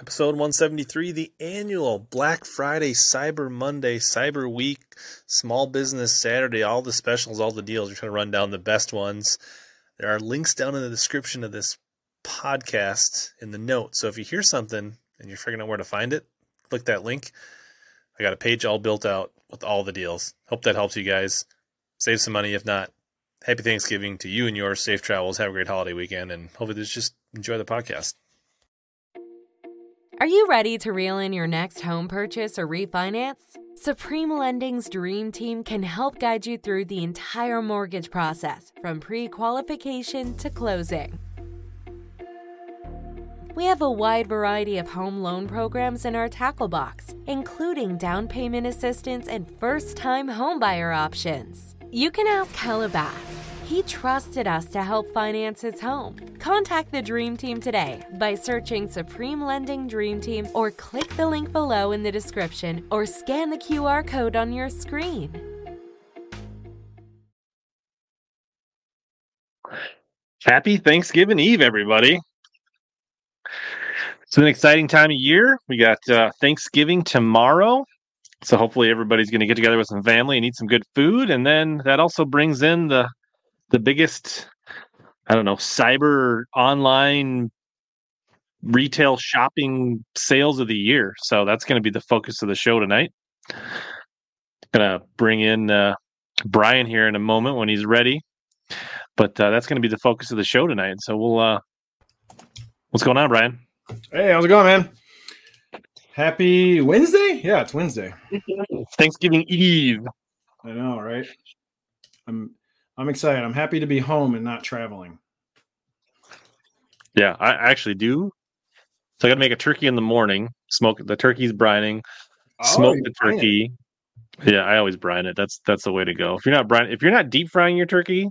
Episode 173, the annual Black Friday, Cyber Monday, Cyber Week, Small Business Saturday, all the specials, all the deals. We're trying to run down the best ones. There are links down in the description of this podcast in the notes. So if you hear something and you're figuring out where to find it, click that link. I got a page all built out with all the deals. Hope that helps you guys. Save some money. If not, happy Thanksgiving to you and yours. Safe travels. Have a great holiday weekend. And hopefully, just enjoy the podcast. Are you ready to reel in your next home purchase or refinance? Supreme Lending's Dream Team can help guide you through the entire mortgage process from pre qualification to closing. We have a wide variety of home loan programs in our tackle box, including down payment assistance and first time homebuyer options. You can ask Hellabass. He trusted us to help finance his home. Contact the Dream Team today by searching Supreme Lending Dream Team or click the link below in the description or scan the QR code on your screen. Happy Thanksgiving Eve, everybody. It's an exciting time of year. We got uh, Thanksgiving tomorrow. So hopefully everybody's going to get together with some family and eat some good food. And then that also brings in the the biggest, I don't know, cyber online retail shopping sales of the year. So that's going to be the focus of the show tonight. Gonna bring in uh, Brian here in a moment when he's ready, but uh, that's going to be the focus of the show tonight. So we'll. Uh, what's going on, Brian? Hey, how's it going, man? Happy Wednesday? Yeah, it's Wednesday. Thanksgiving Eve. I know, right? I'm I'm excited. I'm happy to be home and not traveling. Yeah, I actually do. So I got to make a turkey in the morning. Smoke the turkey's brining. Oh, Smoke the turkey. Yeah, I always brine it. That's that's the way to go. If you're not brine, if you're not deep frying your turkey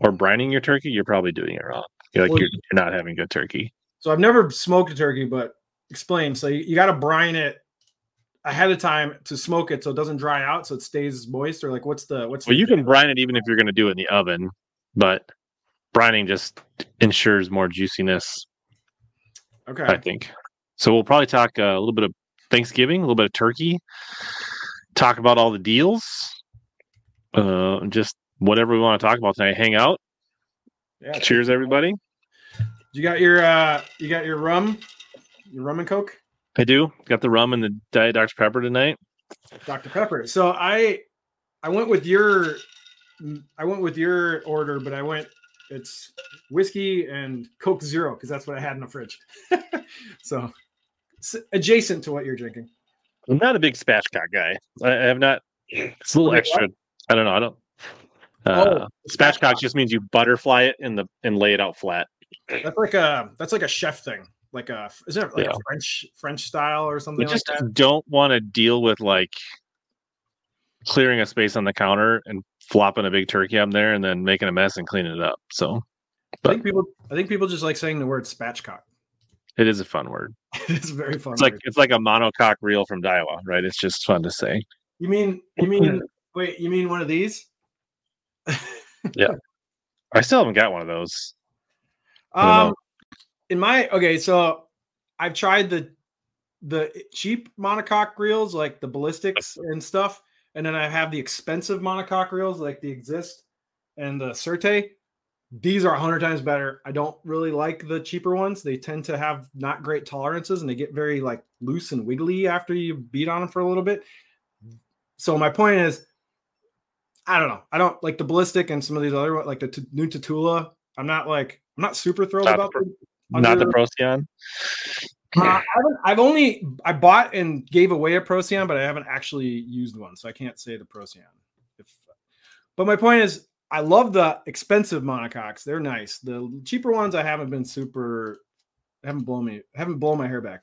or brining your turkey, you're probably doing it wrong. You're like Well, you're, you're not having good turkey. So I've never smoked a turkey, but explain. So you, you got to brine it ahead of time to smoke it so it doesn't dry out, so it stays moist. Or like, what's the what's Well, the you can brine it even if you're going to do it in the oven, but brining just ensures more juiciness. okay? I think. So we'll probably talk uh, a little bit of Thanksgiving, a little bit of turkey, talk about all the deals, uh, just whatever we want to talk about tonight. Hang out. Yeah. Cheers, everybody. You got your uh you got your rum, your rum and coke, I do. Got the rum and the Diet Dr. Pepper tonight. Dr Pepper. So I I went with your I went with your order, but I went it's whiskey and Coke Zero because that's what I had in the fridge. so adjacent to what you're drinking. I'm not a big spatchcock guy. I, I have not. It's a little Okay, extra. I don't know. I don't. Uh, Oh, spatchcock just means you butterfly it in the and lay it out flat. That's like a that's like a chef thing. Like a isn't it like Yeah. a French French style or something We like just don't want to deal with like clearing a space on the counter and flopping a big turkey up there and then making a mess and cleaning it up. So I think people I think people just like saying the word spatchcock. it is a fun word. it's very fun. It's like it's like a monocoque reel from Daiwa, right? It's just fun to say. you mean you mean wait, you mean one of these? Yeah. I still haven't got one of those. Um, in my okay, so I've tried the the cheap monocoque reels like the ballistics and stuff, and then I have the expensive monocoque reels like the Exist and the Certe. These are a hundred times better. I don't really like the cheaper ones. They tend to have not great tolerances, and they get very like loose and wiggly after you beat on them for a little bit. So my point is, I don't know. I don't like the ballistic and some of these other like the t- new Tatula. I'm not like I'm not super thrilled about pro- them. Not the Under- Procyon. Uh, I haven't, I've only I bought and gave away a Procyon, but I haven't actually used one, so I can't say the Procyon. If, but my point is, I love the expensive monocoques; they're nice. The cheaper ones, I haven't been super, haven't blown me, haven't blown my hair back.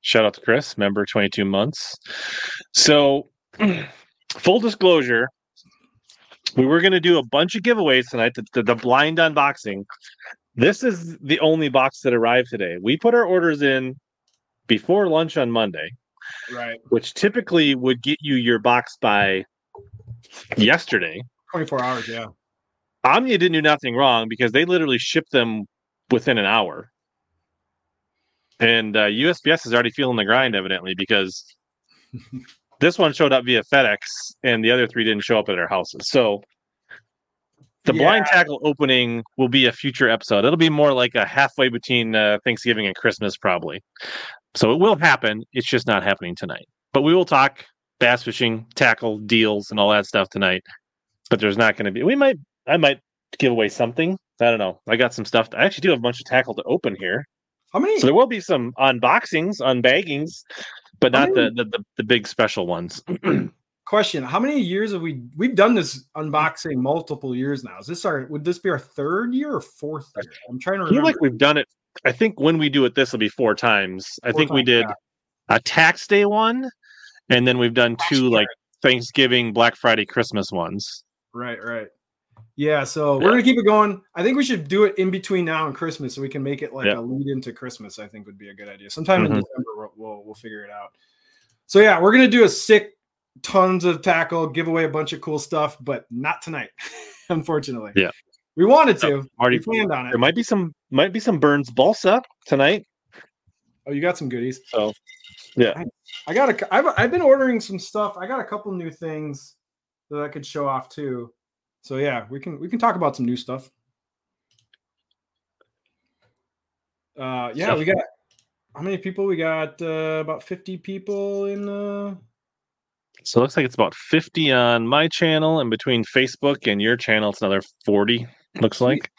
Shout out to Chris, member 22 months. So, full disclosure, we were going to do a bunch of giveaways tonight. The, the, the blind unboxing. This is the only box that arrived today. We put our orders in before lunch on Monday, Right, which typically would get you your box by yesterday. twenty four hours. Yeah, Omnia didn't do nothing wrong because they literally shipped them within an hour. and uh, USPS is already feeling the grind, evidently, because this one showed up via FedEx, and the other three didn't show up at our houses. So the blind tackle opening will be a future episode. It'll be more like a halfway between uh, Thanksgiving and Christmas, probably. So it will happen. It's just not happening tonight. But we will talk bass fishing, tackle deals, and all that stuff tonight. But there's not going to be. We might. I might give away something. I don't know. I got some stuff. I actually do have a bunch of tackle to open here. How many? So there will be some unboxings, unbaggings, but not the, the, the the big special ones. Question: How many years have we we've done this unboxing multiple years now? Is this our would this be our third year or fourth year? I'm trying to I feel like we've done it. I think when we do it, this will be four times. I Four think we did yeah. a tax day one, and then we've done two like Thanksgiving, Black Friday, Christmas ones. Right, right. Yeah, so we're gonna keep it going. I think we should do it in between now and Christmas, so we can make it like Yeah. a lead into Christmas. I think would be a good idea. Sometime in Mhm. December, we'll, we'll we'll figure it out. So yeah, we're gonna do a sick, tons of tackle, give away a bunch of cool stuff, but not tonight, unfortunately. Yeah. we wanted to. Marty, we planned on it. there might be some might be some Burns balsa tonight. Oh, you got some goodies. So yeah, I got a. I've I've been ordering some stuff. I got a couple new things that I could show off too. So yeah, we can we can talk about some new stuff. Uh, yeah, we got how many people? We got uh, about fifty people in. Uh, so it looks like it's about fifty on my channel, and between Facebook and your channel, it's another forty. Looks like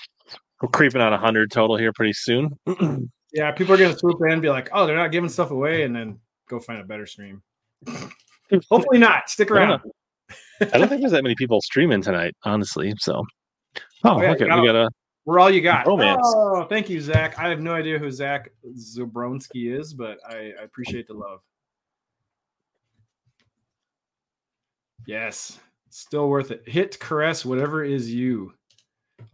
we're creeping on hundred total here pretty soon. yeah, people are gonna swoop in and be like, "Oh, they're not giving stuff away," and then go find a better stream. Hopefully not. Stick around. I don't think there's that many people streaming tonight, honestly. So, oh, Oh, yeah, okay, got we got a We're all you got. Romance. Oh, thank you, Zach. I have no idea who Zach Zabronsky is, but I, I appreciate the love. Yes, still worth it. Hit caress whatever is you.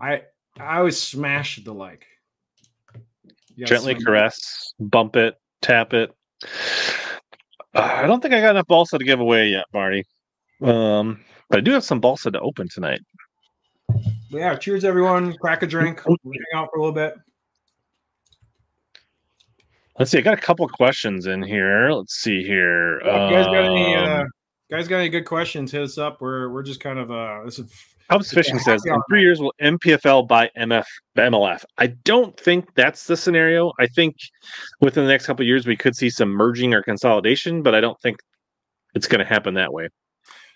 I I always smash the like. Gently caress, bump it, tap it. Uh, I don't think I got enough balsa to give away yet, Marty. Um, but I do have some balsa to open tonight. Yeah, cheers everyone. Crack a drink. We'll hang out for a little bit. Let's see. I got a couple questions in here. Let's see here. If you guys got any uh, Um, guys got any good questions? Hit us up. We're we're just kind of uh this is Cubs Fishing says in three years will NPFL buy MF MLF. I don't think that's the scenario. I think within the next couple of years we could see some merging or consolidation, but I don't think it's going to happen that way.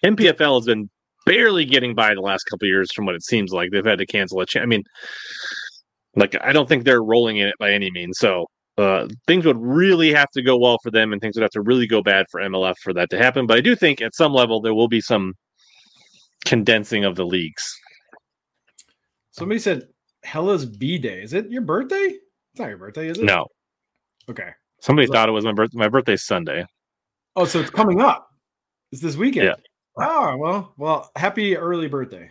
NPFL has been barely getting by the last couple of years, from what it seems like they've had to cancel a. Cha- I mean, like I don't think they're rolling in it by any means. So uh, things would really have to go well for them, and things would have to really go bad for MLF for that to happen. But I do think at some level there will be some condensing of the leagues. somebody said Hella's B Day. Is it your birthday? It's not your birthday, is it? No, Okay. somebody So- thought it was my birthday. My birthday's Sunday. Oh, so it's coming up. It's this weekend. Yeah. Oh, well, well, happy early birthday.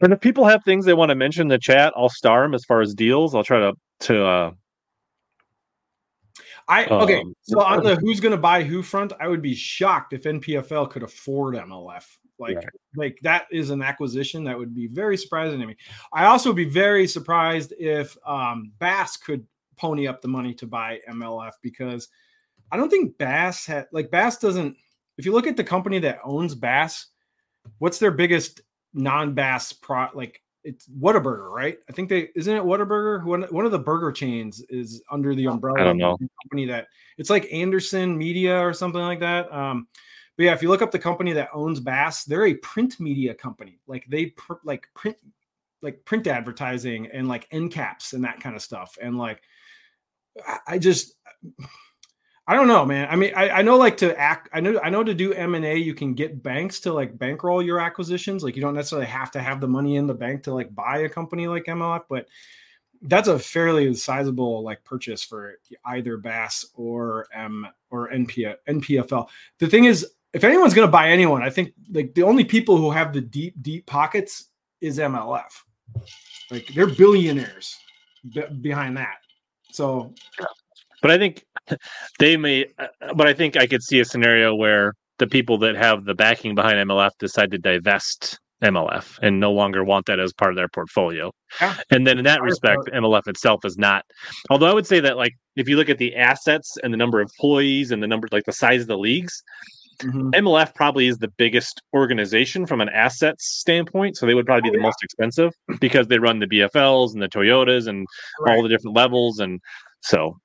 And if people have things they want to mention in the chat, I'll star them as far as deals. I'll try to to uh, I okay. Um, So on the who's gonna buy who front, I would be shocked if NPFL could afford MLF. Like, Right. like that is an acquisition that would be very surprising to me. I also would be very surprised if um, Bass could pony up the money to buy MLF because I don't think Bass had like Bass doesn't. If you look at the company that owns Bass, what's their biggest non-Bass pro like it's Whataburger, right? I think they isn't it Whataburger? One one of the burger chains is under the umbrella. I don't know. company that it's like Anderson Media or something like that. Um, but yeah, if you look up the company that owns Bass, they're a print media company. Like they pr- like print like print advertising and like end caps and that kind of stuff. And like I- I just I don't know, man. I mean, I, I know like to act. I know I know to do M and A, you can get banks to like bankroll your acquisitions. Like you don't necessarily have to have the money in the bank to like buy a company like MLF, but that's a fairly sizable like purchase for either Bass or M or NP, NPFL. The thing is, if anyone's going to buy anyone, I think like the only people who have the deep deep pockets is MLF. Like they're billionaires be- behind that. So but I think they may. uh, But I think I could see a scenario where the people that have the backing behind MLF decide to divest MLF and no longer want that as part of their portfolio. Yeah. And then in that respect, MLF itself is not. Although I would say that like if you look at the assets and the number of employees and the number like the size of the leagues, Mhm. MLF probably is the biggest organization from an assets standpoint. So they would probably be Oh, the yeah. most expensive because they run the BFLs and the Toyotas and all the different levels. And so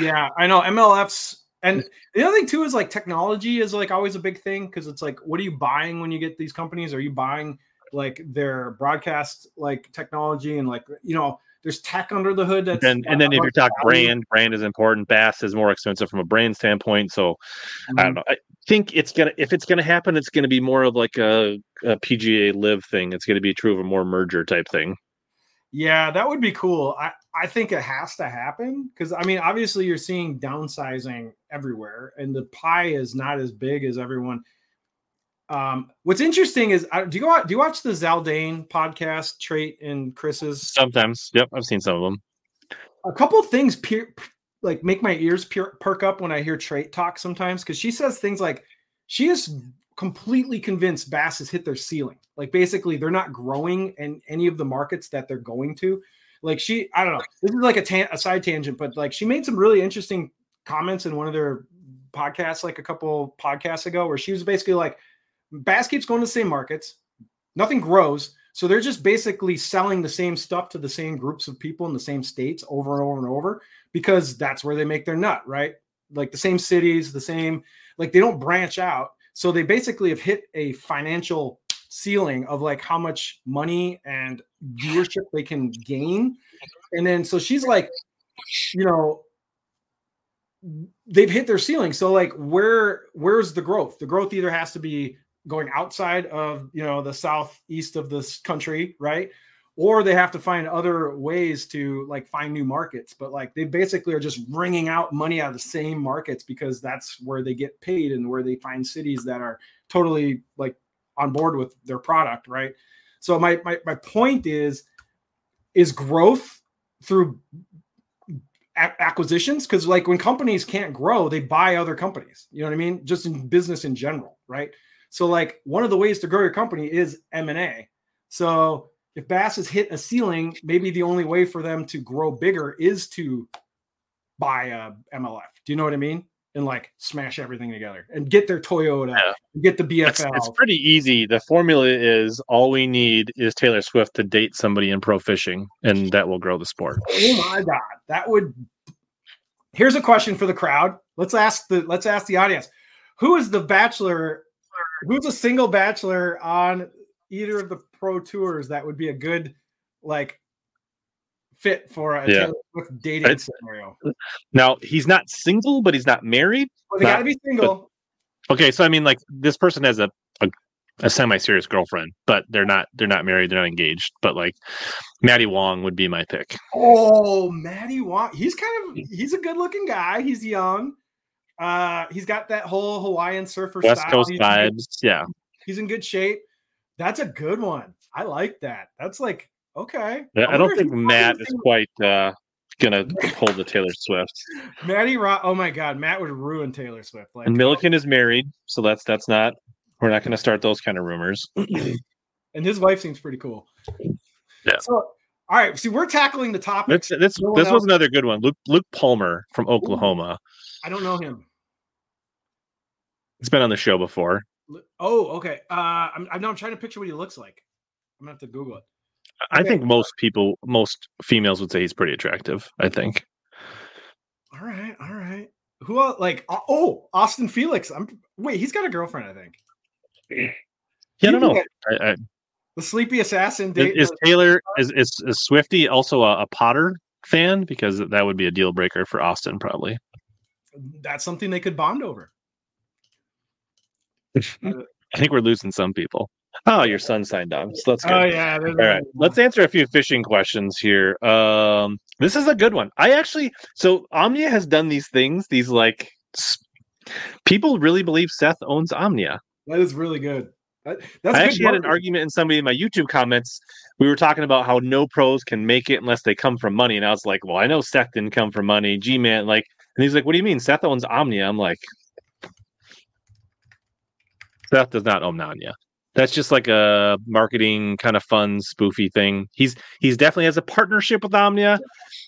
Yeah, I know MLFs. And the other thing too is like technology is like always a big thing because it's like, what are you buying when you get these companies? Are you buying like their broadcast like technology and like you know, there's tech under the hood that's and and then if you're talking value. brand, brand is important. Bass is more expensive from a brand standpoint. So I don't Mhm. know. I think it's gonna if it's gonna happen, it's gonna be more of like a, a PGA LIV thing. It's gonna be true of a more merger type thing. Yeah, that would be cool. I, I think it has to happen because I mean, obviously, you're seeing downsizing everywhere, and the pie is not as big as everyone. Um, what's interesting is, uh, do you go, do you watch the Zaldain podcast, Trait and Chris's? Sometimes, yep, I've seen some of them. A couple things peer, like make my ears peer, perk up when I hear Trait talk sometimes because she says things like she is completely convinced Bass has hit their ceiling. Like basically, they're not growing in any of the markets that they're going to. Like she, I don't know. This is like a, tan- a side tangent, but like she made some really interesting comments in one of their podcasts, like a couple podcasts ago, where she was basically like, Bass keeps going to the same markets, nothing grows. So they're just basically selling the same stuff to the same groups of people in the same states over and over and over because that's where they make their nut, right? Like the same cities, the same, like they don't branch out. So they basically have hit a financial ceiling of like how much money and viewership they can gain. Mm-hmm. And then so she's like, you know, they've hit their ceiling. So like where where's the growth? The growth either has to be going outside of you know the southeast of this country, right? Or they have to find other ways to like find new markets. But like they basically are just wringing out money out of the same markets because that's where they get paid and where they find cities that are totally like on board with their product, right? So my my, my point is is growth through acquisitions? Because like when companies can't grow they buy other companies. You know what i mean? Just in business in general right? So like one of the ways to grow your company is m&a so if bass has hit a ceiling maybe the only way for them to grow bigger is to buy a mlf do you know what i mean and like smash everything together and get their toyota Yeah. and get the bfl It's, it's pretty easy. The formula is all we need is Taylor Swift to date somebody in pro fishing, and that will grow the sport. Oh my god, that would. Here's a question for the crowd. Let's ask the let's ask the audience. Who is the bachelor? Who's a single bachelor on either of the pro tours that would be a good like fit for a Yeah. Taylor Swift dating It's- scenario? Now he's not single, but he's not married. Well, they got to be single. Okay, so I mean, like this person has a a, a semi-serious girlfriend, but they're not they're not married, they're not engaged. But like Matty Wong would be my pick. Oh, Matty Wong. He's kind of he's a good looking guy. He's young. Uh, he's got that whole Hawaiian surfer West style. Coast He's- vibes, yeah. he's in good shape. That's a good one. I like that. That's like okay. Yeah, I wonder don't think Matt is quite uh, gonna pull the Taylor Swift. Matty Rock. Oh my God, Matt would ruin Taylor Swift. Like, And Milliken is married, so that's that's not. We're not going to start those kind of rumors. and his wife seems pretty cool. Yeah. So, all right. See, we're tackling the topic. This this, No this was another good one. Luke Luke Palmer from Oklahoma. I don't know him. He's been on the show before. Oh, okay. Uh, I'm, I'm, now I'm trying to picture what he looks like. I'm gonna have to Google it. I Okay. think most people, most females would say he's pretty attractive. I think. All right, all right. Who else? Like, oh, Austin Felix. I'm wait. He's got a girlfriend, I think. Yeah, I don't know. get I, I, The sleepy assassin. is, is Taylor is, is is Swifty also a, a Potter fan? Because that would be a deal breaker for Austin, probably. that's something they could bond over. I think we're losing some people. Oh, your son signed on. So let's go. Oh yeah. All right, let's answer a few fishing questions here. Um, this is a good one. I actually, so Omnia has done these things. These like s- people really believe Seth owns Omnia. That is really good. That- that's I actually had an argument in somebody in my YouTube comments. We were talking about how no pros can make it unless they come from money, and I was like, "Well, I know Seth didn't come from money. G man, like," and he's like, "What do you mean? Seth owns Omnia?" I'm like, "Seth does not own Omnia." That's just like a marketing kind of fun spoofy thing. He's he's definitely has a partnership with Omnia.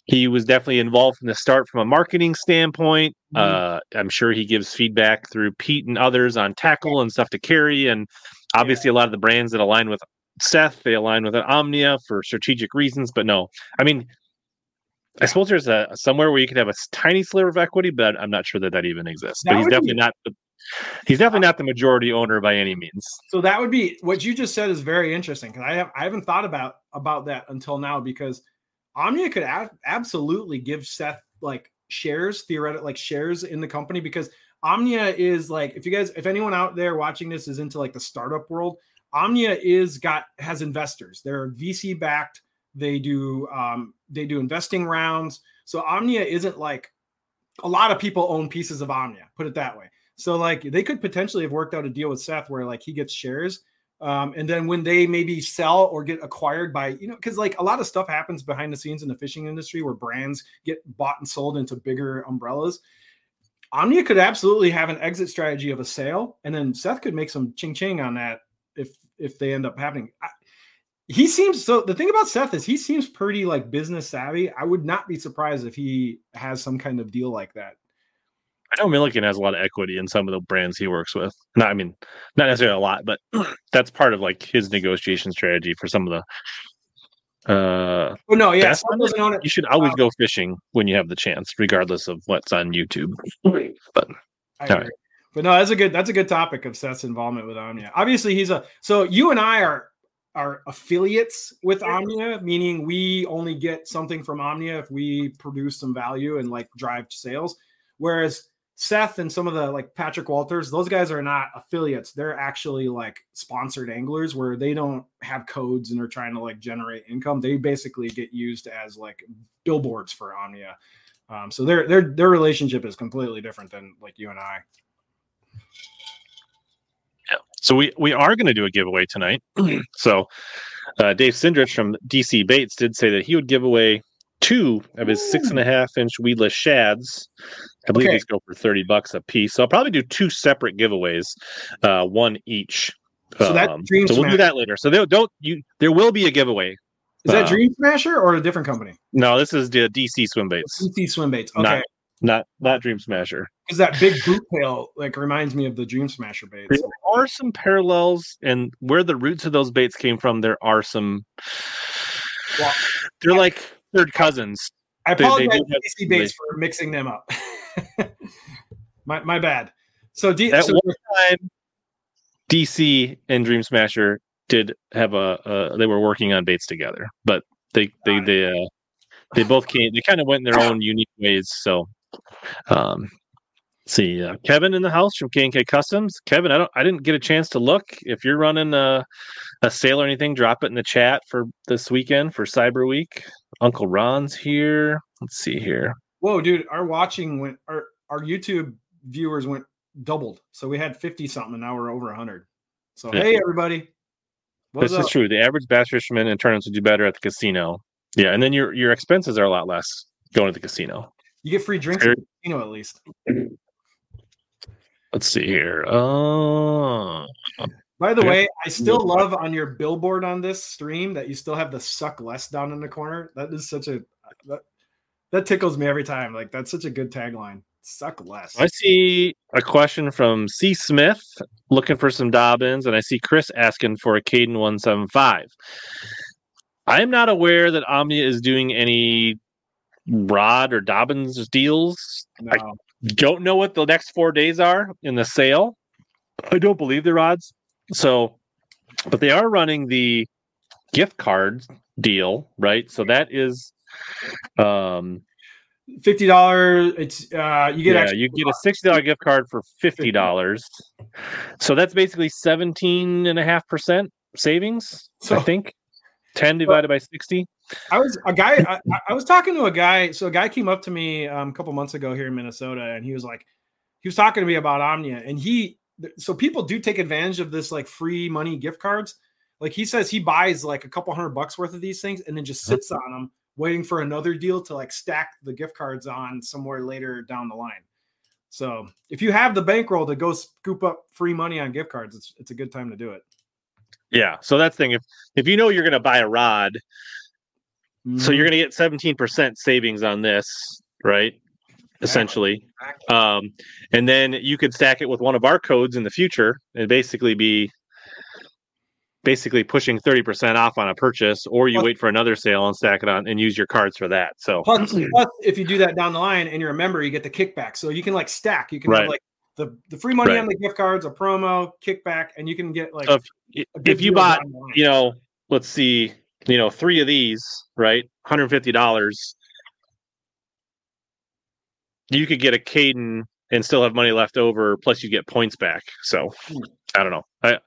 He was definitely involved from the start from a marketing standpoint. Mhm. Uh, I'm sure he gives feedback through Pete and others on tackle and stuff to carry, and obviously a lot of the brands that align with Seth they align with Omnia for strategic reasons. But no, I mean, I suppose there's a somewhere where you could have a tiny sliver of equity, but I'm not sure that that even exists. That but he's would be- definitely not. The, he's definitely not the majority owner by any means. So that would be what you just said is very interesting because I have I haven't thought about about that until now because Omnia could ab- absolutely give Seth like shares, theoretic like shares in the company because Omnia is like if you guys if anyone out there watching this is into like the startup world, Omnia is got has investors. They're VC backed. They do um they do investing rounds. So Omnia isn't like a lot of people own pieces of Omnia, put it that way. So like they could potentially have worked out a deal with Seth where like he gets shares. Um, and then when they maybe sell or get acquired by, you know, because like a lot of stuff happens behind the scenes in the fishing industry where brands get bought and sold into bigger umbrellas. Omnia could absolutely have an exit strategy of a sale, and then Seth could make some ching ching on that if if they end up happening. I, he seems so. The thing about Seth is he seems pretty like business savvy. I would not be surprised if he has some kind of deal like that. I know Milliken has a lot of equity in some of the brands he works with. Not, I mean, not necessarily a lot, but that's part of like his negotiation strategy for some of the. Uh, But no, yeah, That's Seth it. you should always go fishing when you have the chance, regardless of what's on YouTube. But All agree. But no, that's a good that's a good topic of Seth's involvement with Omnia. Obviously, he's a so you and I are are affiliates with Omnia, meaning we only get something from Omnia if we produce some value and like drive sales. Whereas Seth and some of the like Patrick Walters, those guys are not affiliates. They're actually like sponsored anglers where they don't have codes and are trying to like generate income. They basically get used as like billboards for Omnia. Um, so their their their relationship is completely different than like you and I. so we we are going to do a giveaway tonight. so uh, Dave Sindrich from DC Baits did say that he would give away two of his six and a half inch weedless shads. I believe Okay. these go for thirty bucks a piece. So I'll probably do two separate giveaways, uh, one each. So that Um, Dream so we'll do that later. So don't you? There will be a giveaway. Is that Uh, Dream Smasher or a different company? No, this is the DC swim baits, DC Swim Baits. Not- Okay, not not Dream Smasher. because that big boot tail like reminds me of the Dream Smasher baits. There are some parallels, and where the roots of those baits came from, there are some. Well, They're like third cousins. I They- they apologize to have- DC Baits for mixing them up. my my bad. So, D- At so one time, DC and Dream Smasher did have a. Uh, they were working on baits together, but they they they uh, they both came. They kind of went in their own unique ways. So, um, see, uh, Kevin in the house from K and K Customs. Kevin, I don't. I didn't get a chance to look. If you're running a a sale or anything, drop it in the chat for this weekend for Cyber Week. Uncle Ron's here. Let's see here. whoa, dude, our watching went our our YouTube viewers went doubled. So we had fifty something, and now we're over hundred. So Yeah. hey, everybody, what's this up? is true. The average bass fisherman in tournaments would do better at the casino. Yeah, and then your your expenses are a lot less going to the casino. You get free drinks, at the casino at least. Let's see here. Oh, By the way, I still love on your billboard on this stream that you still have the suck less down in the corner. That is such a that, that tickles me every time. Like that's such a good tagline. Suck less. I see a question from C. Smith looking for some Dobyns, and I see Chris asking for a Kaden 175. I am not aware that Omnia is doing any Rod or Dobyns deals. No. I- Don't know what the next four days are in the sale. I don't believe the rods. So, but they are running the gift card deal, right? So that is, um, Fifty dollars. It's uh you get yeah, you get a sixty dollar gift card for fifty dollars. So that's basically seventeen and a half percent savings. So- I think ten divided by sixty. I was a guy. I, I- was talking to a guy. So a guy came up to me um, a couple months ago here in Minnesota, and he was like, he was talking to me about Omnia, and he. So people do take advantage of this like free money gift cards. Like he says, he buys like a couple hundred bucks worth of these things, and then just sits on them, waiting for another deal to like stack the gift cards on somewhere later down the line. So if you have the bankroll to go scoop up free money on gift cards, it's it's a good time to do it. Yeah. So that's the thing. If if you know you're going to buy a rod, so you're Mm-hmm. going to get 17% savings on this, right? Essentially. Um, and then you could stack it with one of our codes in the future and basically be basically pushing 30% off on a purchase, or you Plus- wait for another sale and stack it on and use your cards for that. So Plus, plus, if you do that down the line and you're a member, you get the kickback. So you can like stack. You can have Right. like the, the free money Right. on the gift cards, a promo, kickback, and you can get like So if, if you deal bought, down the line. you know, let's see, you know, three of these, right? $150, you could get a Kaden and still have money left over, plus you get points back. So Hmm. I don't know. I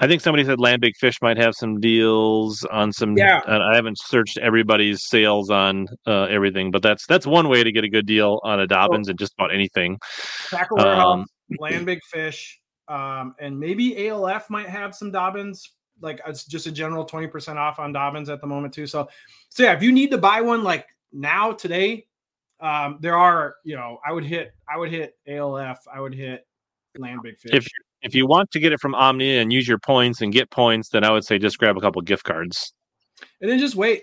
I think somebody said Land Big Fish might have some deals on some. Yeah. I haven't searched everybody's sales on uh, everything, but that's that's one way to get a good deal on a Dobyns and just about anything. Tackle Warehouse, Um, Land Big Fish, um, and maybe ALF might have some Dobyns. Like it's just a general 20% off on Dobyns at the moment too. So, so yeah, if you need to buy one like now today, um, there are, you know, I would hit, I would hit ALF, I would hit Land Big Fish. If if you want to get it from Omni and use your points and get points, then I would say just grab a couple gift cards. and then just wait.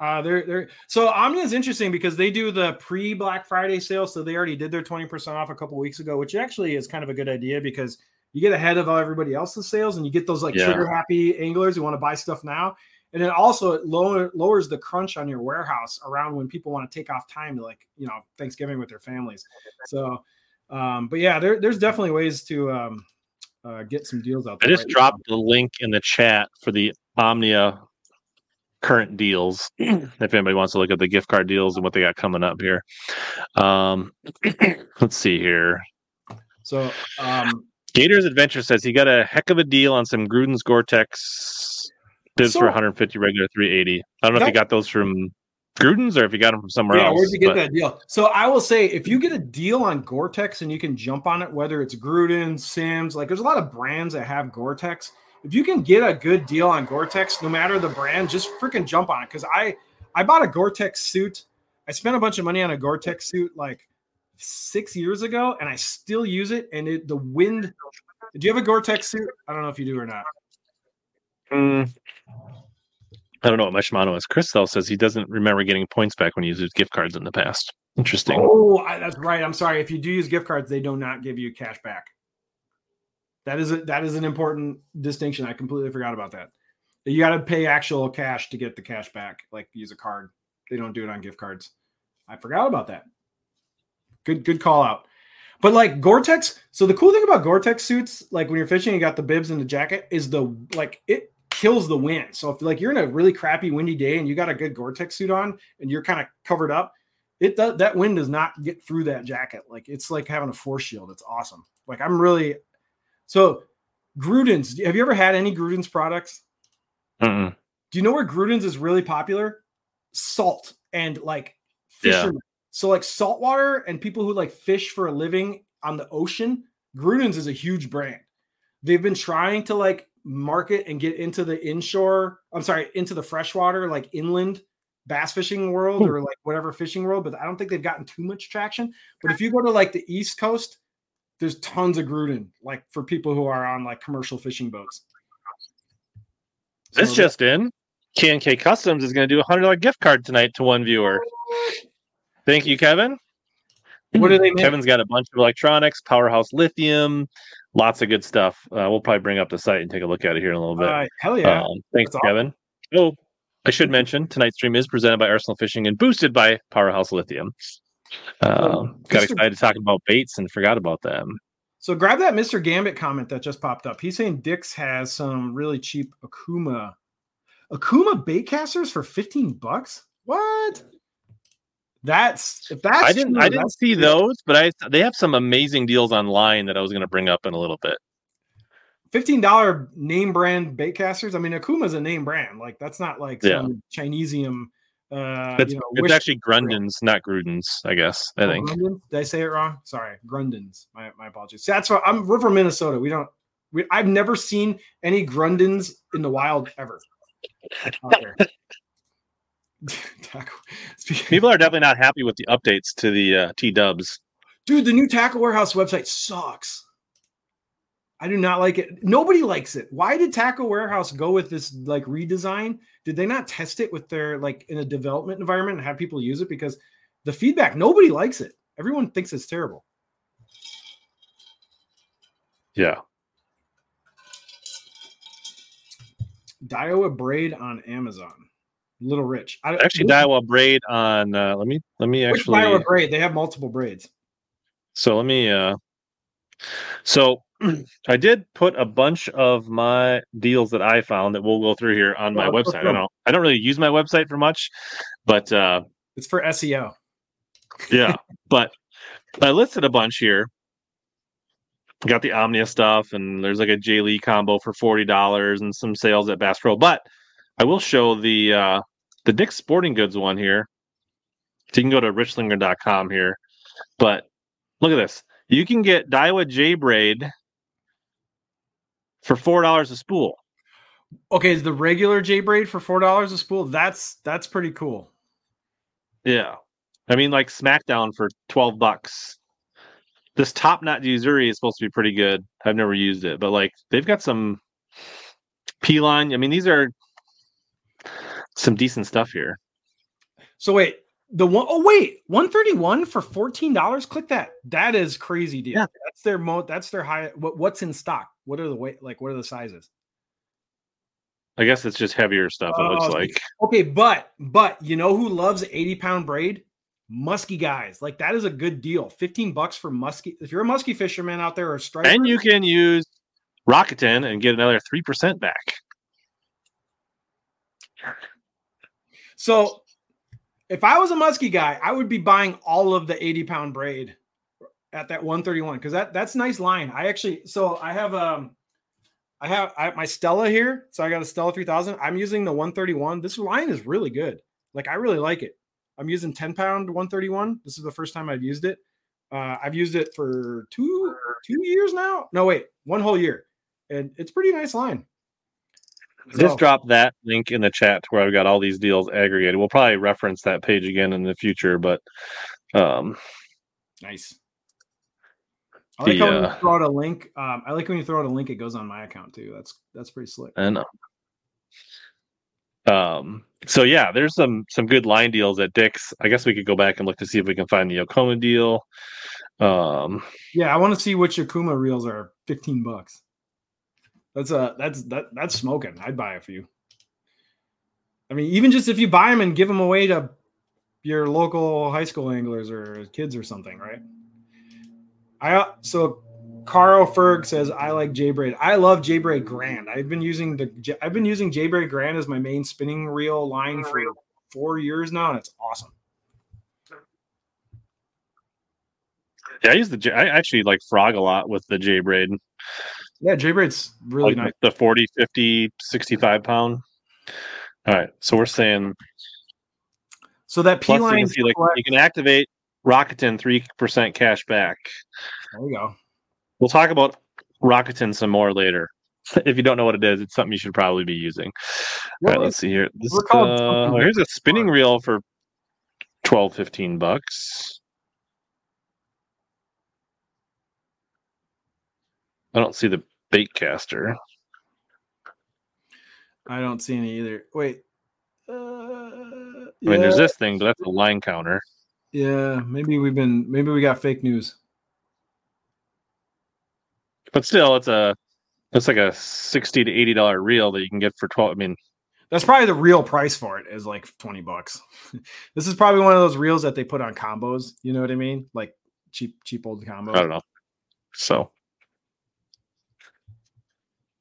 Uh, they're they're so Omnia is interesting because they do the pre Black Friday sale, so they already did their twenty percent off a couple weeks ago, which actually is kind of a good idea because you get ahead of everybody else's sales and you get those like Yeah. trigger happy anglers who want to buy stuff now, and then also it lower, lowers the crunch on your warehouse around when people want to take off time to like you know Thanksgiving with their families. So, um, but yeah, there, there's definitely ways to um, uh, get some deals out there. I just right now. dropped the link in the chat for the Omnia current deals. if anybody wants to look at the gift card deals and what they got coming up here. Um, let's see here. So um, Gators Adventure says he got a heck of a deal on some Gruden's Gore-Tex bids So- for 150 regular 380. I don't know if you That- got those from Gruden's or if you got them from somewhere yeah, else. Yeah, where'd you get but- that deal? So I will say, if you get a deal on Gore-Tex and you can jump on it, whether it's Gruden, Simms, like there's a lot of brands that have Gore-Tex. If you can get a good deal on Gore-Tex, no matter the brand, just freaking jump on it. Because I I bought a Gore-Tex suit. I spent a bunch of money on a Gore-Tex suit like six years ago, and I still use it. And it the wind. Do you have a Gore-Tex suit? I don't know if you do or not. Mm, I don't know what my Shimano is. Chris though says he doesn't remember getting points back when he used gift cards in the past. Interesting. Oh, I, that's right. I'm sorry. If you do use gift cards, they do not give you cash back. That is a, that is an important distinction. I completely forgot about that. You got to pay actual cash to get the cash back. Like use a card. They don't do it on gift cards. I forgot about that. Good good call out. But like Gore-Tex, so the cool thing about Gore-Tex suits, like when you're fishing, you got the bibs and the jacket, is the like it kills the wind. So if like you're in a really crappy windy day and you got a good Gore-Tex suit on and you're kind of covered up, it does that wind does not get through that jacket. Like it's like having a force shield. It's awesome. Like I'm really so Gruden's. Have you ever had any Gruden's products? Mm-mm. Do you know where Gruden's is really popular? Salt and like Yeah. fishermen. So like saltwater and people who like fish for a living on the ocean, Gruden's is a huge brand. They've been trying to like market and get into the inshore, I'm sorry, into the freshwater, like inland bass fishing world or like whatever fishing world, but I don't think they've gotten too much traction. But if you go to like the East Coast, there's tons of Gruden, like for people who are on like commercial fishing boats. This So just in. K&K Customs is going to do a hundred dollar gift card tonight to one viewer. Thank you, Kevin. What do they make? Kevin's got a bunch of electronics, Powerhouse Lithium, lots of good stuff. Uh, we'll probably bring up the site and take a look at it here in a little bit. Hell yeah. Um, thanks, That's awesome. Kevin. Oh, I should mention tonight's stream is presented by Arsenal Fishing and boosted by Powerhouse Lithium. Um, got excited to talk about baits and forgot about them. So grab that Mr. Gambit comment that just popped up. He's saying Dick's has some really cheap Okuma Okuma bait casters for 15 bucks. What? That's if that's I didn't true, I didn't see good. those, but I they have some amazing deals online that I was going to bring up in a little bit. $15 name brand bait casters. I mean, Okuma's a name brand. Like that's not like Yeah. some Chinesium uh It's, you know, it's actually Grundens, not Grudens, I guess. I Oh, think. Grundens? Did I say it wrong? Sorry, Grundens. My, my apologies. See, that's what I'm. We're from Minnesota. We don't. We, I've never seen any Grundens in the wild ever. Tackle- People are definitely not happy with the updates to the uh, T Dubs. dude, the new Tackle Warehouse website sucks. I do not like it. Nobody likes it. Why did Tackle Warehouse go with this like redesign? Did they not test it with their like in a development environment and have people use it? Because the feedback, nobody likes it. Everyone thinks it's terrible. Yeah. Daiwa braid on Amazon. Little Rich. I, actually, Daiwa braid on. Uh, let me let me actually. Daiwa braid. They have multiple braids. So let me. uh So I did put a bunch of my deals that I found that we'll go through here on my website. I don't. I don't really use my website for much, but uh it's for SEO. yeah, but I listed a bunch here. Got the Omnia stuff, and there's like a J Lee combo for forty dollars, and some sales at Bass Pro. But I will show the uh the Dick's Sporting Goods one here. So you can go to richlindgren.com here, but look at this. You can get Daiwa J braid for four dollars a spool. Okay, is the regular J braid for four dollars a spool? That's that's pretty cool. Yeah, I mean, like SmackDown for twelve bucks. This top knot Yo-Zuri is supposed to be pretty good. I've never used it, but like they've got some P line. I mean, these are some decent stuff here. So wait, the one oh wait, 131 for $14. Click that. That is crazy deal. Yeah. That's their mo that's their high what, what's in stock? What are the weight like what are the sizes? I guess it's just heavier stuff, it uh, looks oh, like. Okay, but but you know who loves 80 pound braid? Musky guys. Like that is a good deal. 15 bucks for musky. If you're a musky fisherman out there or striper. And you can use Rakuten and get another 3% back. So if I was a musky guy, I would be buying all of the 80 pound braid at that 131 because that that's nice line. I actually so I have um I have I my Stella here, so I got a Stella 3000. I'm using the 131. This line is really good. Like I really like it. I'm using 10 pound 131. This is the first time I've used it. Uh, I've used it for two two years now. No, wait, one whole year, and it's pretty nice line. Just drop that link in the chat where I've got all these deals aggregated. We'll probably reference that page again in the future, but um nice. I like the, how when you uh, throw out a link. Um, I like when you throw out a link, it goes on my account too. That's that's pretty slick. I know. Um, so yeah, there's some some good line deals at Dick's. I guess we could go back and look to see if we can find the Okuma deal. Um, yeah, I want to see which Okuma reels are 15 bucks. That's a that's that that's smoking. I'd buy a few. I mean, even just if you buy them and give them away to your local high school anglers or kids or something, right? I so Carl Ferg says I like J Braid. I love J Braid Grand. I've been using the I've been using J Braid Grand as my main spinning reel line for four years now, and it's awesome. Yeah, I use the. I actually like frog a lot with the J Braid. Yeah, J Braid's really like nice. The 40, 50, 65 pound. All right. So we're saying so that P line you, like, you can activate Rakuten three percent cash back. There we go. We'll talk about Rakuten some more later. if you don't know what it is, it's something you should probably be using. All right, let's see here. This, uh, here's a spinning reel for 12, 15 bucks. I don't see the bait caster. I don't see any either. Wait. Uh, I mean, there's this thing, but that's a line counter. Yeah, maybe we've been, maybe we got fake news. But still, it's a, it's like a sixty to eighty dollar reel that you can get for twelve. I mean, that's probably the real price for it is like twenty bucks. this is probably one of those reels that they put on combos. You know what I mean? Like cheap, cheap old combos. I don't know. So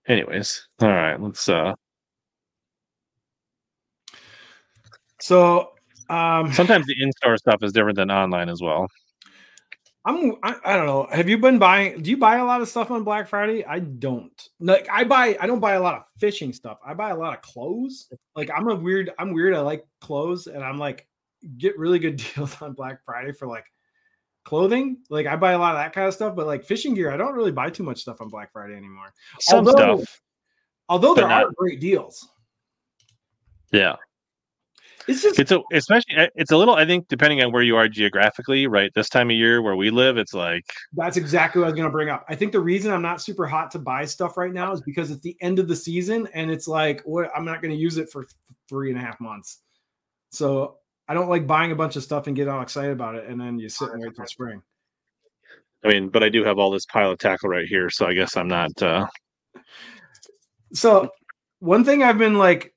anyways all right let's uh so um sometimes the in-store stuff is different than online as well. I'm I, I, don't know. Have you been buying do you buy a lot of stuff on black friday? I don't. Like i buy i don't buy a lot of fishing stuff. I buy a lot of clothes. Like i'm a weird i'm weird i like clothes and i'm like get really good deals on black friday for like clothing. Like I buy a lot of that kind of stuff, but like fishing gear, I don't really buy too much stuff on Black Friday anymore. Some although, stuff. Although there not, are great deals. Yeah. It's just It's a especially uh, it's a little I think depending on where you are geographically, right? This time of year where we live, it's like That's exactly what I was going to bring up. I think the reason I'm not super hot to buy stuff right now is because it's the end of the season and it's like, what I'm not going to use it for three and a half months. So I don't like buying a bunch of stuff and get all excited about it and then you sit and wait till spring. I mean, but I do have all this pile of tackle right here, so I guess I'm not uh So one thing I've been like,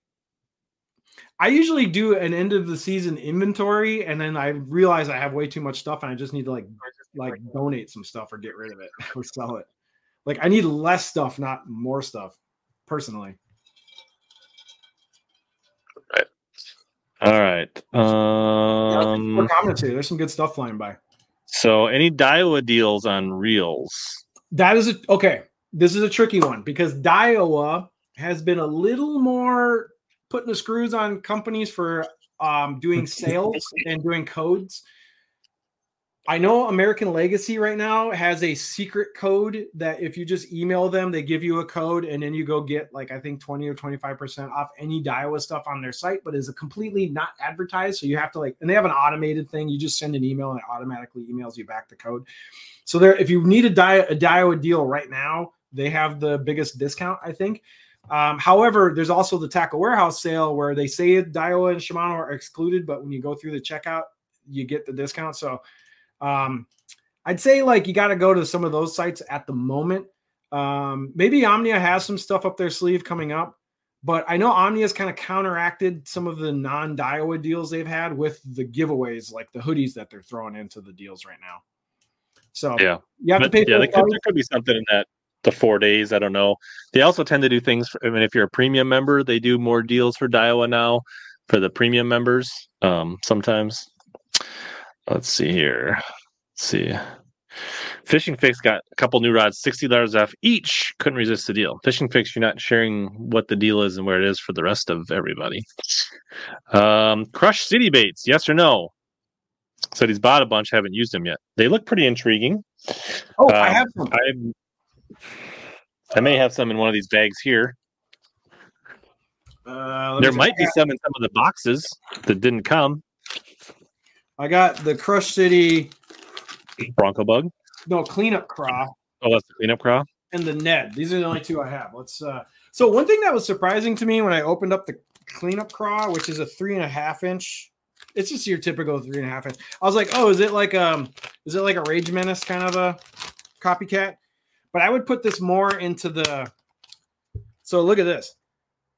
I usually do an end of the season inventory and then I realize I have way too much stuff and I just need to like like donate some stuff or get rid of it or sell it. Like I need less stuff, not more stuff, personally. All right. Um More comments here. There's some good stuff flying by. so any Daiwa deals on reels? That is a okay. This is a tricky one because Daiwa has been a little more putting the screws on companies for um, doing sales and doing codes. I know American Legacy right now has a secret code that if you just email them, they give you a code and then you go get like I think 20 or 25% off any Daiwa stuff on their site, but is a completely not advertised. So you have to like, and they have an automated thing. You just send an email and it automatically emails you back the code. So there, if you need a, Di- a Daiwa deal right now, they have the biggest discount, I think. Um, however, there's also the tackle warehouse sale where they say Daiwa and Shimano are excluded, but when you go through the checkout, you get the discount. So um, I'd say like you got to go to some of those sites at the moment. Um, maybe Omnia has some stuff up their sleeve coming up, but I know Omnia's kind of counteracted some of the non Daiwa deals they've had with the giveaways, like the hoodies that they're throwing into the deals right now. So Yeah. you have to pay yeah, there could, there could be something in that the four days. I don't know. They also tend to do things. For, I mean, if you're a premium member, they do more deals for Daiwa now for the premium members. Um, sometimes. Let's see here. Let's see. Fishing Fix got a couple new rods, sixty dollars off each. Couldn't resist the deal. Fishing Fix, you're not sharing what the deal is and where it is for the rest of everybody. Um, Crush City Baits, yes or no? Said he's bought a bunch, haven't used them yet. They look pretty intriguing. Oh, I Um, have some. I I may have some in one of these bags here. Uh, There might be some in some of the boxes that didn't come. I got the Crush City Bronco bug. no cleanup craw Oh, that's the cleanup craw. and the Ned. These are the only two I have. Let's. uh So one thing that was surprising to me when I opened up the cleanup craw, which is a three and a half inch. It's just your typical three and a half inch. I was like, oh, is it like um, is it like a Rage Menace kind of a copycat? But I would put this more into the. So look at this.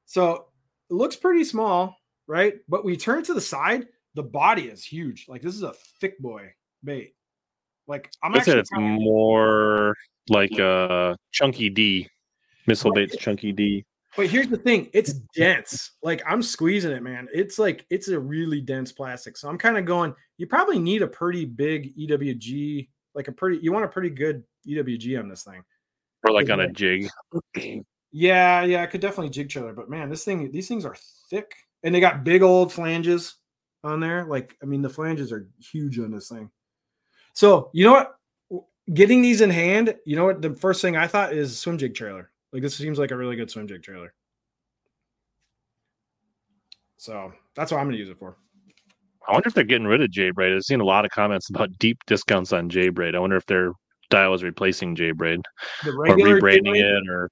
So it looks pretty small, right? But we turn to the side, the body is huge. Like this is a thick boy bait. Like I'm I said actually it's more like a uh, chunky D. Missile Right. baits chunky D. But here's the thing, it's dense. Like I'm squeezing it, man. It's like it's a really dense plastic. So I'm kind of going, you probably need a pretty big EWG, like a pretty you want a pretty good EWG on this thing. Or like on a jig. Yeah, yeah, I could definitely jig trailer, but man, this thing these things are thick and they got big old flanges on there. Like, I mean, the flanges are huge on this thing. So you know what? Getting these in hand, you know what? The first thing I thought is swim jig trailer. Like this seems like a really good swim jig trailer. So that's what I'm gonna use it for. I wonder if they're getting rid of J Braid. I've seen a lot of comments about deep discounts on J Braid. I wonder if their dial is replacing J Braid or rebranding it or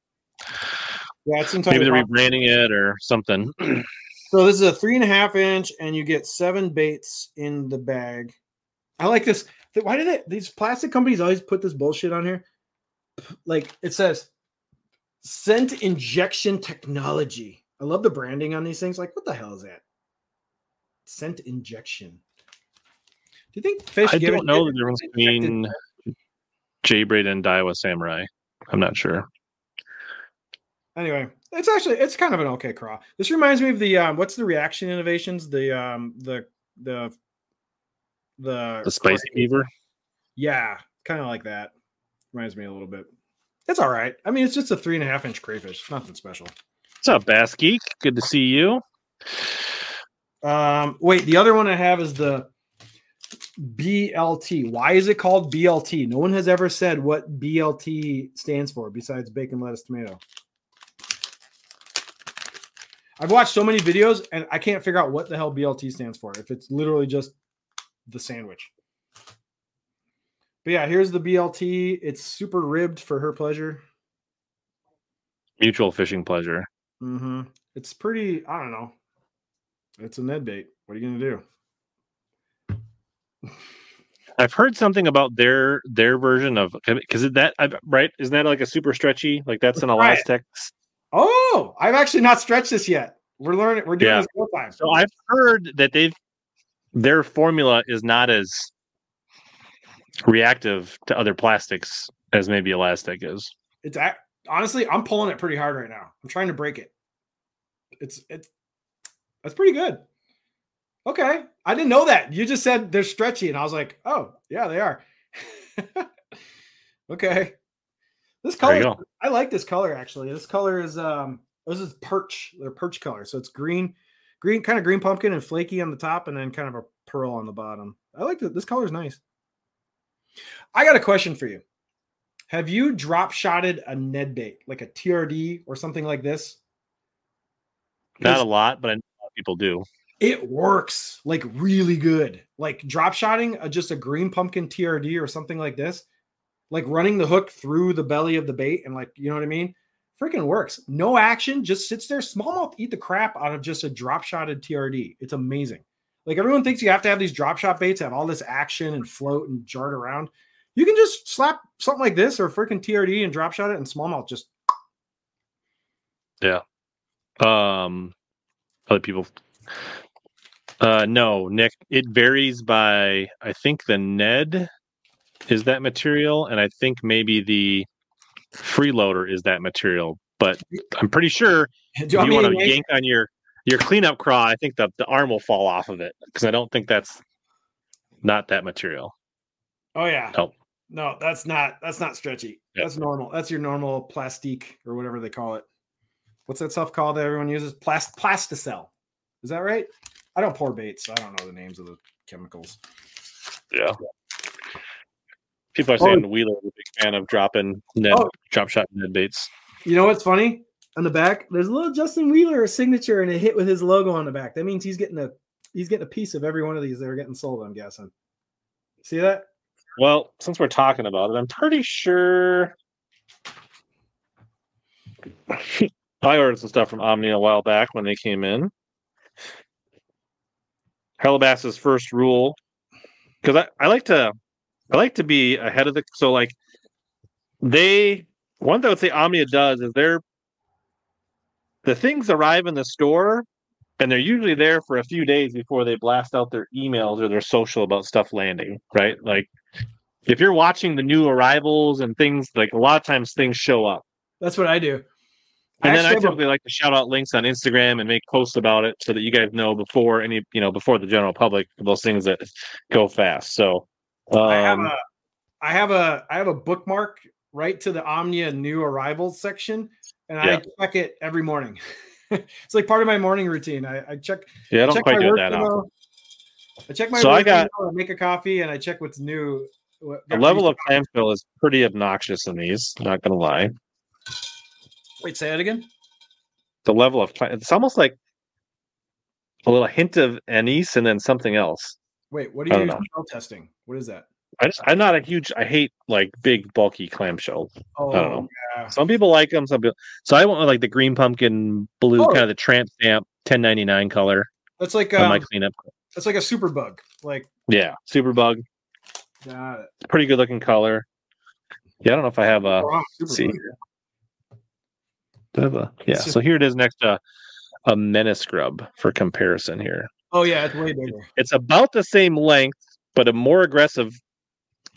Yeah, maybe they're rebranding it or something. So this is a three and a half inch, and you get seven baits in the bag. I like this. Why do they? These plastic companies always put this bullshit on here. Like it says, scent injection technology. I love the branding on these things. Like, what the hell is that? Scent injection. Do you think fish? I give don't a know the difference if it's injected? between J Braid and Daiwa Samurai. I'm not sure. Anyway, it's actually it's kind of an okay craw. This reminds me of the um, what's the reaction innovations? The um the the the The spicy beaver. Yeah, kind of like that. Reminds me a little bit. It's all right. I mean, it's just a three and a half inch crayfish. Nothing special. What's up, Bass Geek? Good to see you. Um, wait, the other one I have is the BLT. Why is it called BLT? No one has ever said what BLT stands for besides bacon, lettuce, tomato. I've watched so many videos and I can't figure out what the hell BLT stands for. If it's literally just the sandwich. But yeah, here's the BLT. It's super ribbed for her pleasure. Mutual fishing pleasure. Mm-hmm. It's pretty. I don't know. It's a Ned bait. What are you gonna do? I've heard something about their their version of because that right isn't that like a super stretchy like that's an Elastex. Oh, I've actually not stretched this yet. We're learning. We're doing yeah. this real time. So I've heard that they've their formula is not as reactive to other plastics as maybe elastic is. It's honestly, I'm pulling it pretty hard right now. I'm trying to break it. It's it's that's pretty good. Okay, I didn't know that. You just said they're stretchy, and I was like, oh yeah, they are. okay, this color, I like this color actually. This color is um, this is perch. They're perch color, so it's green, green, kind of green pumpkin and flaky on the top, and then kind of a pearl on the bottom. I like it. This color is nice. I got a question for you. Have you drop shotted a Ned bait, like a TRD or something like this? Not a lot, but I know people do. It works like really good. Like drop shotting a, just a green pumpkin TRD or something like this, like running the hook through the belly of the bait and like, you know what I mean? Freaking works. No action, just sits there. Smallmouth eat the crap out of just a drop shotted TRD. It's amazing. Like everyone thinks you have to have these drop shot baits have all this action and float and jart around. You can just slap something like this or freaking TRD and drop shot it and smallmouth just. Yeah. Um, other people. Uh, no, Nick. It varies by. I think the Ned is that material, and I think maybe the freeloader is that material. But I'm pretty sure Do you if you want to yank on your your cleanup craw, I think the, the arm will fall off of it because I don't think that's not that material. Oh yeah. No. No, that's not that's not stretchy. Yep. That's normal. That's your normal plastique or whatever they call it. What's that stuff called that everyone uses? Plast plastisol. Is that right? I don't pour baits. So I don't know the names of the chemicals. Yeah. People are oh. saying oh. Wheeler is a big fan of dropping Ned oh. drop shot Ned baits. You know what's funny? on the back, there's a little Justin Wheeler signature and a hit with his logo on the back. That means he's getting a he's getting a piece of every one of these that are getting sold. I'm guessing. See that? Well, since we're talking about it, I'm pretty sure I ordered some stuff from Omni a while back when they came in. Hellabass's first rule, because I, I like to I like to be ahead of the so like they one thing I would say Omnia does is they're the things arrive in the store and they're usually there for a few days before they blast out their emails or their social about stuff landing, right? Like if you're watching the new arrivals and things like a lot of times things show up. That's what I do. And I then I typically a... like to shout out links on Instagram and make posts about it so that you guys know before any, you know, before the general public those things that go fast. So um, I have a I have a I have a bookmark right to the Omnia new arrivals section and yeah. I check it every morning. it's like part of my morning routine. I, I check. Yeah, I don't check quite do that often. I check my. So I got. I make a coffee and I check what's new. What, the level of clamshell is pretty obnoxious in these. Not gonna lie. Wait, say it again. The level of it's almost like a little hint of anise and then something else. Wait, what are you smell testing? What is that? I just I'm not a huge I hate like big bulky clamshell. Oh, I don't know. Yeah. Some people like them, some people so I want like the green pumpkin blue, oh. kind of the tramp stamp 1099 color. That's like um, my cleanup. That's like a super bug. Like yeah, super bug. Got it. Pretty good looking color. Yeah, I don't know if I have a oh, see. I have a, yeah, so here it is next to a menace grub for comparison here. Oh yeah, it's way bigger. It's about the same length, but a more aggressive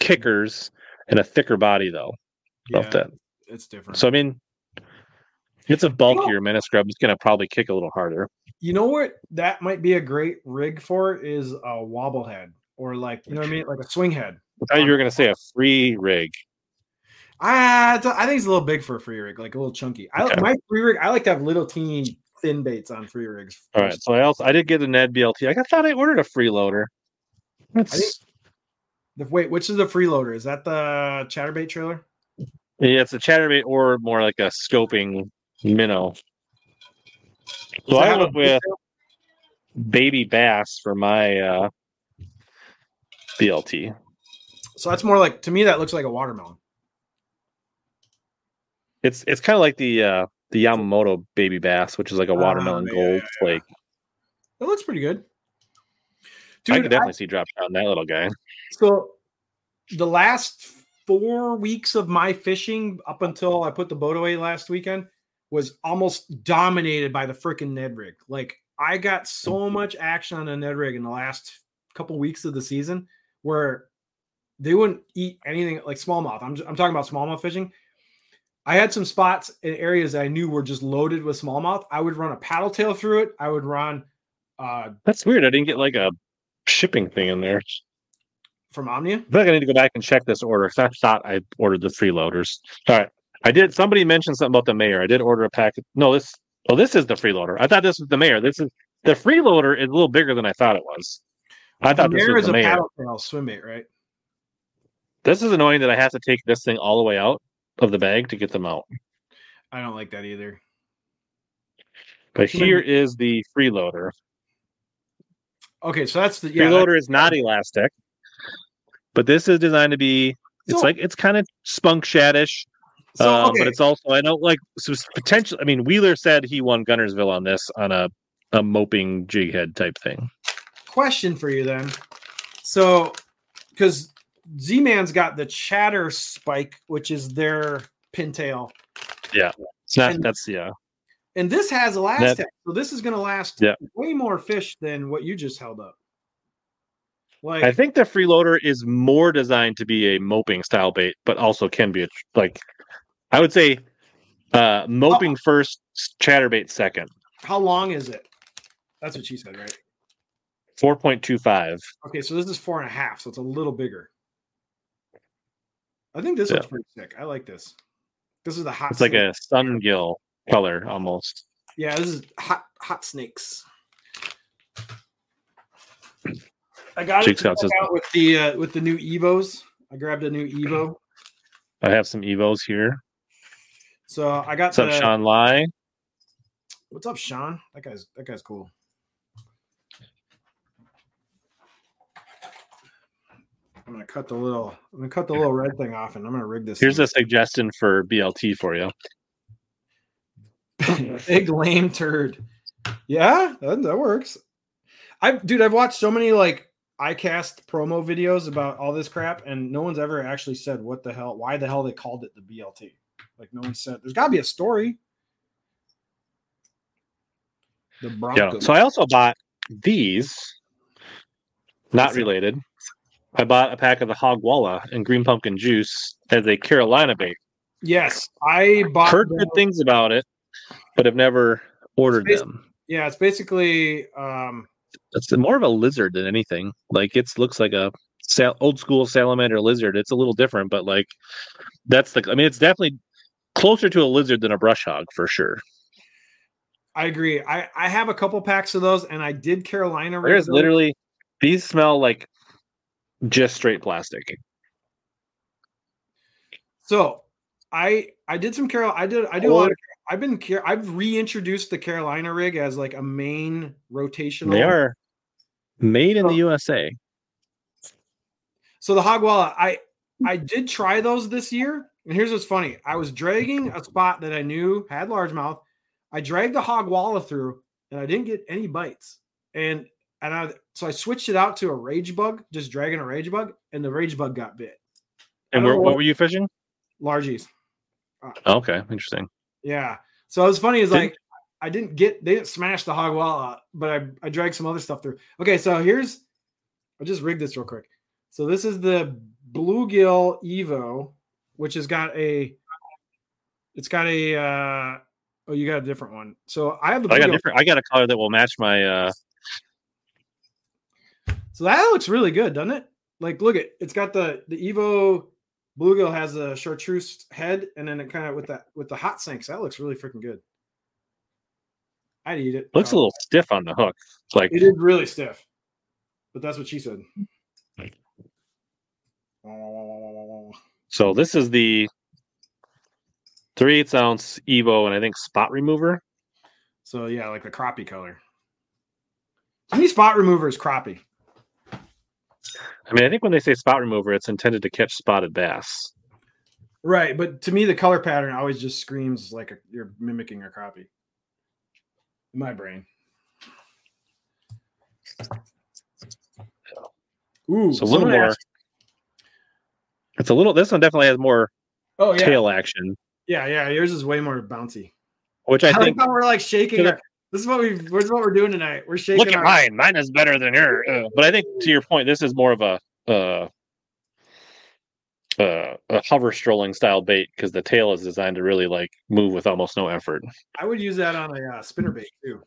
kickers and a thicker body though. Yeah, that. it's different. So I mean, it's a bulkier you know, menace grub. It's gonna probably kick a little harder. You know what? That might be a great rig for is a wobble head or like you know what I mean, like a swing head. I thought you were gonna say a free rig. Ah, I I think it's a little big for a free rig, like a little chunky. I okay. my free rig. I like to have little teeny thin baits on free rigs. All right, so I also I did get a Ned BLT. I thought I ordered a freeloader. That's the, wait, which is the freeloader? Is that the chatterbait trailer? Yeah, it's a chatterbait or more like a scoping minnow. So I have a went with baby bass for my uh, BLT. So that's more like to me that looks like a watermelon. It's it's kind of like the uh, the Yamamoto baby bass, which is like a Ah, watermelon yeah, gold yeah, flake. It looks pretty good. I Dude, can definitely see drop down that little guy. So the last four weeks of my fishing up until I put the boat away last weekend was almost dominated by the freaking Ned rig. Like I got so much action on the Ned rig in the last couple weeks of the season where they wouldn't eat anything like smallmouth. I'm, I'm talking about smallmouth fishing. I had some spots in areas I knew were just loaded with smallmouth. I would run a paddle tail through it. I would run uh, That's weird. I didn't get like a shipping thing in there. from Omnia. I feel like I need to go back and check this order because I thought I ordered the freeloaders. All right. I did. Somebody mentioned something about the mayor. I did order a packet. No, this. Well, this is the freeloader. I thought this was the mayor. This is the freeloader is a little bigger than I thought it was. I thought this There was is the a mayor. paddle tail swim bait, right? This is annoying that I have to take this thing all the way out of the bag to get them out. I don't like that either. But here is the freeloader. Okay, so that's the yeah. freeloader is not elastic, but this is designed to be. It's So- like it's kind of spunk shadish, so, um, okay, but it's also I know like so potential. I mean, Wheeler said he won Guntersville on this on a a moping jig head type thing. question for you then. So, because Z Man's got the chatter spike, which is their pintail, It's not. And- that's yeah. and this has elastic, so this is going to last Yeah. way more fish than what you just held up. Like, I think the freeloader is more designed to be a moping style bait, but also can be a like. I would say, uh, moping first, chatterbait second. how long is it? That's what she said, right? Four point two five. Okay, so this is four and a half, so it's a little bigger. I think this Yeah. looks pretty sick. I like this. This is the hot. It's like a sun gill color almost. Yeah, this is hot hot snakes. I got it to out says- with the uh, with the new Evos. I grabbed a new Evo, I have some evos here. so I got What's up. Sean Lai? What's up, Sean? That guy's that guy's cool. I'm gonna cut the little. I'm gonna cut the little red thing off, and I'm gonna rig this. Here's thing. a suggestion for BLT for you. big lame turd. Yeah, that, that works. I dude, I've watched so many like iCast promo videos about all this crap, and no one's ever actually said what the hell, why the hell they called it the BLT. Like no one said. There's got to be a story. The Yeah. Bronco. So I also bought these, not related. I bought a pack of the Hog Walla and green pumpkin juice as a Carolina bait. yes, I bought. Heard them- good things about it, but have never ordered It's them. Yeah, it's basically um It's more of a lizard than anything. Like it looks like a sal- old school salamander lizard. It's a little different, but like that's the. I mean, it's definitely closer to a lizard than a brush hog for sure. I agree. I I have a couple packs of those, and I did Carolina. rig There's those. literally these smell like just straight plastic. So I I did some Carol. I did I do a lot of. I've been I've reintroduced the Carolina rig as like a main rotational. They are made in the USA. So the Hogwalla, I I did try those this year, and here's what's funny: I was dragging a spot that I knew had largemouth. I dragged the Hogwalla through, and I didn't get any bites. And and I so I switched it out to a rage bug, just dragging a rage bug, and the rage bug got bit. And where, what were you fishing? Largies. Okay, interesting. Yeah. So it was funny is like I didn't get they didn't smash the hog wall out, but I, I dragged some other stuff through. Okay, so here's I'll just rig this real quick. So this is the bluegill Evo, which has got a it's got a uh oh you got a different one. So I have the I got different. I got a color that will match my. uh So that looks really good, doesn't it? Like look at it's got the the Evo bluegill has a chartreuse head and then it kind of with that with the hot sinks. That looks really freaking good. I'd eat it. Looks a little stiff on the hook. It's like It is really stiff, but that's what she said. so. This is the three eighths ounce Evo, and I think spot remover. So yeah, like the crappie color. Any spot remover is crappie. I mean, I think when they say spot remover, it's intended to catch spotted bass. Right, but to me, the color pattern always just screams like a, you're mimicking a crappie. In my brain. Ooh, So a little more. asked- It's a little. This one definitely has more oh yeah, tail action, yeah, yeah. Yours is way more bouncy. which I I, think. like how we're like shaking. This is what we. This is what we're doing tonight. We're shaking. Look at our, mine. Mine is better than yours. Uh, but I think to your point, this is more of a uh, uh, a hover strolling style bait because the tail is designed to really like move with almost no effort. I would use that on a uh, spinnerbait too,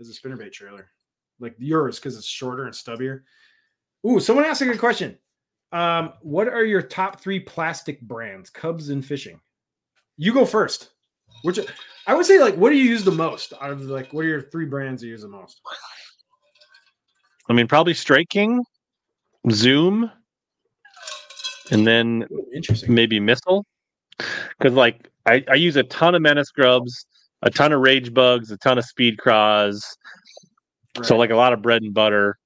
as a spinner bait trailer, like yours because it's shorter and stubbier. Ooh, someone asked a good question. Um, what are your top three plastic brands, Cubs and fishing? You go first. Which I would say, like, what do you use the most? Out of like, what are your three brands you use the most? I mean, probably Strike King, Zoom, and then interesting. maybe Missile. Because like I, I use a ton of Menace grubs, a ton of Rage Bugs, a ton of Speed Craws. So like a lot of bread and butter.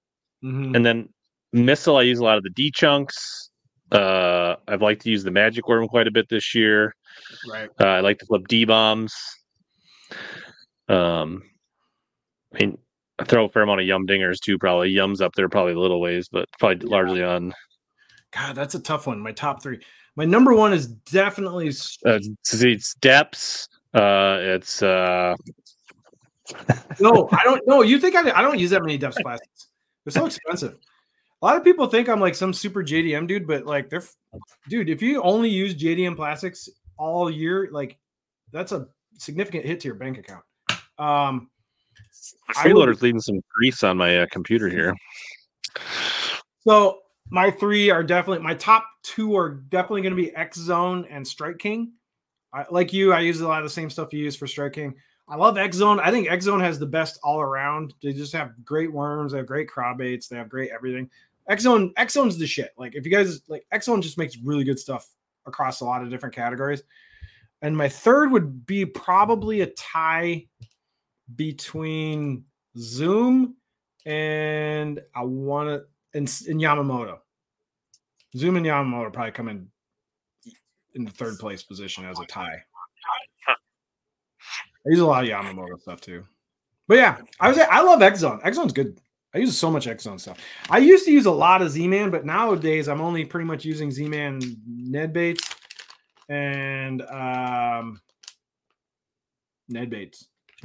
Mhm. And then Missile, I use a lot of the D chunks. Uh, I've liked to use the Magic Worm quite a bit this year. right. Uh, I like to flip D bombs. Um, I mean, I throw a fair amount of Yum Dingers too. Probably Yums up there, probably a little ways, but probably largely on God, that's a tough one. My top three. My number one is definitely uh, see, it's Deps. Uh, it's uh, no. I don't know. You think I? I don't use that many Deps plastics. They're so expensive. A lot of people think I'm like some super JDM dude, but like they're, dude. If you only use JDM plastics all year, like that's a significant hit to your bank account. Um, I would- freeloader's leaving some grease on my uh, computer here. So my three are definitely my top two are definitely going to be X Zone and Strike King. I, like you, I use a lot of the same stuff you use for Strike King. I love X Zone. I think X Zone has the best all around. They just have great worms. They have great crab baits. They have great everything. X Zone's the shit. Like if you guys like Zone, just makes really good stuff across a lot of different categories. And my third would be probably a tie between Zoom and I want to and, and Yamamoto. Zoom and Yamamoto probably come in in the third place position as a tie. I use a lot of Yamamoto stuff too. But yeah, I was I love X Zone. Exxon's good. I use so much X Zone stuff. I used to use a lot of Z-Man, but nowadays I'm only pretty much using Z-Man Ned baits and um Ned baits.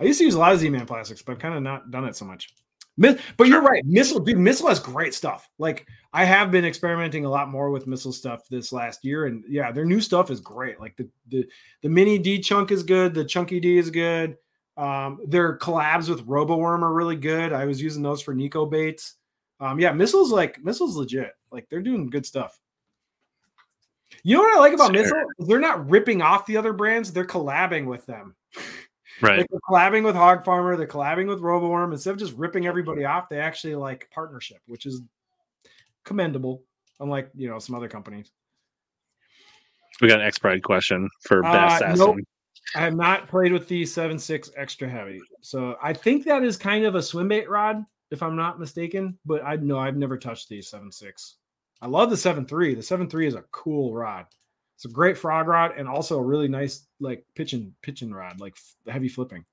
I used to use a lot of Z-Man plastics, but I've kind of not done it so much. But you're right, missile, dude. Missile has great stuff. Like I have been experimenting a lot more with missile stuff this last year, and yeah, their new stuff is great. Like the the the mini D chunk is good, the chunky D is good. Um, their collabs with RoboWorm are really good. I was using those for Neko baits. Um, yeah, missiles like missiles legit. Like they're doing good stuff. You know what I like about Sure. Missile? They're not ripping off the other brands; they're collabing with them. Right. Like they're collabing with Hog Farmer, they're collabing with RoboWorm. Instead of just ripping everybody off, they actually like partnership, which is commendable. Unlike you know some other companies. We got an X Pride question for Uh, Bass Assassin. nope. I have not played with the seven six extra heavy, so I think that is kind of a swim bait rod, if I'm not mistaken. But I know I've never touched the seven six. I love the seven three. The seven three is a cool rod. It's a great frog rod and also a really nice like pitching pitching rod, like f- heavy flipping.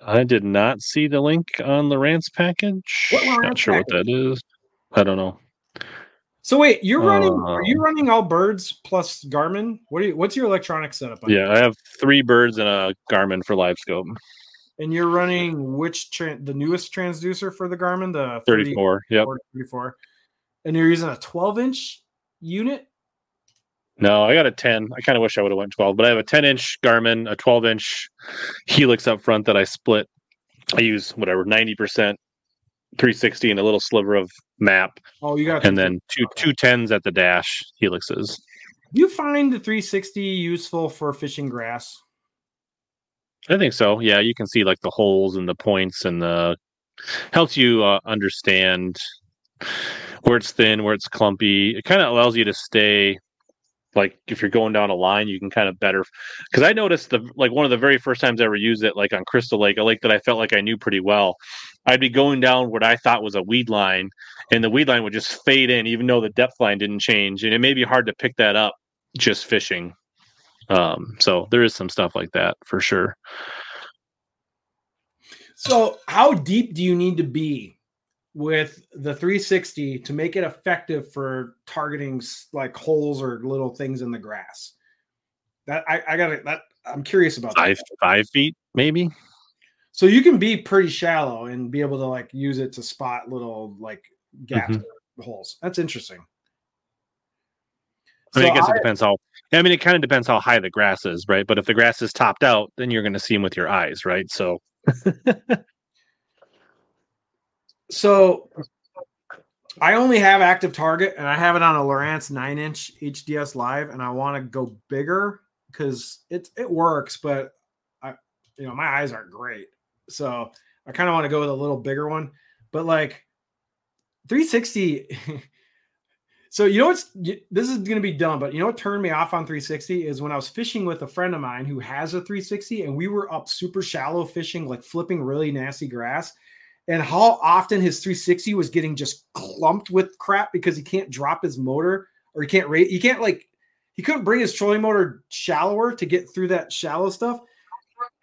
I did not see the link on the Rants package. Not sure what that is. I don't know. So wait, you're running? Are Uh, you running all birds plus Garmin? What are you? What's your electronic setup? on Yeah, I have three birds and a Garmin for live scope. And you're running which tran the newest transducer for the Garmin, the 30 34. Yep. 34. And you're using a 12 inch unit. No, I got a 10. I kind of wish I would have went 12, but I have a 10 inch Garmin, a 12 inch Helix up front that I split. I use whatever 90% 360 and a little sliver of map, Oh, you got and then two two tens at the dash Helixes. you find the 360 useful for fishing grass. I think so. Yeah, you can see like the holes and the points and the helps you uh, understand where it's thin, where it's clumpy. It kind of allows you to stay like if you're going down a line, you can kind of better. Because I noticed the like one of the very first times I ever used it, like on Crystal Lake, a lake that I felt like I knew pretty well. I'd be going down what I thought was a weed line, and the weed line would just fade in, even though the depth line didn't change, and it may be hard to pick that up just fishing. Um, so there is some stuff like that for sure. So, how deep do you need to be with the 360 to make it effective for targeting like holes or little things in the grass? That I, I gotta that I'm curious about five that. five feet maybe. So you can be pretty shallow and be able to like use it to spot little like gaps mm-hmm. holes. That's interesting. I mean, so I guess I, it depends how. I mean, it kind of depends how high the grass is, right? But if the grass is topped out, then you're going to see them with your eyes, right? So so I only have active target and I have it on a Lowrance 9 inch HDS live and I want to go bigger because it it works, but I you know my eyes aren't great. So I kind of want to go with a little bigger one. But like 360 So you know what's this is going to be dumb, but you know what turned me off on 360 is when I was fishing with a friend of mine who has a 360 and we were up super shallow fishing, like flipping really nasty grass, and how often his 360 was getting just clumped with crap because he can't drop his motor or he can't rate, he can't like he couldn't bring his trolling motor shallower to get through that shallow stuff.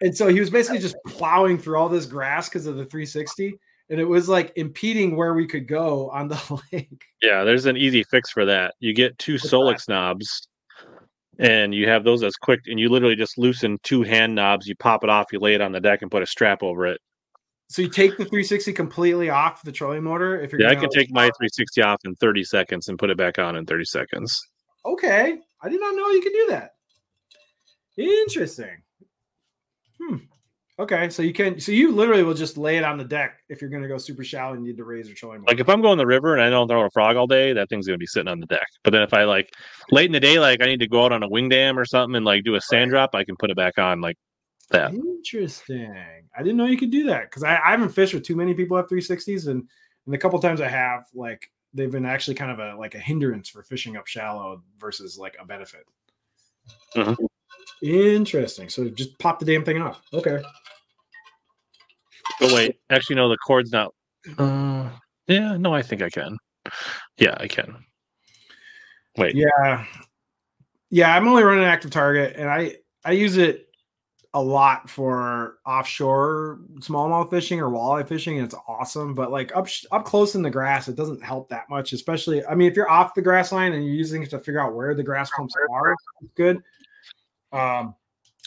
And so he was basically just plowing through all this grass because of the 360 and it was like impeding where we could go on the lake. Yeah, there's an easy fix for that. You get two What's Solix that? knobs and you have those as quick and you literally just loosen two hand knobs, you pop it off, you lay it on the deck and put a strap over it. So you take the 360 completely off the trolling motor if you're Yeah, I can take my 360 off in 30 seconds and put it back on in 30 seconds. Okay. I did not know you could do that. Interesting. Hmm. Okay, so you can, so you literally will just lay it on the deck if you're going to go super shallow and need to raise or trolling. Like if I'm going the river and I don't throw a frog all day, that thing's going to be sitting on the deck. But then if I like late in the day, like I need to go out on a wing dam or something and like do a sand drop, I can put it back on like that. Interesting. I didn't know you could do that because I, I, haven't fished with too many people have 360s, and and the couple times I have, like they've been actually kind of a like a hindrance for fishing up shallow versus like a benefit. Mm-hmm. Interesting. So just pop the damn thing off. Okay. But wait, actually, no, the cord's not. Uh, yeah, no, I think I can. Yeah, I can. Wait. Yeah, yeah. I'm only running active target, and I I use it a lot for offshore smallmouth fishing or walleye fishing, and it's awesome. But like up up close in the grass, it doesn't help that much. Especially, I mean, if you're off the grass line and you're using it to figure out where the grass clumps are, it's good. Um,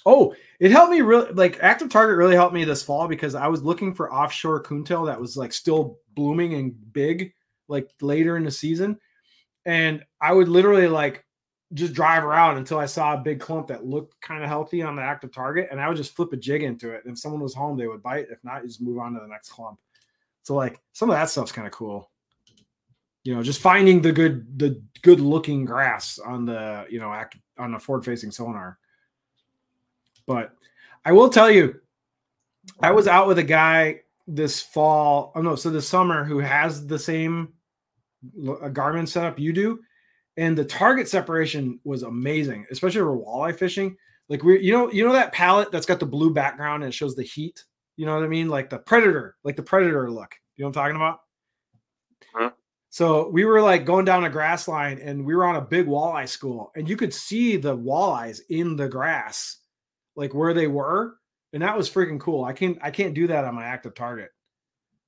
Oh, it helped me really like active target really helped me this fall because I was looking for offshore coontail that was like still blooming and big like later in the season. And I would literally like just drive around until I saw a big clump that looked kind of healthy on the active target. And I would just flip a jig into it. And if someone was home, they would bite. If not, you just move on to the next clump. So like some of that stuff's kind of cool. You know, just finding the good the good looking grass on the, you know, act on the forward facing sonar. But I will tell you, I was out with a guy this fall. Oh no, so this summer who has the same a uh, Garmin setup you do, and the target separation was amazing, especially for walleye fishing. Like we, you know, you know that palette that's got the blue background and it shows the heat. You know what I mean? Like the predator, like the predator look. You know what I'm talking about? Huh? So we were like going down a grass line and we were on a big walleye school, and you could see the walleyes in the grass like where they were, and that was freaking cool. I can't I can't do that on my active target.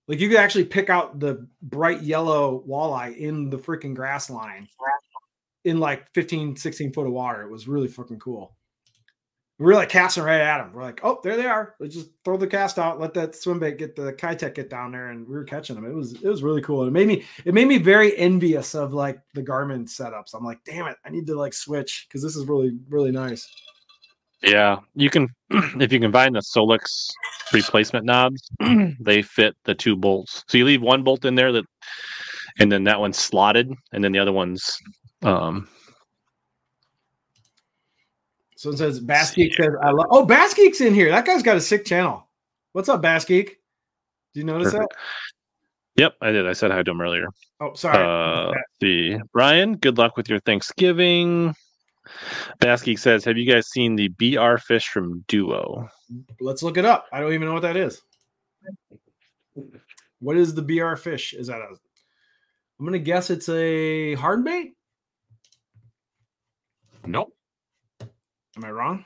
Like you could actually pick out the bright yellow walleye in the freaking grass line in like 15, 16 foot of water. It was really freaking cool. We were like casting right at them. We're like, oh, there they are. Let's just throw the cast out, let that swim bait get the Keitech get down there, and we were catching them. It was it was really cool. It made me it made me very envious of like the Garmin setups. I'm like, damn it, I need to like switch because this is really really nice. Yeah, you can if you can find the Solix replacement knobs, they fit the two bolts. So you leave one bolt in there that, and then that one's slotted, and then the other one's. Um, so it says Bass Geek says I love. Oh, Bass Geek's in here. That guy's got a sick channel. What's up, Bass Geek? Did you notice Perfect. that? Yep, I did. I said hi to him earlier. Oh, sorry. Uh, the Brian, good luck with your Thanksgiving. Bass Geek says, "Have you guys seen the BR fish from Duo?" Let's look it up. I don't even know what that is. What is the BR fish? Is that a? I'm gonna guess it's a hard bait. Nope. Am I wrong?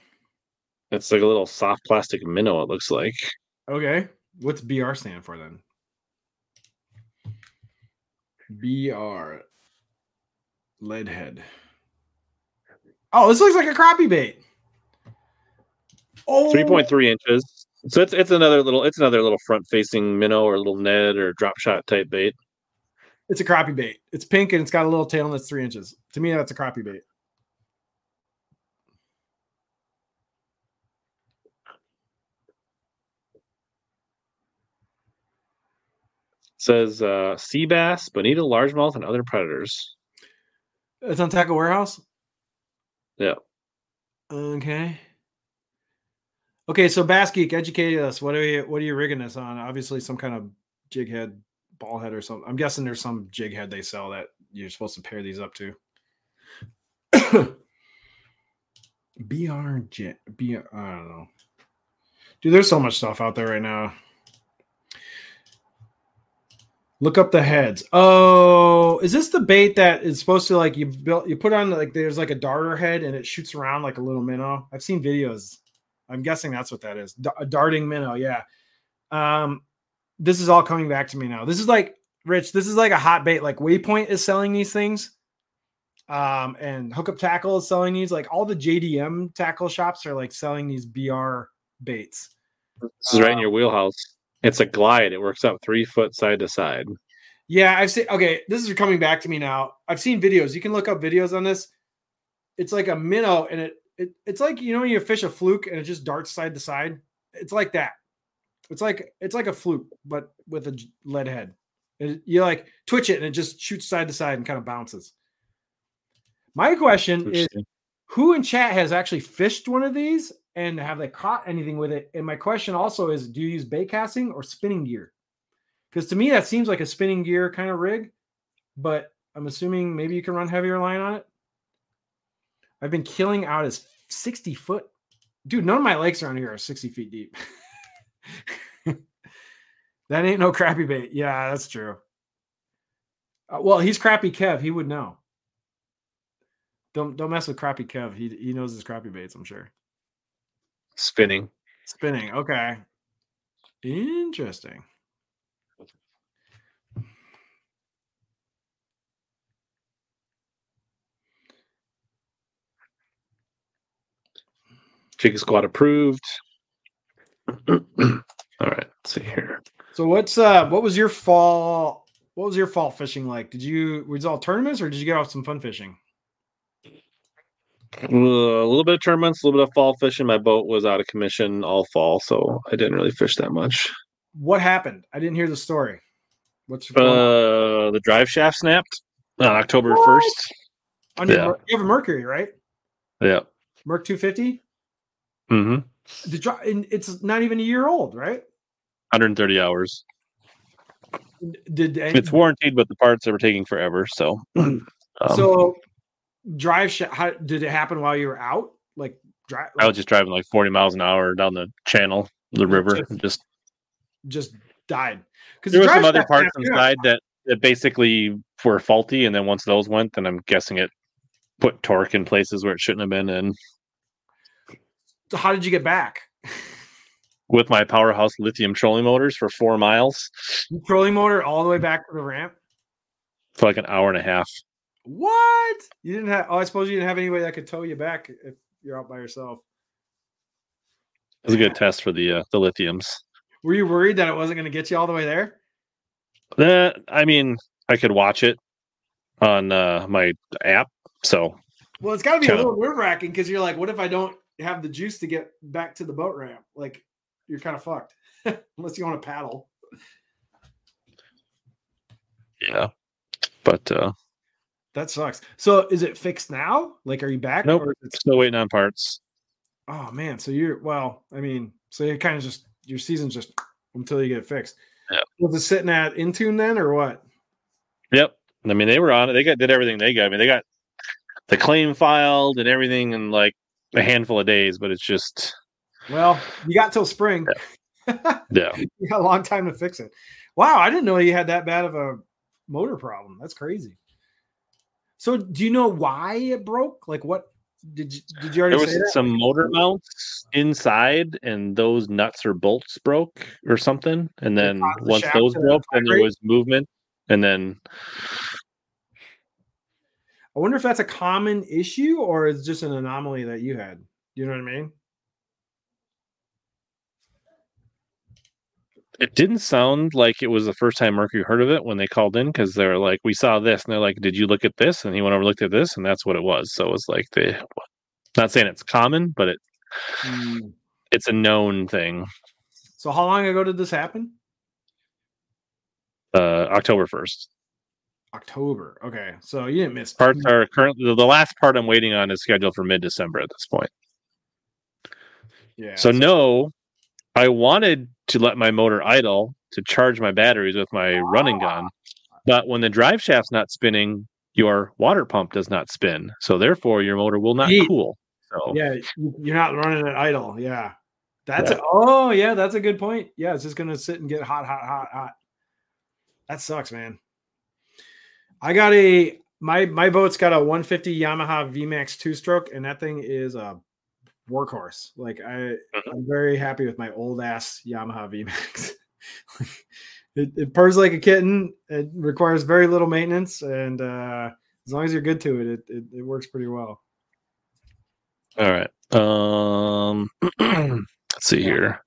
It's like a little soft plastic minnow. It looks like. Okay. What's BR stand for then? BR lead head. Oh, this looks like a crappie bait. Oh, Three point three inches. So it's it's another little it's another little front facing minnow or little Ned or drop shot type bait. It's a crappie bait. It's pink and it's got a little tail and it's three inches. To me, that's a crappie bait. says uh, sea bass, bonita, largemouth, and other predators. It's on Tackle Warehouse. Yeah. Okay. Okay, so Bass Geek, educate us. What are you what are you rigging this on? Obviously, some kind of jig head, ball head, or something. I'm guessing there's some jig head they sell that you're supposed to pair these up to. BR jet BR, I don't know. Dude, there's so much stuff out there right now. Look up the heads. Oh, is this the bait that is supposed to like you built you put on like there's like a darter head and it shoots around like a little minnow? I've seen videos. I'm guessing that's what that is. D- a darting minnow, yeah. Um this is all coming back to me now. This is like Rich, this is like a hot bait. Like Waypoint is selling these things. Um and Hookup Tackle is selling these. Like all the JDM tackle shops are like selling these BR baits. This is right in your wheelhouse. It's a glide. It works out three foot side to side. Yeah, I've seen. Okay, this is coming back to me now. I've seen videos. You can look up videos on this. It's like a minnow, and it, it it's like you know when you fish a fluke and it just darts side to side. It's like that. It's like it's like a fluke, but with a lead head. It, you like twitch it, and it just shoots side to side and kind of bounces. My question is, who in chat has actually fished one of these and have they caught anything with it? And my question also is, do you use bait casting or spinning gear? Because to me, that seems like a spinning gear kind of rig, but I'm assuming maybe you can run heavier line on it. I've been killing out as 60 foot. Dude, none of my lakes around here are 60 feet deep. that ain't no crappie bait. Yeah, that's true. Uh, well, he's crappy Kev. He would know. Don't don't mess with crappy Kev. He he knows his crappie baits, I'm sure. Spinning. Spinning. Okay. Interesting. Jig Squad approved. All right, let's see here. So what's uh what was your fall what was your fall fishing like? Did you was it all tournaments or did you get off some fun fishing? A little bit of tournaments, a little bit of fall fishing. My boat was out of commission all fall, so I didn't really fish that much. What happened? I didn't hear the story. What's uh the drive shaft snapped on October first. On your, yeah. you have a Mercury, right? Yeah. Merc two fifty. Mm-hmm. The dry, and it's not even a year old, right? 130 hours. Did it's warranted, but the parts are taking forever. So, um, so drive. Sh- how did it happen while you were out? Like drive? Like, I was just driving like 40 miles an hour down the channel, the river, just just, just died. Because there were some other parts inside that that basically were faulty, and then once those went, then I'm guessing it put torque in places where it shouldn't have been. And so how did you get back? With my powerhouse lithium trolling motors for four miles. Trolling motor all the way back to the ramp? For like an hour and a half. What? You didn't have oh, I suppose you didn't have any way that could tow you back if you're out by yourself. It was a good test for the uh, the lithiums. Were you worried that it wasn't going to get you all the way there? That I mean, I could watch it on uh, my app. So, well, it's got to be a little nerve wracking because you're like, what if I don't have the juice to get back to the boat ramp? Like, you're kind of fucked unless you want to paddle. Yeah, but uh that sucks. So, is it fixed now? Like, are you back? Nope. Or Still waiting on parts. Oh man, so you're well. I mean, so you're kind of just your season's just until you get it fixed. Yeah. Was it sitting at Intune then, or what? Yep. I mean, they were on it. They got did everything they got. I mean, they got the claim filed and everything in like a handful of days, but it's just Well, you got till spring. yeah. you got a long time to fix it. Wow, I didn't know you had that bad of a motor problem. That's crazy. So, do you know why it broke? Like, what did you did you already There was some motor mounts inside, and those nuts or bolts broke or something. And then the once those broke, then there was movement, and then I wonder if that's a common issue or it's just an anomaly that you had. You know what I mean? It didn't sound like it was the first time Mercury heard of it when they called in because they're like, "We saw this," and they're like, "Did you look at this?" And he went over and looked at this, and that's what it was. So it was like they, not saying it's common, but it Mm. it's a known thing. So, how long ago did this happen? Uh, October first. October. Okay, so you didn't miss Parts are currently the the last part I'm waiting on is scheduled for mid December at this point. Yeah. So no, I wanted to let my motor idle to charge my batteries with my running gun, but when the drive shaft's not spinning, your water pump does not spin. So therefore, your motor will not Heat. cool. So yeah, you- you're not running it idle. Yeah. That's Yeah. a, oh yeah, that's a good point. Yeah, it's just gonna sit and get hot, hot, hot, hot. That sucks, man. I got a my my boat's got a 150 Yamaha VMAX two stroke, and that thing is a workhorse. Like I, I'm very happy with my old ass Yamaha VMAX. it, it purrs like a kitten. It requires very little maintenance, and uh, as long as you're good to it, it, it, it works pretty well. all right. Um, let's see here.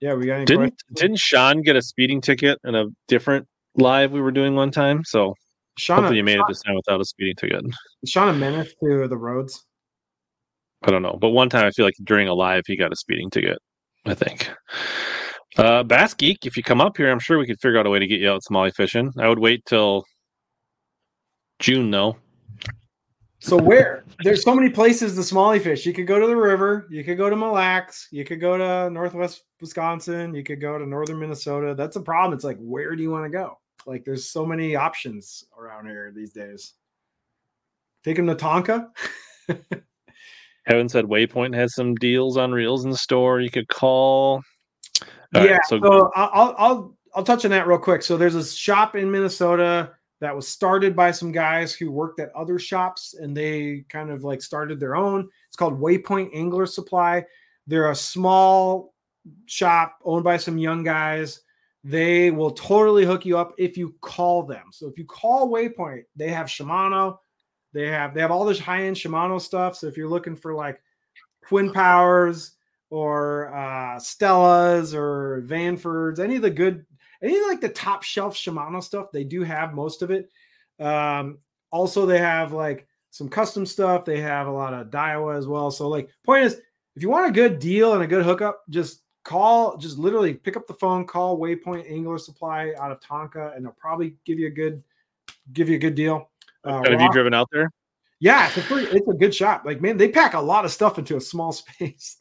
Yeah, we got Didn't questions? didn't Sean get a speeding ticket in a different live we were doing one time? So Shauna, hopefully you made it this time without a speeding ticket. Sean a menace to the roads. I don't know, but one time I feel like during a live he got a speeding ticket. I think. Uh, Bass Geek, if you come up here, I'm sure we could figure out a way to get you out smallie fishing. I would wait till June though. So where? There's so many places to smallie fish. You could go to the river. You could go to Mille Lacs. You could go to Northwest Wisconsin. You could go to Northern Minnesota. That's a problem. It's like, where do you want to go? Like, there's so many options around here these days. Take them to Tonka. Kevin said Waypoint has some deals on reels in the store. You could call. All right, yeah. so so I'll I'll I'll touch on that real quick. So there's a shop in Minnesota that was started by some guys who worked at other shops, and they kind of like started their own. It's called Waypoint Angler Supply. They're a small shop owned by some young guys. They will totally hook you up if you call them. So if you call Waypoint, they have Shimano. They have they have all this high end Shimano stuff. So if you're looking for like Twin Powers or uh, Stellas or Vanfords, any of the good, any of like the top shelf Shimano stuff, they do have most of it. Um, also, they have like some custom stuff. They have a lot of Daiwa as well. So, like, point is, if you want a good deal and a good hookup, just call, just literally pick up the phone, call Waypoint Angler Supply out of Tonka, and they'll probably give you a good, give you a good deal. Uh, have you driven out there? yeah, it's a, pretty, it's a good shop. Like, man, they pack a lot of stuff into a small space.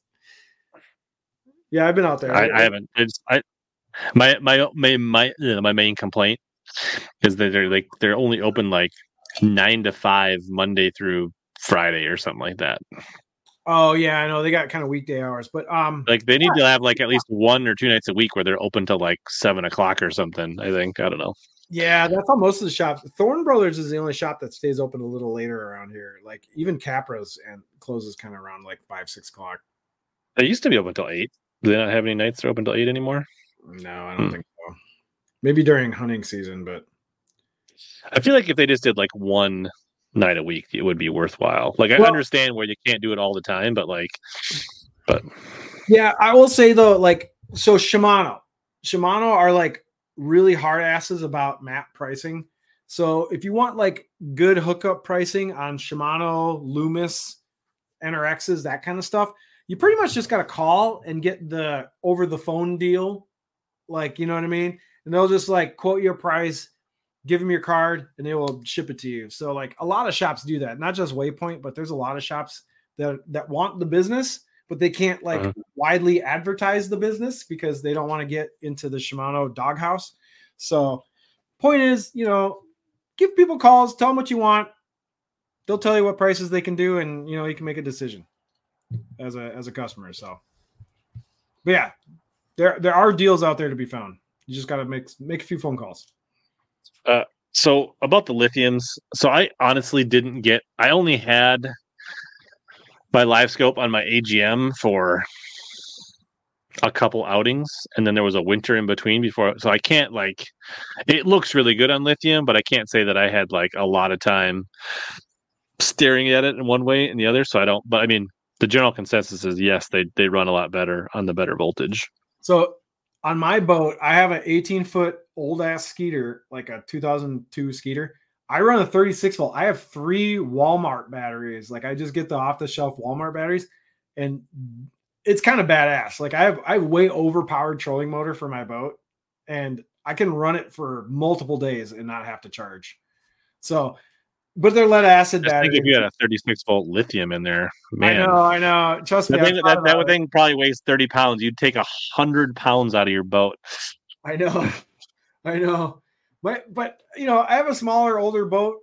Yeah, I've been out there. I, I haven't. It's I my my my my my main complaint is that they're like they're only open like nine to five Monday through Friday or something like that. Oh yeah, I know they got kind of weekday hours, but um, Like they need to have like at least one or two nights a week where they're open till like seven o'clock or something. I think I don't know. Yeah, that's how most of the shops. Thorn Brothers is the only shop that stays open a little later around here. Like even Capra's and closes kind of around like five six o'clock. They used to be open till eight. Do they not have any nights that are open till eight anymore? No, I don't Hmm. think so. Maybe during hunting season, but I feel like if they just did like one night a week, it would be worthwhile. Like I Well- understand where you can't do it all the time, but like, but Yeah, I will say though, like so Shimano. Shimano are like really hard asses about map pricing. So if you want like good hookup pricing on Shimano, Loomis, NRXs, that kind of stuff, you pretty much just got to call and get the over the phone deal. Like, you know what I mean? And they'll just like quote your price, give them your card, and they will ship it to you. So like a lot of shops do that, not just Waypoint, but there's a lot of shops that that want the business, but they can't like Uh-huh. widely advertise the business because they don't want to get into the Shimano doghouse. So, point is, you know, give people calls, tell them what you want. they'll tell you what prices they can do, and you know you can make a decision as a as a customer. So, but yeah, there there are deals out there to be found. You just got to make make a few phone calls. Uh, so about the lithiums, so I honestly didn't get. I only had my live scope on my AGM for a couple outings and then there was a winter in between before so i can't like it looks really good on lithium but i can't say that i had like a lot of time staring at it in one way and the other so i don't but i mean the general consensus is yes they they run a lot better on the better voltage. So on my boat i have an 18 foot old ass skeeter like a 2002 skeeter i run a 36 volt i have three walmart batteries like i just get the off the shelf walmart batteries and it's kind of badass. Like I have I have way overpowered trolling motor for my boat, and I can run it for multiple days and not have to charge. So, but they're lead acid batteries. I think if you had a 36 volt lithium in there, man. I know, I know. Trust that me, thing, that, that thing probably weighs 30 pounds. You'd take a hundred pounds out of your boat. I know, I know. But but you know, I have a smaller, older boat,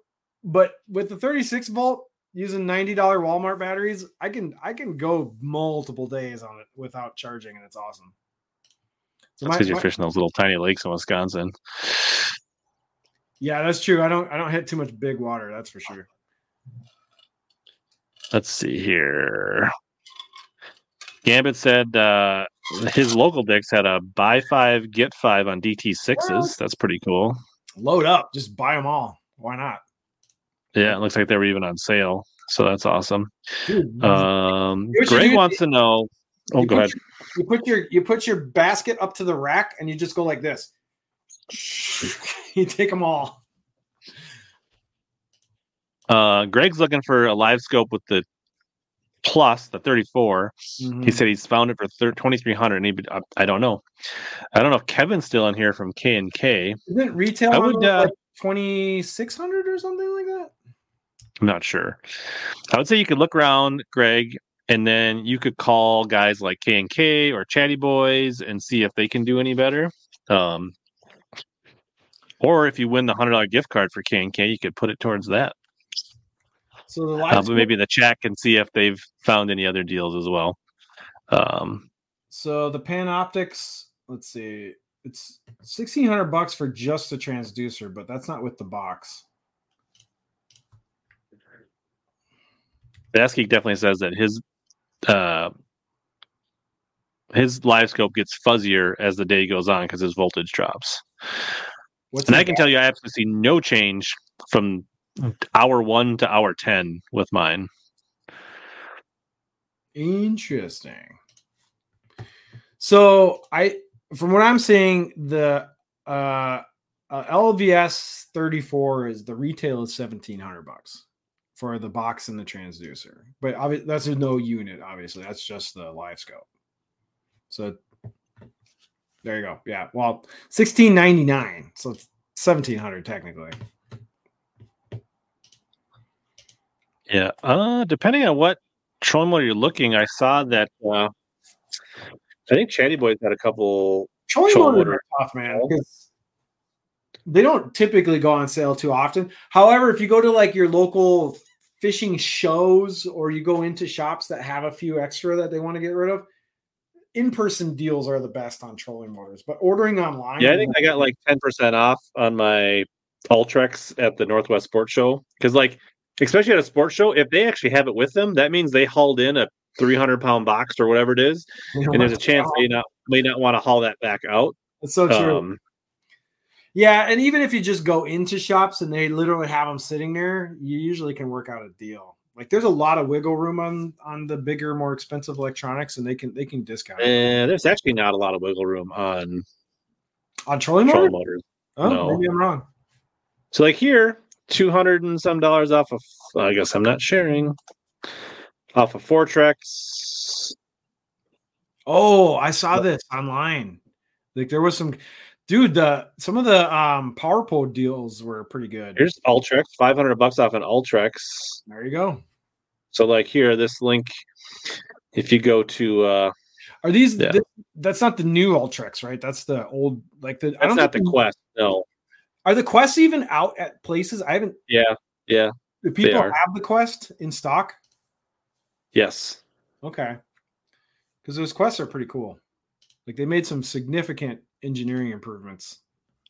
but with the 36 volt, using $90 Walmart batteries, I can I can go multiple days on it without charging and it's awesome. So that's because you're fishing those little tiny lakes in Wisconsin. Yeah, that's true. I don't I don't hit too much big water, that's for sure. Let's see here. Gambit said uh, his local Dick's had a buy five, get five on DT6s. That's pretty cool. Load up, just buy them all. Why not? Yeah, it looks like they were even on sale. So that's awesome. Dude, um, Greg wants to know. Oh, go ahead. Your, you put your you put your basket up to the rack and you just go like this. you take them all. Uh, Greg's looking for a live scope with the plus the 34 mm-hmm. he said he's found it for 2300 and he I, I, don't know i don't know if kevin's still in here from k and k isn't retail i would uh, like 2600 or something like that I'm not sure. I would say you could look around, Greg, and then you could call guys like K and K or Chatty Boys and see if they can do any better. Um, or if you win the hundred dollar gift card for K and K, you could put it towards that. So the uh, but maybe the chat can see if they've found any other deals as well. Um, so the Panoptix, let's see, it's sixteen hundred bucks for just a transducer, but that's not with the box. Bass Geek definitely says that his uh, his live scope gets fuzzier as the day goes on because his voltage drops. What's and I can tell you, I absolutely see no change from hour one to hour ten with mine. Interesting. So I, from what I'm seeing, the uh, uh, LVS 34 is the retail is 1700 bucks for the box and the transducer. But obviously, that's no unit. Obviously, that's just the live scope. So there you go. Yeah. Well, sixteen ninety nine. So it's seventeen hundred technically. Yeah. Uh, depending on what trolling motor you're looking, I saw that. Uh, I think Chatty Boys had a couple. Trolling motor are tough, man. They don't typically go on sale too often. However, if you go to like your local fishing shows or you go into shops that have a few extra that they want to get rid of, in-person deals are the best on trolling motors. But ordering online, yeah, I think I got like ten percent off on my Ultrex at the Northwest Sports Show because, like, especially at a sports show, if they actually have it with them, that means they hauled in a 300 pound box or whatever it is, and there's a chance they not may not want to haul that back out. That's so true. Um, yeah, and even if you just go into shops and they literally have them sitting there, you usually can work out a deal. Like there's a lot of wiggle room on on the bigger, more expensive electronics, and they can they can discount. Yeah, there's actually not a lot of wiggle room on on trolling, trolling motors. Oh, no. maybe I'm wrong. So like here, two hundred and some dollars off of. I guess I'm not sharing. Off of Fortrex. Oh, I saw this online. Like there was some Dude, the some of the um PowerPole deals were pretty good. Here's Ultrex, 500 bucks off an Ultrex. There you go. So like here, this link, if you go to uh are these yeah. th- that's not the new Ultrex, right? That's the old like the that's I don't not the Quest, no. Are the quests even out at places? I haven't Yeah, yeah. Do people have the Quest in stock? Yes. Okay. Because those quests are pretty cool. Like they made some significant engineering improvements.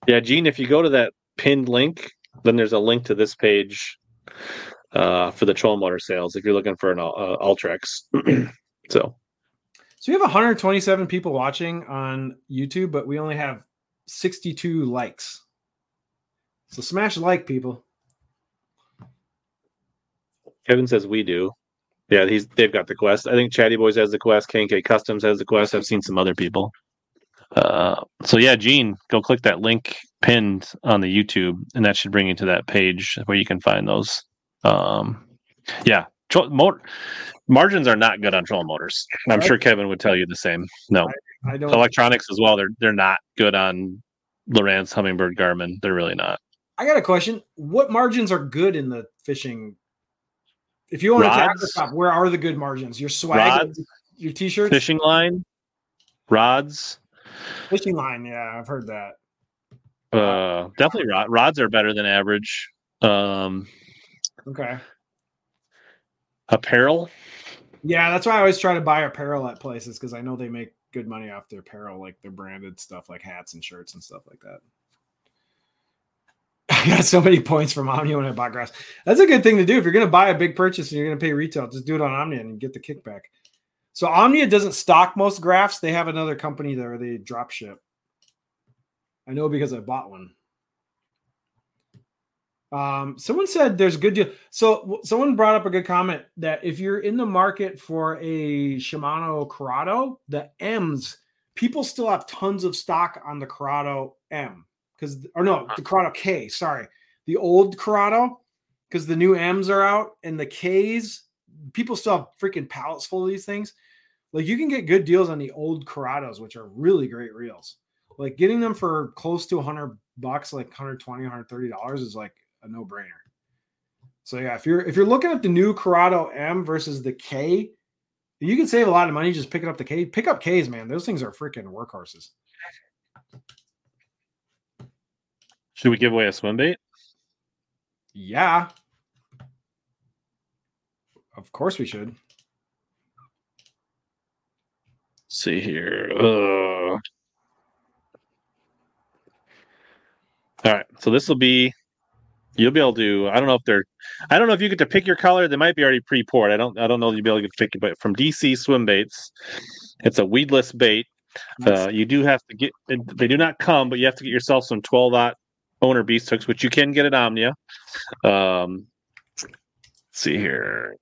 Yeah, Gene, if you go to that pinned link, then there's a link to this page uh, for the Troll Motor sales if you're looking for an uh, Ultrex. so, So we have 127 people watching on YouTube, but we only have 62 likes. So smash like, people. Kevin says we do. Yeah, he's they've got the quest. I think Chatty Boys has the quest. KK Customs has the quest. I've seen some other people. Uh, so yeah, Gene, go click that link pinned on the YouTube, and that should bring you to that page where you can find those. Um, yeah, tro- margins are not good on trolling motors. And I'm sure Kevin would tell you the same. No, I don't. electronics as well. They're they're not good on Lowrance, Humminbird, Garmin. They're really not. I got a question. What margins are good in the fishing? If you want to Rods? shop, where are the good margins? Your swag, Rods, your t-shirts, fishing line, rods. fishing line. Yeah, I've heard that. Uh, definitely rod, rods are better than average. Um, Okay. apparel. Yeah, that's why I always try to buy apparel at places because I know they make good money off their apparel, like their branded stuff, like hats and shirts and stuff like that. Got so many points from Omnia when I bought grass. That's a good thing to do. If you're going to buy a big purchase and you're going to pay retail, just do it on Omnia and get the kickback. So Omnia doesn't stock most graphs. They have another company there they drop ship. I know because I bought one. Um, someone said there's good deal. So someone brought up a good comment that if you're in the market for a Shimano Curado, the M's, people still have tons of stock on the Curado M because, or no, the Curado K. Sorry, the old Curado because the new M's are out and the K's. People still have freaking pallets full of these things. Like you can get good deals on the old Curados, which are really great reels. Like getting them for close to 100 bucks, like 120, 130 dollars, is like a no brainer. So yeah, if you're if you're looking at the new Curado M versus the K, you can save a lot of money just picking up the K. Pick up K's, man. Those things are freaking workhorses. Should we give away a swim bait? Yeah. Of course we should. Let's see here. Uh... All right. So this will be. You'll be able to. I don't know if they're. I don't know if you get to pick your color. They might be already pre-poured. I don't. I don't know if you'll be able to pick it. But from DC Swim Baits, it's a weedless bait. Uh, you do have to get. They do not come, but you have to get yourself some 12 aught owner beast hooks, which you can get at Omnia. Um, see here.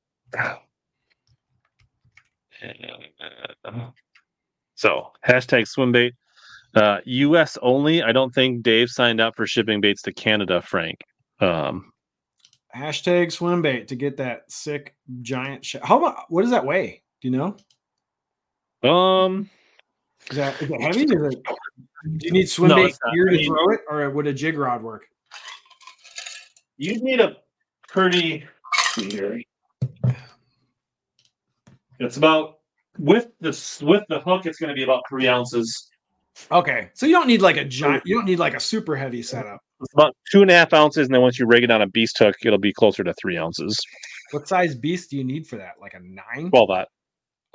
So hashtag swim bait. Uh, U.S. only. I don't think Dave signed up for shipping baits to Canada, Frank. Um, Hashtag swim bait to get that sick giant. Sh- How about what does that weigh? Do you know? um, Is that is it heavy? Is it, do you need swim No, bait it's not. gear I to mean- throw it, or would a jig rod work? you need a pretty. It's about with the with the hook. It's going to be about three ounces. Okay, so you don't need like a giant. You don't need like a super heavy setup. It's about two and a half ounces, and then once you rig it on a beast hook, it'll be closer to three ounces. What size beast do you need for that? Like a nine? Twelve aught.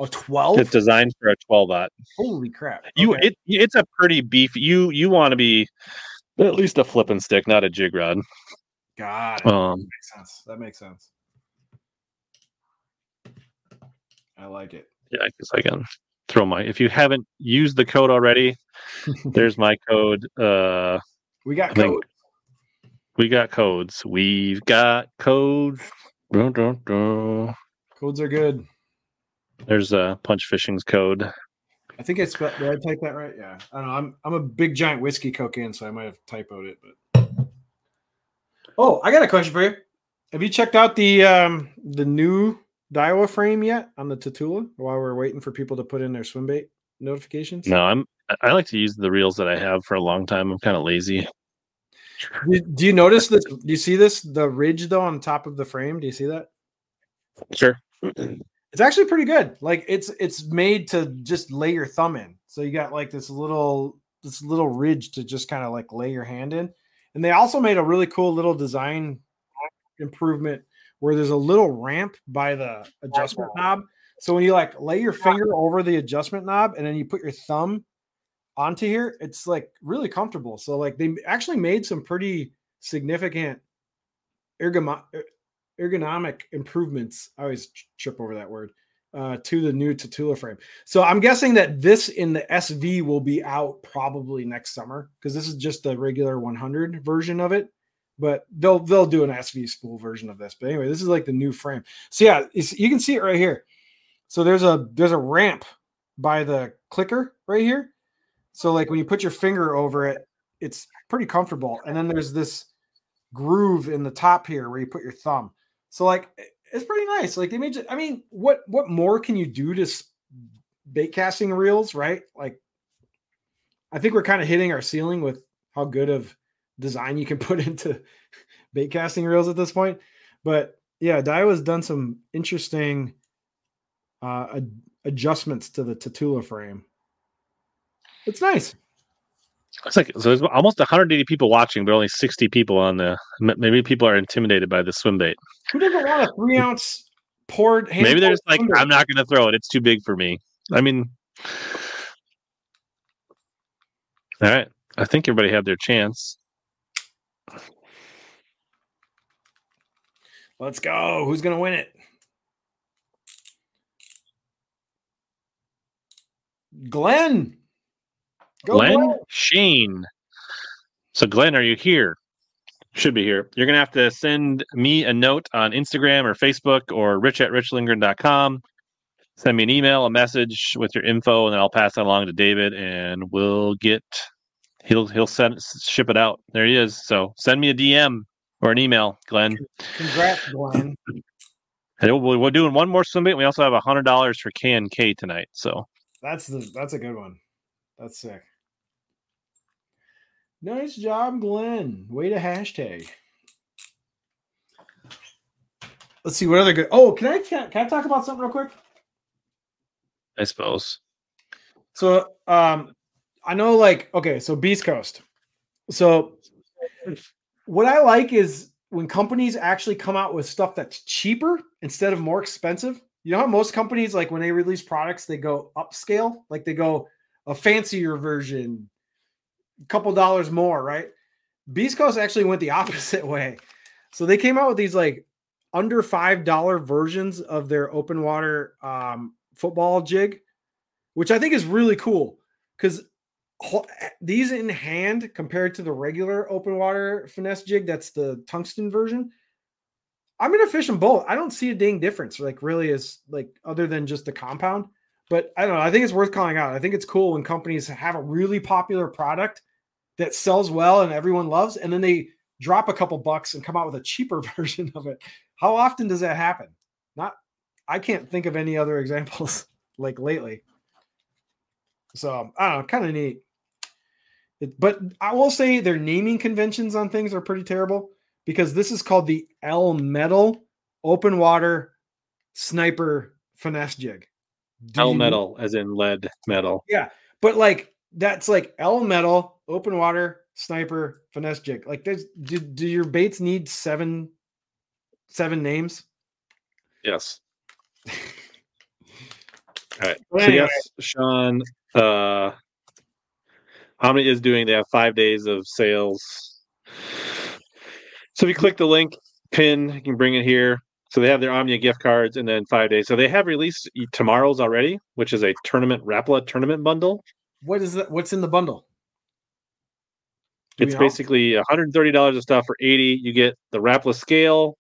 Oh, 12? It's designed for a twelve aught. Holy crap! You it it's a pretty beefy. You you want to be at least a flipping stick, not a jig rod. God, that Um, makes sense. That makes sense. I like it. yeah, I guess I can throw my. If you haven't used the code already, there's my code. Uh, We got I code. we got codes. We've got codes. Dun, dun, dun. Codes are good. There's a punch fishing's code. I think I spelled. Did I type that right? Yeah. I don't know. I'm I'm a big giant whiskey cocaine, so I might have typoed it. But oh, I got a question for you. Have you checked out the um the new Daiwa frame yet on the Tatula while we're waiting for people to put in their swim bait notifications? No, I'm. I- like to use the reels that I have for a long time. I'm kind of lazy. Do you notice this? Do you see this? The ridge though on top of the frame. Do you see that? Sure. It's actually pretty good. Like it's it's made to just lay your thumb in. So you got like this little this little ridge to just kind of like lay your hand in. And they also made a really cool little design improvement where there's a little ramp by the adjustment knob. So when you like lay your finger over the adjustment knob and then you put your thumb onto here, it's like really comfortable. So like they actually made some pretty significant ergonomic er, ergonomic improvements. I always trip over that word uh, to the new Tatula frame. So I'm guessing that this in the SV will be out probably next summer because this is just the regular 100 version of it. But they'll they'll do an SV spool version of this. But anyway, this is like the new frame. So yeah, you can see it right here. So there's a there's a ramp by the clicker right here. So like when you put your finger over it, it's pretty comfortable. And then there's this groove in the top here where you put your thumb. So like it's pretty nice. Like they made. I mean, what what more can you do to bait casting reels, right? Like, I think we're kind of hitting our ceiling with how good of design you can put into bait casting reels at this point. But yeah, Daiwa's done some interesting uh, ad- adjustments to the Tatula frame. It's nice. It's like so. There's almost 180 people watching, but only 60 people on the. Maybe people are intimidated by the swim bait. Who doesn't want a three ounce poured? Maybe they're just like, I'm not going to throw it. It's too big for me. I mean, all right. I think everybody had their chance. Let's go. Who's going to win it? Glenn. Go Glenn Shane. So, Glenn, are you here? Should be here. You're going to have to send me a note on Instagram or Facebook or rich at richlindgren.com. Send me an email, a message with your info, and then I'll pass that along to David, and we'll get he'll he'll send ship it out. There he is. So send me a DM or an email, Glenn. Congrats, Glenn. We're doing one more swim We also have a hundred dollars for K and K tonight. So that's the that's a good one. That's sick. Nice job, Glenn. Way to hashtag. Let's see what other good. Oh, can I can, I talk about something real quick? I suppose. So, um, I know, like, okay, so Beast Coast. So, what I like is when companies actually come out with stuff that's cheaper instead of more expensive. You know how most companies, like, when they release products, they go upscale, like they go a fancier version, couple dollars more, right? Beast Coast actually went the opposite way. So they came out with these like under five dollar versions of their open water um, football jig, which I think is really cool because these in hand compared to the regular open water finesse jig, that's the tungsten version. I'm gonna fish them both. I don't see a dang difference, like really, is like other than just the compound. But I don't know. I think it's worth calling out. I think it's cool when companies have a really popular product that sells well and everyone loves, and then they drop a couple bucks and come out with a cheaper version of it. How often does that happen? Not, I can't think of any other examples like lately. So I don't know, kind of neat. It, but I will say their naming conventions on things are pretty terrible because this is called the L Metal Open Water Sniper Finesse Jig. Elmetal, as in lead metal. Yeah, but like that's like L metal, open water sniper finesse jig. Like, there's do, do your baits need seven seven names? Yes. All right. so yes, Sean. Uh, Omnia is doing. They have five days of sales. So if you click the link pin, you can bring it here. So they have their Omnia gift cards and then five days. So they have released tomorrow's already, which is a tournament Rapala tournament bundle. What is that? What's in the bundle? Do it's basically $130 of stuff for 80. You get the Rapala scale,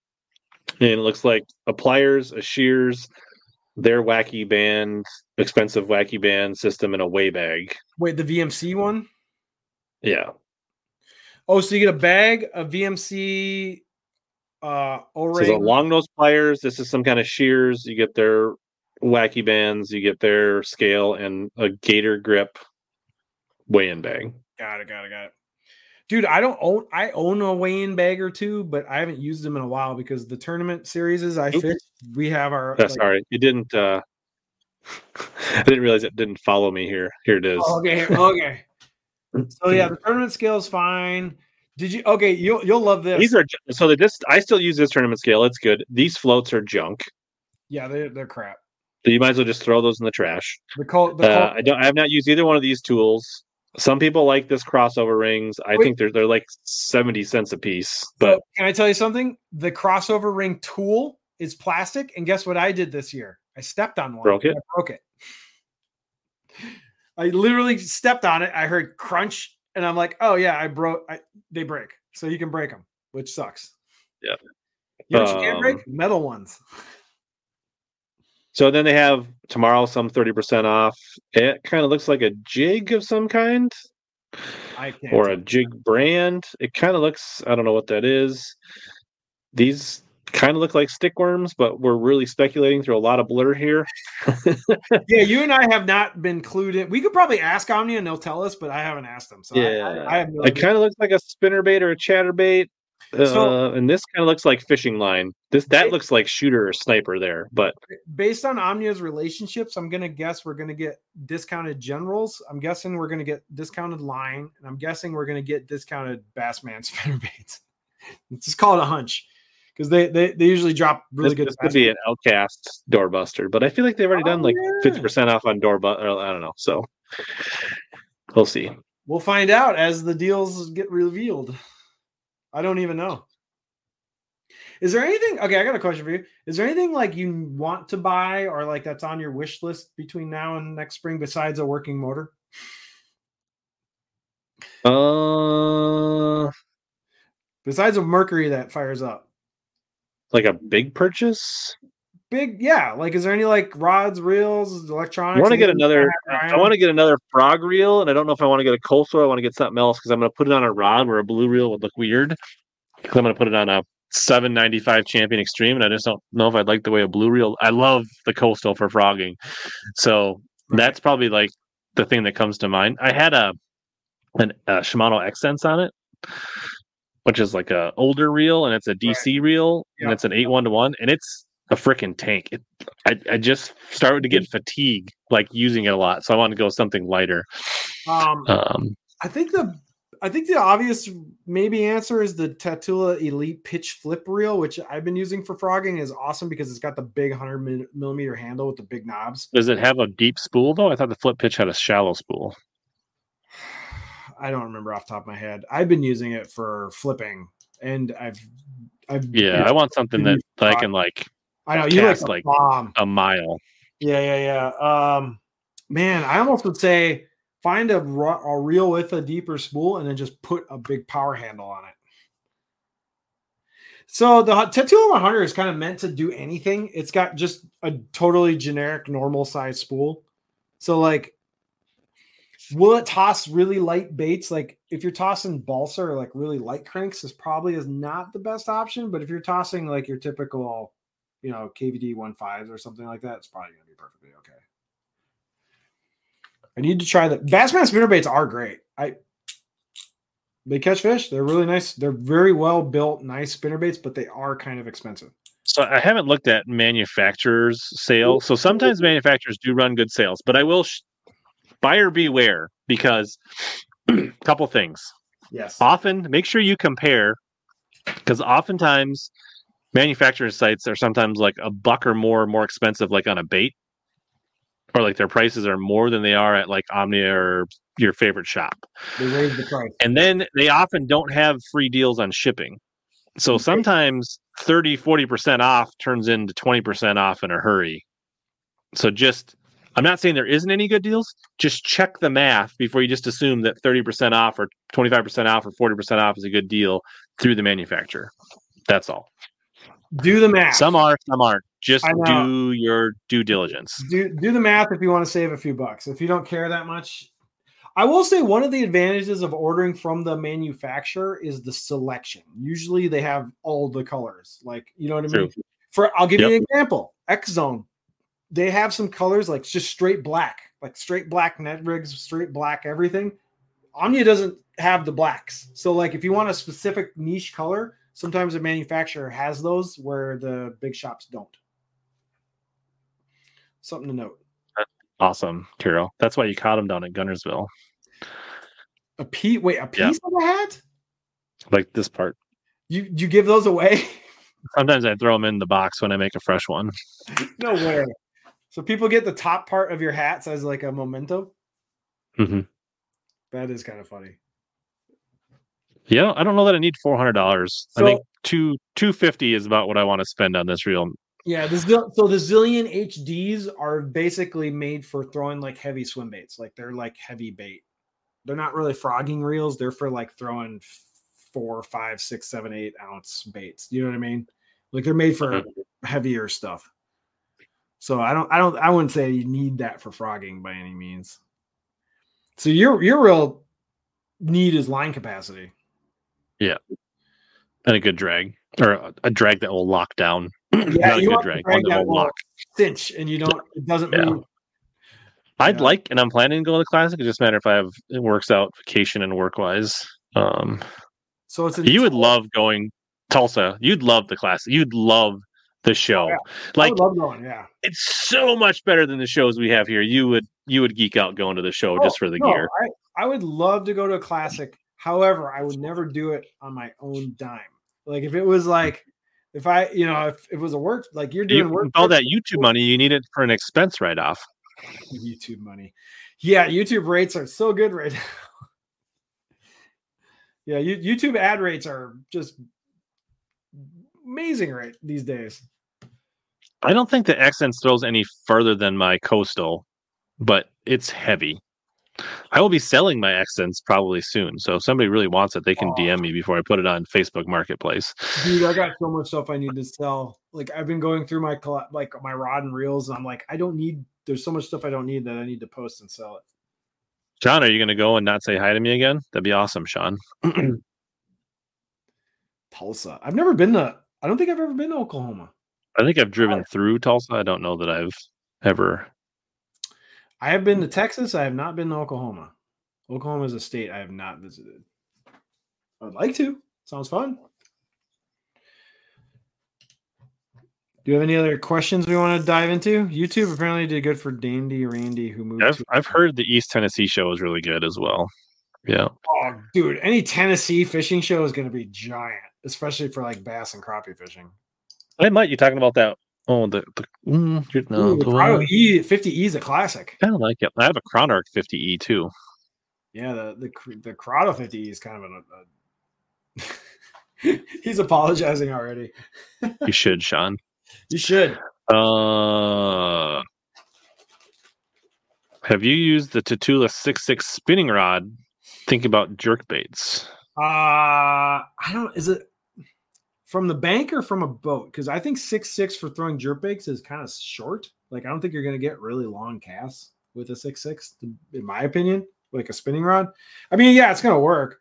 and it looks like a pliers, a shears, their wacky band, expensive wacky band system, and a weigh bag. Wait, the VMC one? Yeah. Oh, so you get a bag, a VMC uh O-ring. So long nose pliers. This is some kind of shears. You get their wacky bands. You get their scale and a gator grip weigh-in bag. Got it. Got it. Got it. Dude, I don't own. I own a weigh-in bag or two, but I haven't used them in a while because the tournament series is I Oops. we have our. That's like, sorry, it didn't. uh I didn't realize it didn't follow me here. Here it is. okay. Okay. so yeah, the tournament scale is fine. Did you? Okay, you'll you'll love this. These are so that this I still use this tournament scale. It's good. These floats are junk. yeah, they're they're crap. So you might as well just throw those in the trash. The col the Uh, I don't. I have not used either one of these tools. Some people like this crossover rings. I Wait. think they're they're like seventy cents a piece. So, But can I tell you something? The crossover ring tool is plastic, and guess what I did this year? I stepped on one. Broke it? I broke it. I literally stepped on it. I heard crunch, and I'm like, "Oh yeah, I broke. I, they break, so you can break them, which sucks." Yeah. You know what you can't Um, break? Metal ones. so then they have tomorrow some thirty percent off. It kind of looks like a jig of some kind I can't. or a jig brand. It kind of looks. I don't know what that is. These kind of look like stickworms, but we're really speculating through a lot of blur here. yeah, you and I have not been clued in. We could probably ask Omnia and they'll tell us, but I haven't asked them. So Yeah. I, I have no It kind of looks like a spinnerbait or a chatterbait. Uh, So- and this kind of looks like fishing line. This that It- looks like shooter or sniper there, but based on Omnia's relationships, I'm gonna guess we're gonna get discounted generals. I'm guessing we're gonna get discounted line, and I'm guessing we're gonna get discounted Bassman spinnerbaits. Let's just call it a hunch because they, they they usually drop really this, good. this could be an outcast doorbuster. But I feel like they've already Oh, done like yeah. fifty percent off on doorbuster. I don't know. So we'll see. We'll find out as the deals get revealed. I don't even know. Is there anything? Okay, I got a question for you. Is there anything like you want to buy or like that's on your wish list between now and next spring besides a working motor? Uh, Besides a Mercury that fires up? like a big purchase. Big yeah like is there any like rods reels electronics I want to get another. I want to get another frog reel, and I don't know if I want to get a coastal. or I want to get something else because I'm going to put it on a rod where a blue reel would look weird because I'm going to put it on a 795 Champion Extreme, and I just don't know if I'd like the way a blue reel. I love the coastal for frogging, so Right. that's probably like the thing that comes to mind. I had a an a Shimano Exsence on it, which is like a older reel, and it's a DC reel, and it's an eight one to one, and it's a freaking tank. It, I, I just started to get fatigue like using it a lot, so I want to go something lighter. um Um, i think the i think the obvious maybe answer is the tatula elite pitch flip reel which i've been using for frogging is awesome because it's got the big 100 millimeter handle with the big knobs does it have a deep spool though? I thought the flip pitch had a shallow spool. i don't remember off the top of my head i've been using it for flipping and i've i've Yeah, I want something that, that I can like i know you like, a like- a mile. Yeah, yeah, yeah. Um, man, I almost would say find a, a reel with a deeper spool and then just put a big power handle on it. So the Tatula 100 is kind of meant to do anything. It's got just a totally generic normal size spool. So like, will it toss really light baits? Like if you're tossing balsa or like really light cranks, this probably is not the best option. But if you're tossing like your typical, you know, KVD 1.5s or something like that, it's probably going to be perfectly okay. I need to try that. Bassman spinnerbaits are great. I they catch fish. They're really nice. They're very well built, nice spinnerbaits, but they are kind of expensive. So I haven't looked at manufacturers' sales. So sometimes manufacturers do run good sales, but I will sh- buyer beware because a couple things. Yes. Often, make sure you compare because oftentimes manufacturer sites are sometimes like a buck or more more expensive, like on a bait, or like their prices are more than they are at like Omnia or your favorite shop. They raised the price. and then they often don't have free deals on shipping so Okay. sometimes 30 40% off turns into 20% off in a hurry so just i'm not saying there isn't any good deals just check the math before you just assume that 30% off or 25% off or 40% off is a good deal through the manufacturer that's all Do the math. some are some aren't just do your due diligence do do the math if you want to save a few bucks. If you don't care that much, I will say one of the advantages of ordering from the manufacturer is the selection. Usually they have all the colors. Like, you know what I mean? True. For I'll give you an example. X Zone. They have some colors like just straight black, like straight black net rigs, straight black everything. Omnia doesn't have the blacks. So like if you want a specific niche color, sometimes a manufacturer has those where the big shops don't. Something to note. awesome Carol. that's why you caught him down at Guntersville A piece. Wait, a Yeah. piece of a hat? Like this part. You you give those away? Sometimes I throw them in the box when I make a fresh one. no way. So people get the top part of your hats as like a memento. hmm That is kind of funny. Yeah, I don't know that I need four hundred dollars. I think two two fifty is about what I want to spend on this reel. Yeah, the Zil- so the Zillion HDs are basically made for throwing like heavy swim baits. Like they're like heavy bait. They're not really frogging reels. They're for like throwing four, five, six, seven, eight ounce baits. You know what I mean? Like they're made for mm-hmm. heavier stuff. So I don't, I don't, I wouldn't say you need that for frogging by any means. So your your real need is line capacity. And a good drag or a, a drag that will lock down. Yeah, Not a you good want drag, drag one that that will lock. cinch, and you don't, it doesn't Yeah. move. I'd Yeah. like, and I'm planning to go to the classic. It just matter if I have it works out vacation and work wise. Um, So it's you would love going Tulsa. You'd love the classic. You'd love the show. yeah. I Like love going. Yeah. it's so much better than the shows we have here. You would you would geek out going to the show just Oh, for the no, gear. I, I would love to go to a classic. However, I would never do it on my own dime. Like if it was like if I, you know, if, it was a work like you're doing You, work all that YouTube money, you need it for an expense write off. YouTube money. Yeah, YouTube rates are so good right now. yeah, you, YouTube ad rates are just amazing right these days. I don't think the Exsence throws any further than my coastal, but it's heavy. I will be selling my Exsence probably soon. So if somebody really wants it, they can. DM me before I put it on Facebook Marketplace. Dude, I got so much stuff I need to sell. Like I've been going through my like my rod and reels, and I'm like, I don't need. There's so much stuff I don't need that I need to post and sell it. Sean, are you going to go and not say hi to me again? That'd be awesome, Sean. Tulsa. I've never been to. I don't think I've ever been to Oklahoma. I think I've driven through Tulsa. I don't know that I've ever. I have been to Texas. I have not been to Oklahoma. Oklahoma is a state I have not visited. I'd like to. Sounds fun. Do you have any other questions we want to dive into? YouTube apparently did good for Dandy Randy, who moved. I've to- I've heard the East Tennessee show is really good as well. Yeah, Oh, dude, any Tennessee fishing show is going to be giant, especially for like bass and crappie fishing. I might. You talking about that? Oh, the, the mm, no, Ooh, the the Prado one- E 50E is a classic. kind of like it. I have a Chronarch 50E too. Yeah, the the the Curado 50E is kind of an. A, he's apologizing already. You should, Sean. You should. Uh, have you used the Tatula 66 spinning rod? Think about jerk baits. Uh I don't. Is it from the bank or from a boat? Because I think six six for throwing jerk baits is kind of short. Like I don't think you're going to get really long casts with a six six, in my opinion. Like a spinning rod. I mean, yeah, it's going to work.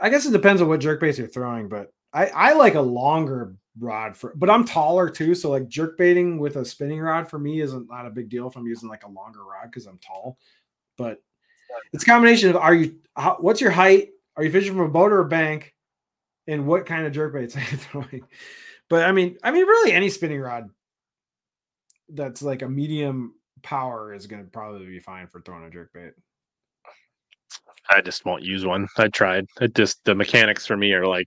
I guess it depends on what jerk baits you're throwing, but I I like a longer rod for. But I'm taller too, so like jerk baiting with a spinning rod for me isn't not a big deal if I'm using like a longer rod because I'm tall. But it's a combination of are you how, what's your height? Are you fishing from a boat or a bank? And what kind of jerk baits are you throwing? But I mean, I mean, really any spinning rod that's like a medium power is going to probably be fine for throwing a jerk bait. I just won't use one. I tried. It just the mechanics for me are like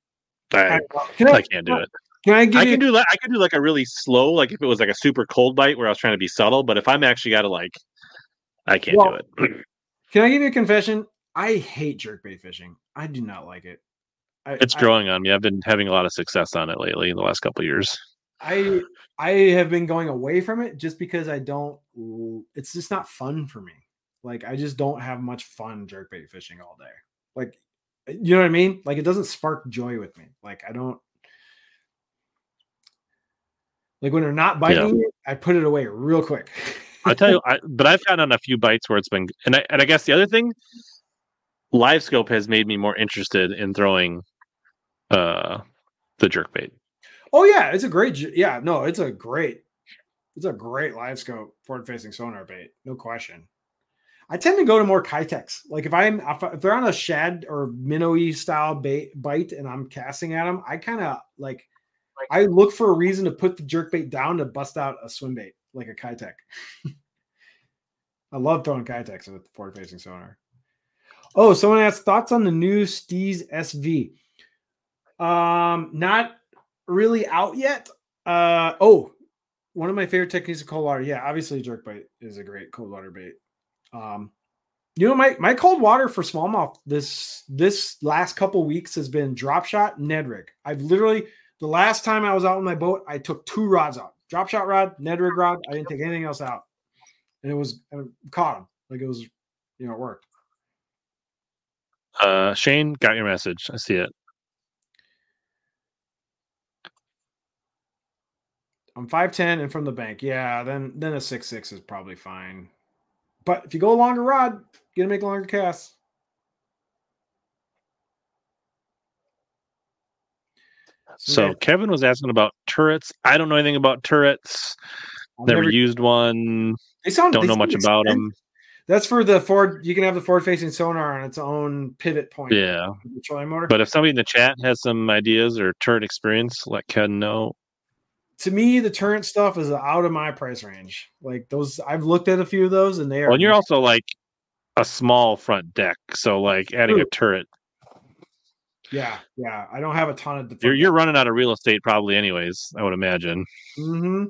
I, Can I can't do it. Can I give I you? can do like I can do like a really slow, like if it was like a super cold bite where I was trying to be subtle. But if I'm actually got to like, I can't Well, do it. Can I give you a confession? I hate jerk bait fishing. I do not like it. I, It's I- growing on me. I've been having a lot of success on it lately in the last couple of years. I I have been going away from it just because I don't. It's just not fun for me. Like I just don't have much fun jerkbait fishing all day. Like you know what I mean? Like it doesn't spark joy with me. Like I don't. Like when they're not biting, it, I put it away real quick. I tell you, I, but I've gotten on a few bites where it's been, and I and I guess the other thing, live scope has made me more interested in throwing, uh, the jerk bait. oh yeah, it's a great. Yeah, no, it's a great. It's a great live scope forward facing sonar bait, no question. I tend to go to more Keitechs. Like if I'm if, if they're on a shad or minnowy style bait bite and I'm casting at them, I kind of like I look for a reason to put the jerk bait down to bust out a swim bait like a Keitech. I love throwing Keitechs with forward facing sonar. Oh, someone asked thoughts on the new Steez SV. Um, not really out yet. Uh oh, one of my favorite techniques of cold water. Yeah, obviously jerk bite is a great cold water bait. Um, you know, my my cold water for smallmouth this this last couple weeks has been drop shot Ned rig. I've literally the last time I was out on my boat, I took two rods out. Drop shot rod, Ned rig rod. I didn't take anything else out. And it was I caught them. Like it was, you know, it worked. Uh Shane, got your message. I see it. I'm 5'10 and from the bank. Yeah, then then a six six is probably fine. But if you go a longer rod, you're gonna make longer casts. So Kevin was asking about turrets. I don't know anything about turrets. I've Never, used one. They sound Don't they know sound much about them. That's for the forward. You can have the forward facing sonar on its own pivot point. Yeah. The trolling motor. But if somebody in the chat has some ideas or turret experience, let Ken know. To me, the turret stuff is out of my price range. Like those, I've looked at a few of those, and they are. Well, and you're also like a small front deck, so like adding a turret, yeah, yeah. I don't have a ton of. you're you're running out of real estate probably, anyways. I would imagine. Mm-hmm.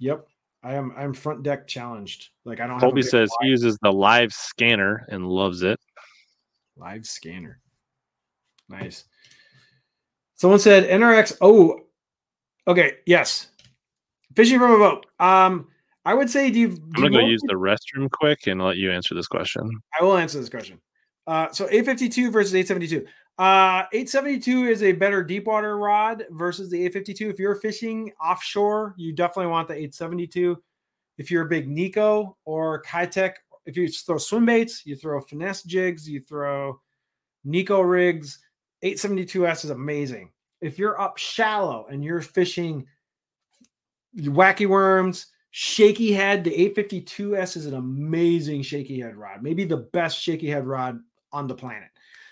Yep, I am. I'm front deck challenged. Like I don't. Colby says wide he uses the live scanner and loves it. live scanner. Nice. Someone said NRX. Oh, okay. Yes, fishing from a boat. Um, I would say do you? do I'm gonna go use the restroom quick and let you answer this question. I will answer this question. Uh, so 852 versus 872. Uh, 872 is a better deep water rod versus the 852. If you're fishing offshore, you definitely want the 872. If you're a big Neko or Keitech, if you throw swim baits, you throw finesse jigs, you throw Neko rigs, 872S is amazing. If you're up shallow and you're fishing wacky worms, shaky head, the 852S is an amazing shaky head rod, maybe the best shaky head rod on the planet.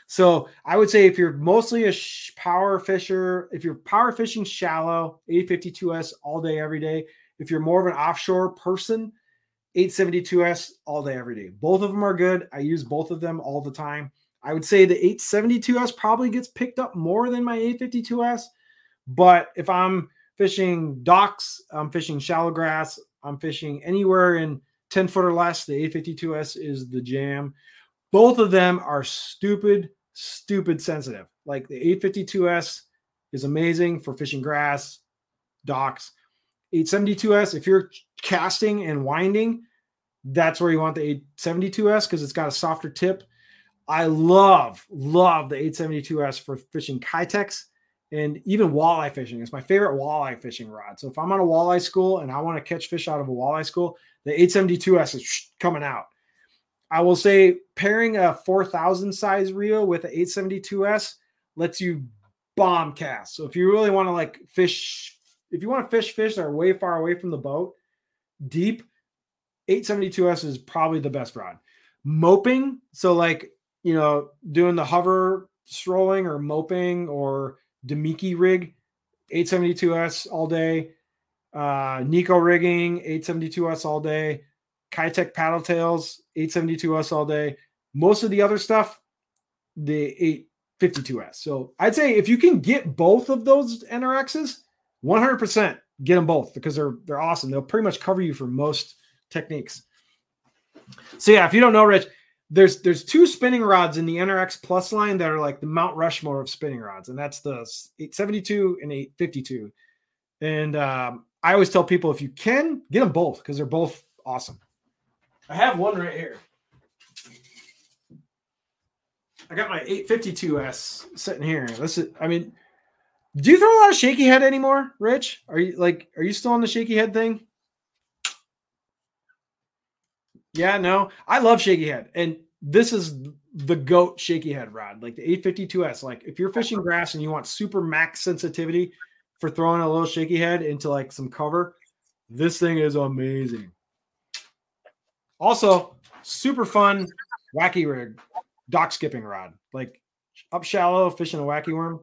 So I would say if you're mostly a sh- power fisher, if you're power fishing shallow, 852S all day, every day. If you're more of an offshore person, 872S all day, every day. Both of them are good. I use both of them all the time. I would say the 872S probably gets picked up more than my 852S. But if I'm fishing docks, I'm fishing shallow grass, I'm fishing anywhere in 10 foot or less, the 852S is the jam. Both of them are stupid, stupid sensitive. Like the 852S is amazing for fishing grass, docks. 872S, if you're casting and winding, that's where you want the 872S because it's got a softer tip. I love, love the 872S for fishing Keitechs and even walleye fishing. It's my favorite walleye fishing rod. So if I'm on a walleye school and I want to catch fish out of a walleye school, the 872S is coming out. I will say pairing a 4000 size reel with an 872S lets you bomb cast. So if you really want to like fish, if you want to fish fish that are way far away from the boat, deep, 872S is probably the best rod. Moping, so like you know, doing the hover strolling or moping or Damiki rig, 872S all day. Uh, Neko rigging, 872S all day. Keitech paddle tails, 872S all day. Most of the other stuff, the 852S. So I'd say if you can get both of those NRXs, 100% get them both because they're they're awesome. They'll pretty much cover you for most techniques. So yeah, if you don't know, Rich, there's there's two spinning rods in the NRX Plus line that are like the Mount Rushmore of spinning rods, and that's the 872 and 852. And um, I always tell people if you can get them both because they're both awesome. I have one right here. I got my 852s sitting here. This is, I mean, do you throw a lot of shaky head anymore, Rich? Are you like, are you still on the shaky head thing? Yeah, no, I love shaky head, and this is the goat shaky head rod, like the 852s. Like if you're fishing grass and you want super max sensitivity for throwing a little shaky head into like some cover, this thing is amazing. Also, super fun wacky rig, dock skipping rod, like up shallow fishing a wacky worm.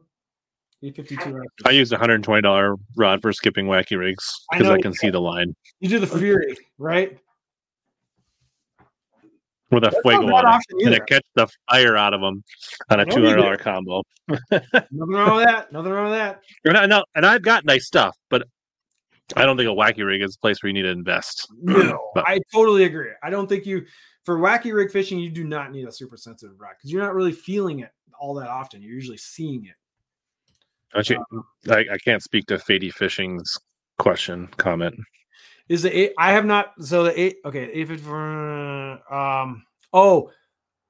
852 I use a hundred and twenty dollar rod for skipping wacky rigs because know I, can see the line. You do the Fury, right? With a fuego on it, and it catch the fire out of them on a two hundred dollar combo. Nothing wrong with that. Nothing wrong with that. And, I, and I've got nice stuff, but I don't think a wacky rig is a place where you need to invest. No, I totally agree. I don't think you for wacky rig fishing you do not need a super sensitive rod because you're not really feeling it all that often. You're usually seeing it. Actually, um, I, I can't speak to Fady Fishing's question comment. Is the eight? I have not. So the eight. Okay, fifty four. Um. Oh,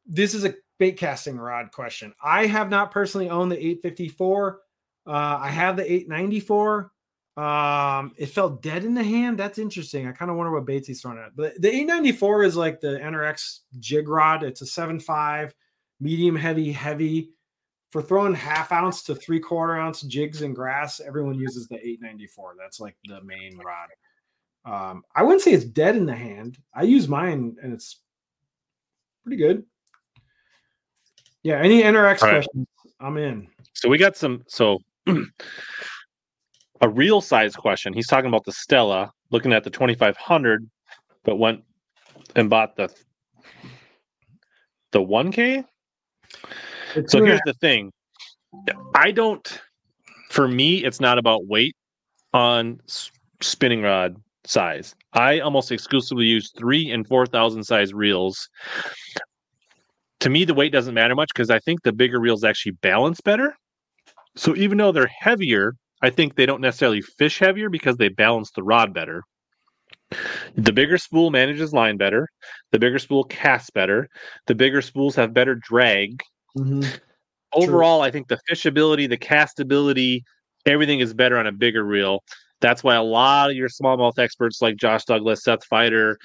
this is a bait casting rod question. I have not personally owned the eight fifty four. Uh, I have the eight ninety four. Um, it felt dead in the hand. That's interesting. I kind of wonder what baits he's throwing at. But the 894 is like the NRX jig rod. It's a 7.5, medium heavy, heavy. For throwing half ounce to three quarter ounce jigs and grass, everyone uses the 894. That's like the main rod. Um, I wouldn't say it's dead in the hand. I use mine and it's pretty good. Yeah, any NRX All questions? Right. I'm in. So we got some so a real size question. He's talking about the Stella, looking at the 2500, but went and bought the the 1K. so here's the thing. I don't for me it's not about weight on spinning rod size. I almost exclusively use 3 and 4000 size reels. To me the weight doesn't matter much cuz I think the bigger reels actually balance better. So even though they're heavier, I think they don't necessarily fish heavier because they balance the rod better. The bigger spool manages line better. The bigger spool casts better. The bigger spools have better drag. Mm-hmm. Overall, True. I think the fishability, the castability, everything is better on a bigger reel. That's why a lot of your smallmouth experts like Josh Douglas, Seth Feider,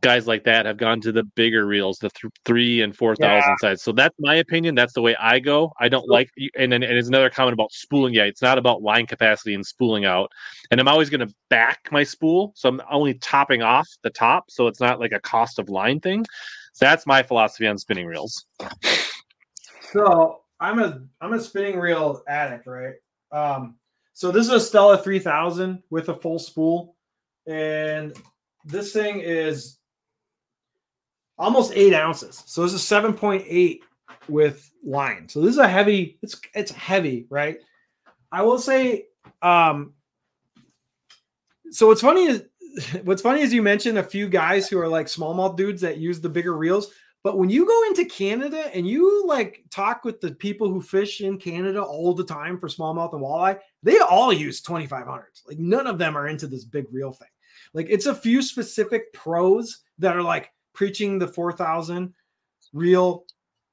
guys like that have gone to the bigger reels, the th- three and four thousand yeah. size. So that's my opinion. That's the way I go. I don't like, and then and there's another comment about spooling. Yeah, it's not about line capacity and spooling out. And I'm always going to back my spool, so I'm only topping off the top, so it's not like a cost of line thing. So that's my philosophy on spinning reels. So I'm a I'm a spinning reel addict, right? Um, so this is a Stella 3000 with a full spool, and this thing is almost eight ounces. So this is 7.8 with line. So this is a heavy, it's it's heavy, right? I will say, um, so what's funny is what's funny is you mentioned a few guys who are like smallmouth dudes that use the bigger reels. But when you go into Canada and you like talk with the people who fish in Canada all the time for smallmouth and walleye, they all use 2500s. Like none of them are into this big reel thing. Like it's a few specific pros that are like, preaching the 4000 real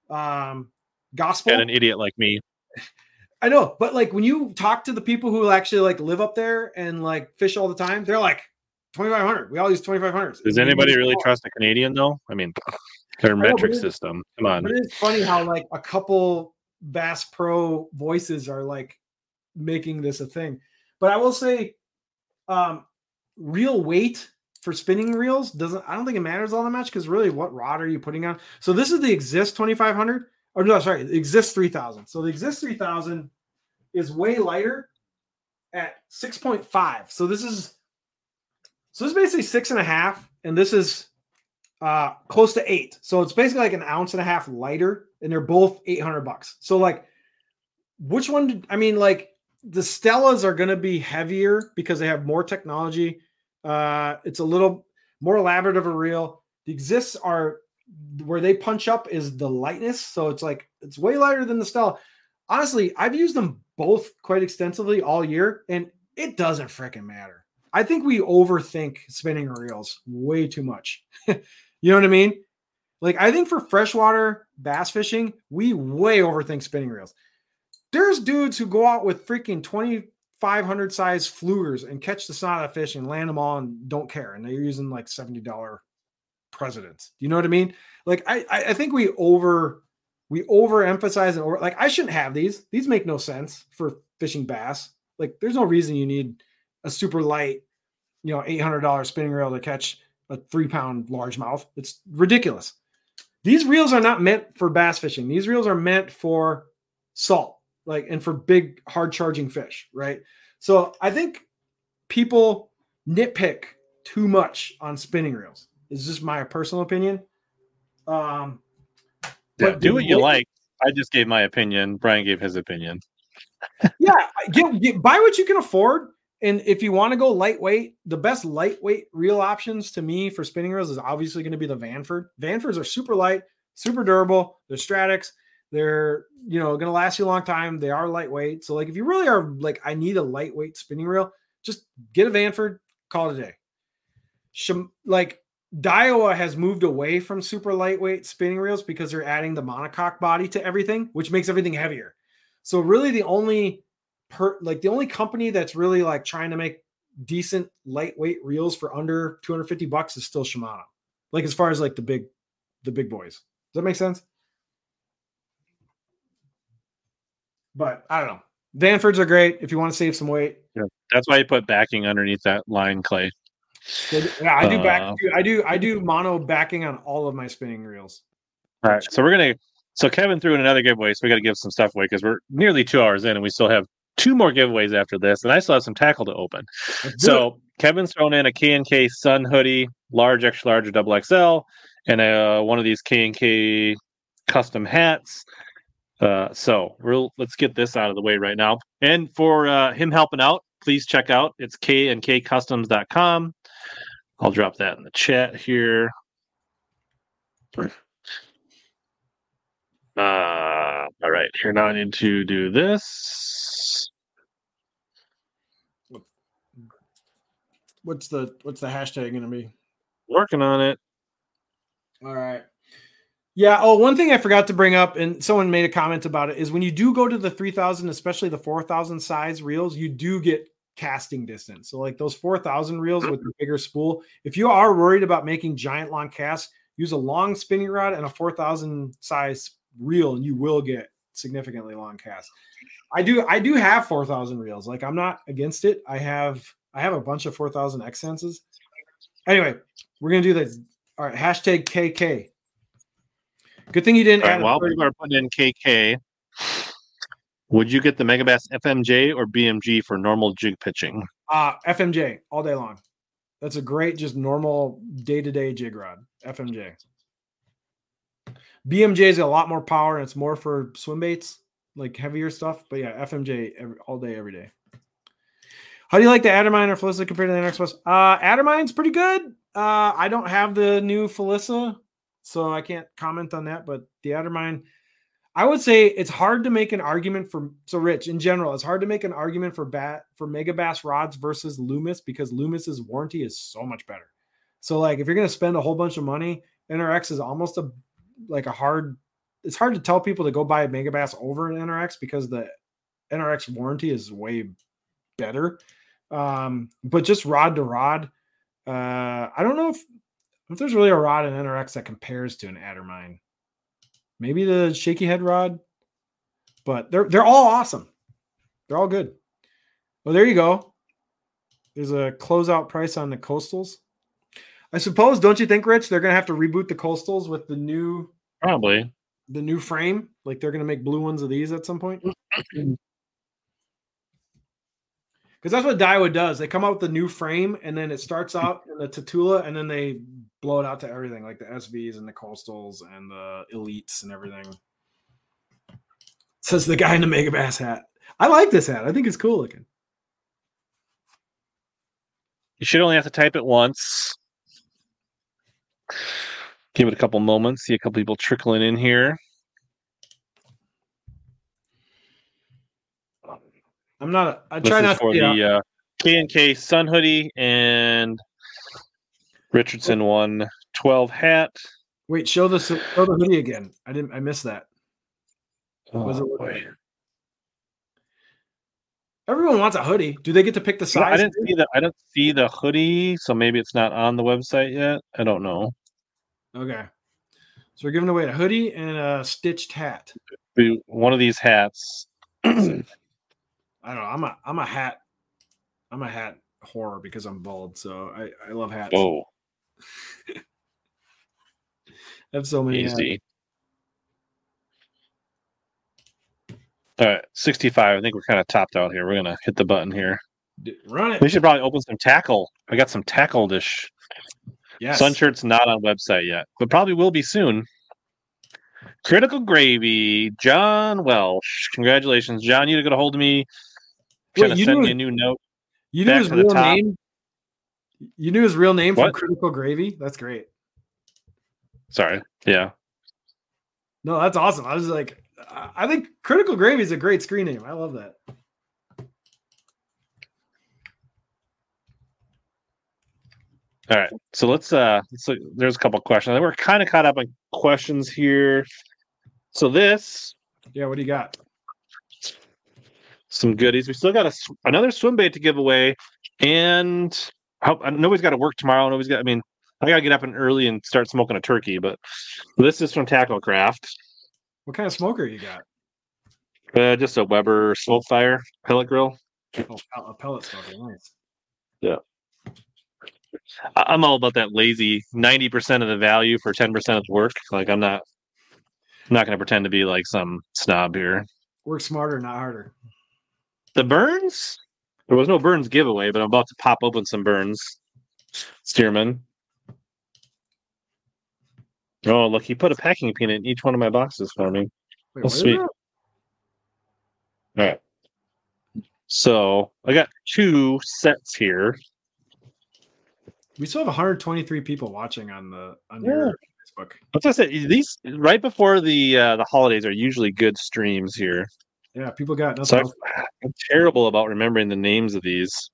um gospel. And an idiot like me. I know but like when you talk to the people who actually like live up there and like fish all the time they're like 2500 we all use 2500s does anybody really trust a canadian though? I mean their metric system come on it's funny how like a couple bass pro voices are like making this a thing but i will say um real weight for spinning reels doesn't I don't think it matters all that much because really what rod are you putting on? So this is the Exist 2500 or no, sorry, Exist 3000. So the Exist 3000 is way lighter at 6.5. So this is so this is basically six and a half, and this is uh close to eight. So it's basically like an ounce and a half lighter, and they're both 800 bucks. So like which one did, I mean like the Stellas are going to be heavier because they have more technology uh, it's a little more elaborate of a reel. The exists are where they punch up is the lightness. So it's like it's way lighter than the Stella. Honestly, I've used them both quite extensively all year, and it doesn't freaking matter. I think we overthink spinning reels way too much. you know what I mean? Like I think for freshwater bass fishing, we way overthink spinning reels. There's dudes who go out with freaking 2,500 size Pfluegers and catch the snot of fish and land them all and don't care. And they're using like $70 presidents. You know what I mean? Like I, I think we over we overemphasize and over like I shouldn't have these. These make no sense for fishing bass. Like there's no reason you need a super light, you know, $800 spinning reel to catch a three pound largemouth. It's ridiculous. These reels are not meant for bass fishing. These reels are meant for salt like and for big hard charging fish, right? So I think people nitpick too much on spinning reels. Is just my personal opinion. Um, Yeah, but do what you like. I just gave my opinion. Brian gave his opinion. yeah, get, get buy what you can afford. And if you want to go lightweight, the best lightweight reel options to me for spinning reels is obviously going to be the Vanford. Vanfords are super light, super durable. They're Stradics. They're you know going to last you a long time. They are lightweight. So like if you really are like I need a lightweight spinning reel, just get a Vanford. Call it a day. Like Daiwa has moved away from super lightweight spinning reels because they're adding the monocoque body to everything, which makes everything heavier. So really, the only per like the only company that's really like trying to make decent lightweight reels for under 250 bucks is still Shimano. Like as far as like the big the big boys. Does that make sense? But I don't know. Vanfords are great if you want to save some weight. Yeah, That's why you put backing underneath that line, Clay. Yeah, I do back. Uh, I do. I do mono backing on all of my spinning reels. All right. So we're gonna. So Kevin threw in another giveaway, so we got to give some stuff away because we're nearly two hours in, and we still have two more giveaways after this, and I still have some tackle to open. So Kevin's thrown in a K and K Sun hoodie, large, extra large, or double XL, and uh, one of these K and K custom hats. Uh, so we'll let's get this out of the way right now. And for uh, him helping out, please check out it's K and K Customs.com. I'll drop that in the chat here. Uh, all right. Here now I need to do this. what's the what's the hashtag going to be? Working on it. All right. Yeah. Oh, one thing I forgot to bring up, and someone made a comment about it, is when you do go to the 3000, especially the 4000 size reels, you do get casting distance. So, like those 4000 reels with the bigger spool, if you are worried about making giant long casts, use a long spinning rod and a 4000 size reel, and you will get significantly long casts. I do, I do have 4000 reels. Like, I'm not against it. I have, I have a bunch of 4000 Exsences. Anyway, we're gonna do this. All right, hashtag KK. Good thing you didn't All right, while 30 people are putting in KK, would you get the Megabass FMJ or BMJ for normal jig pitching? uh, FMJ all day long. That's a great, just normal day to day jig rod. FMJ. BMJ is a lot more power and it's more for swim baits, like heavier stuff. But yeah, FMJ every, all day, every day. How do you like the Adamine or Felissa compared to the NX Plus? Uh, Adamine's pretty good. Uh, I don't have the new Felissa, so I can't comment on that. But the Adamine, I would say it's hard to make an argument for so Rich in general. It's hard to make an argument for bat for mega bass rods versus Loomis because Loomis's warranty is so much better. So like if you're gonna spend a whole bunch of money, NRX is almost a like a hard. It's hard to tell people to go buy a Megabass over an NRX because the NRX warranty is way better. Um, but just rod to rod, uh, I don't know if if there's really a rod in NRX that compares to an Addermine. Maybe the shaky head rod, but they're they're all awesome. They're all good. Well, there you go. There's a closeout price on the coastals. I suppose, don't you think, Rich? They're gonna have to reboot the coastals with the new Probably. the new frame. Like they're gonna make blue ones of these at some point. Because that's what Daiwa does. They come out with the new frame, and then it starts out in the Tatula, and then they blow it out to everything, like the SVs and the coastals and the elites and everything. Says the guy in the Mega Bass hat. I like this hat. I think it's cool looking. You should only have to type it once. Give it a couple moments. See a couple people trickling in here. I'm not. I try not for to. Be the uh, K and K Sun hoodie and Richardson one 12 hat. wait, show the show the hoodie again. I didn't. I missed that. Was Oh, it- boy. Everyone wants a hoodie. Do they get to pick the No, I didn't see the I don't see the hoodie, so maybe it's not on the website yet. I don't know. Okay. So we're giving away a hoodie and a stitched hat. One of these hats. I don't know. I'm a I'm a hat. I'm a hat horror because I'm bald. So I I love hats. Oh. I have so many. hats. easy. All right, 65. I think we're kind of topped out here. We're gonna hit the button here. Run We should probably open some tackle. I got some tackle dish. Yes. Sun shirt's not on website yet, but probably will be soon. Critical Gravy, John Welsh. Congratulations, John. You to get a hold of me. Wait, you send knew- me a new note. You knew his real top. name. You knew his real name from Critical Gravy. That's great. Sorry. Yeah. No, that's awesome. I was like, I I think Critical Gravy is a great screen name. I love that. All right. So let's uh let's look, there's a couple questions. We're kind of caught up on questions here. So this Yeah, what do you got? some goodies. We still got a, another swim bait to give away, and I nobody's got to work tomorrow. Nobody's got. I mean, I gotta get up and early and start smoking a turkey. But this is from Tackle Craft. What kind of smoker you got? Uh, just a Weber smoke fire pellet grill. Oh, a pellet smoker. Nice. I- I'm all about that lazy ninety percent of the value for ten percent of the work. Like I'm not. I'm not going to pretend to be like some snob here. Work smarter, not harder. The Burns? There was no Burns giveaway, but I'm about to pop open some Burns. Steerman. Oh, look, he put a packing peanut in each one of my boxes for me. Wait, what is sweet. All right. So I got two sets here. We still have 123 people watching on the on Yeah. your Facebook. What's I say? These right before the uh, the holidays are usually good streams here. Yeah, people got nothing So else. I'm, I'm terrible about remembering the names of these.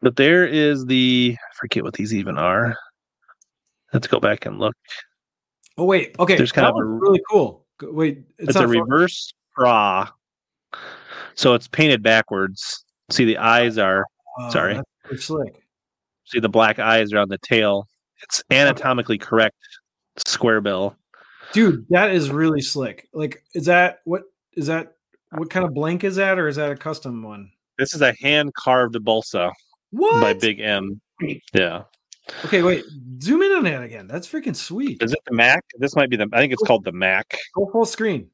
But there is the I forget what these even are. Let's go back and look. Oh wait, okay. There's kind that of a- really cool. Wait, it's, It's, a fo- reverse straw. So it's painted backwards. See the eyes are Oh, sorry. that's pretty slick. see the black eyes around the tail. It's anatomically correct square bill. Dude, that is really slick. Like, is that what is that? What kind of blank is that, or is that a custom one? This is a hand carved balsa What? by Big M. Yeah. Okay, wait. Zoom in on that again. That's freaking sweet. Is it the Mac? This might be the I think it's called the Mac. Go full screen.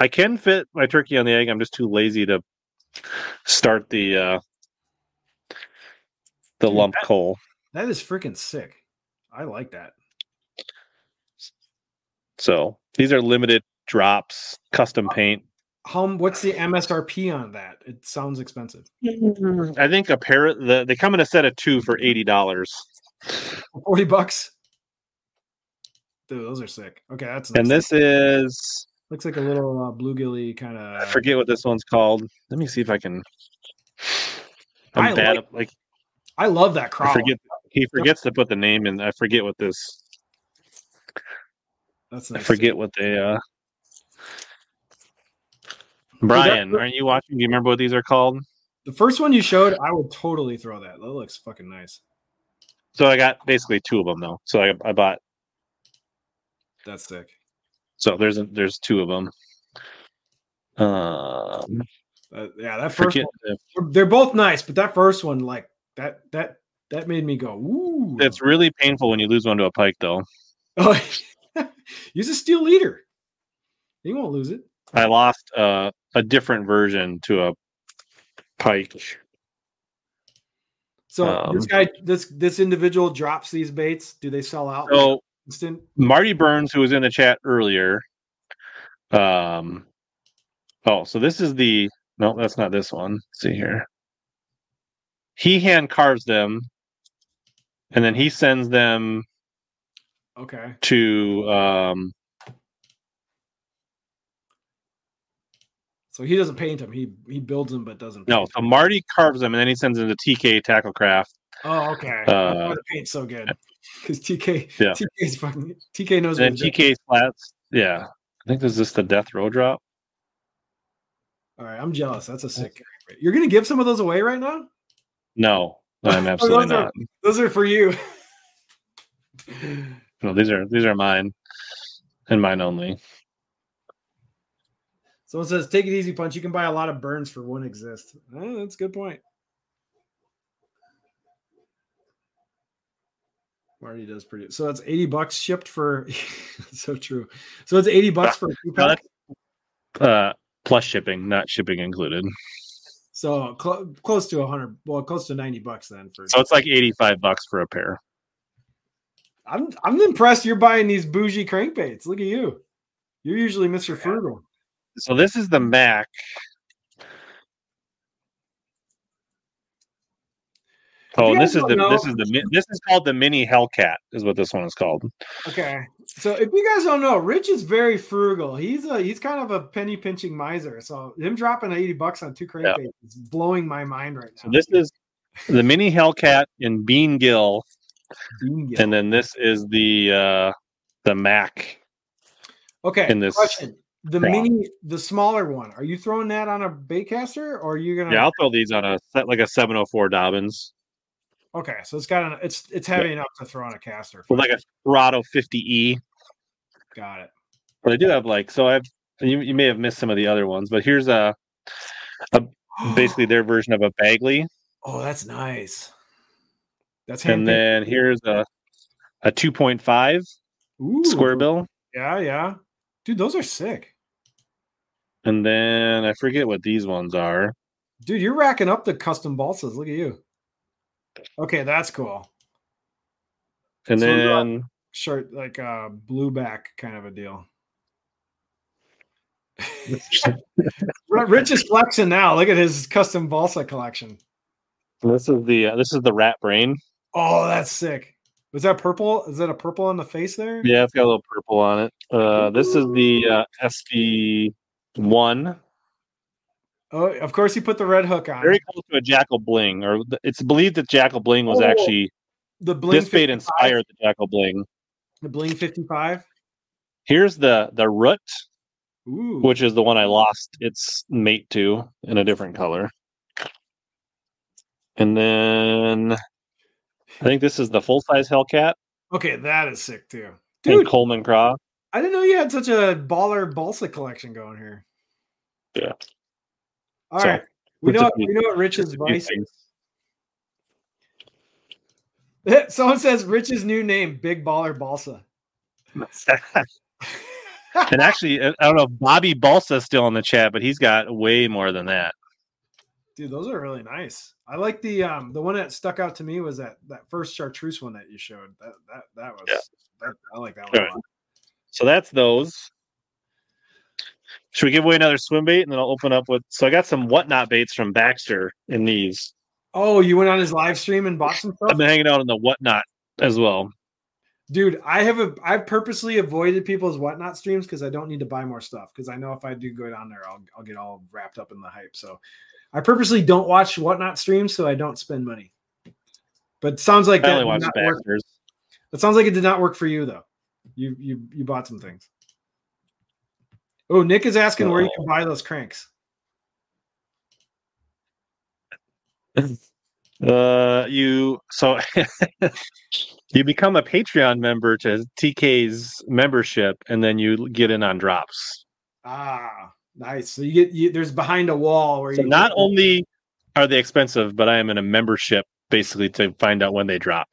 I can fit my turkey on the egg. I'm just too lazy to start the uh the Dude, lump that- coal. That is freaking sick. I like that. So these are limited drops, custom paint. How? What's the MSRP on that? It sounds expensive. I think a pair of the they come in a set of two for eighty dollars. Forty bucks. Dude, those are sick. Okay, that's nice. And this is looks like a little uh, bluegilly kind of. I forget what this one's called. Let me see if I can I'm I bad like- at like I love that I forget he forgets to put the name in. I forget what this That's I nice. forget what they uh Brian, aren't you watching? Do you remember what these are called? The first one you showed, I would totally throw that. That looks fucking nice. So I got basically two of them though. So I, I bought That's sick. So there's a, there's two of them. Um, Uh, yeah, that first forget one, they're- both nice, but that first one, like that, that, that made me go, ooh. it's really painful when you lose one to a pike though. oh, use a steel leader. You won't lose it. I lost uh, a different version to a pike. So Um, this guy, this this individual drops these baits. Do they sell out? So instant? Marty Burns, who was in the chat earlier. Um, oh, so this is the no, that's not this one. Let's see here. He hand carves them, and then he sends them Okay. to um, So he doesn't paint them. He he builds them, but doesn't. no. So Marty carves them, and then he sends them to TK Tacklecraft. Oh, okay. Uh, paint's so good because TK, Yeah. TK's fucking TK knows. And. TK flats. Yeah, I think this is just the death row drop. All right, I'm jealous. That's a sick. guy. You're gonna give some of those away right now. No, I'm oh, absolutely those are- not. Those are for you. No, these are these are mine, and mine only. Someone says, "Take it easy, punch. You can buy a lot of burns for one exist." That's a good point. Marty does pretty. So that's eighty bucks shipped for. so true. So it's eighty bucks for a two pack. Uh, plus shipping, not shipping included. So cl- close to a hundred. Well, close to ninety bucks then for. So it's like eighty-five bucks for a pair. I'm I'm impressed you're buying these bougie crankbaits. Look at you. You're usually Mr. Frugal. So this is the Mac. Oh, and this is the know, this is the this is called the mini Hellcat is what this one is called. Okay, so if you guys don't know, Rich is very frugal. He's a he's kind of a penny pinching miser. So him dropping eighty bucks on two crankbaits yeah. is blowing my mind right now. So this is the mini Hellcat in Bean Gill, Bean Gill. and then this is the uh the Mac. Okay. In this question. The mini, the smaller one. Are you throwing that on a baitcaster, or are you gonna? Yeah, I'll throw these on a set like a 704 Dobyns. Okay, so it's got an it's it's heavy yeah. enough to throw on a caster. Like a Curado 50E. Got it. But I do have like so I've you, you may have missed some of the other ones, but here's a, a basically their version of a Bagley. Oh, that's nice. That's and then here's a a 2.5 square bill. Yeah, yeah. Dude, those are sick. And then I forget what these ones are. Dude, you're racking up the custom balsas. Look at you. Okay, that's cool. And so then short like a uh, blue back kind of a deal. Rich is flexing now. Look at his custom balsa collection. This is the uh, this is the rat brain. Oh, that's sick. Was that purple? Is that a purple on the face there? Yeah, it's got a little purple on it. Uh, this is the uh, SV one Oh, of course, he put the red hook on. Very close to a Jackall Bling, or it's believed that Jackall Bling was oh, actually the Bling. This bait inspired the Jackall Bling. The Bling fifty five. Here's the the root, Ooh. which is the one I lost its mate to in a different color. And then I think this is the full size Hellcat. Okay, that is sick too. Dude, and Coleman Craw. I didn't know you had such a baller balsa collection going here. Yeah. All right. We know, we know what Rich's advice is. Someone says Rich's new name, Big Baller Balsa. and actually, I don't know if Bobby Balsa's still in the chat, but he's got way more than that. Dude, those are really nice. I like the um the one that stuck out to me was that that first chartreuse one that you showed. That that that was yeah. that, I like that one. Right. So that's those. Should we give away another swim bait and then I'll open up with? So I got some whatnot baits from Baxter in these. Oh, you went on his live stream and bought some stuff. I've been hanging out on the whatnot as well. Dude, I have a I've purposely avoided people's whatnot streams because I don't need to buy more stuff because I know if I do go down there, I'll I'll get all wrapped up in the hype. So I purposely don't watch whatnot streams so I don't spend money. But sounds like I that, watch Baxter's. That sounds like it did not work for you though. You you you bought some things. Oh, Nick is asking oh. where you can buy those cranks. Uh, you so you become a Patreon member to TK's membership, and then you get in on drops. Ah, nice. So you get you, there's behind a wall where so you not only are they expensive, but I am in a membership basically to find out when they drop.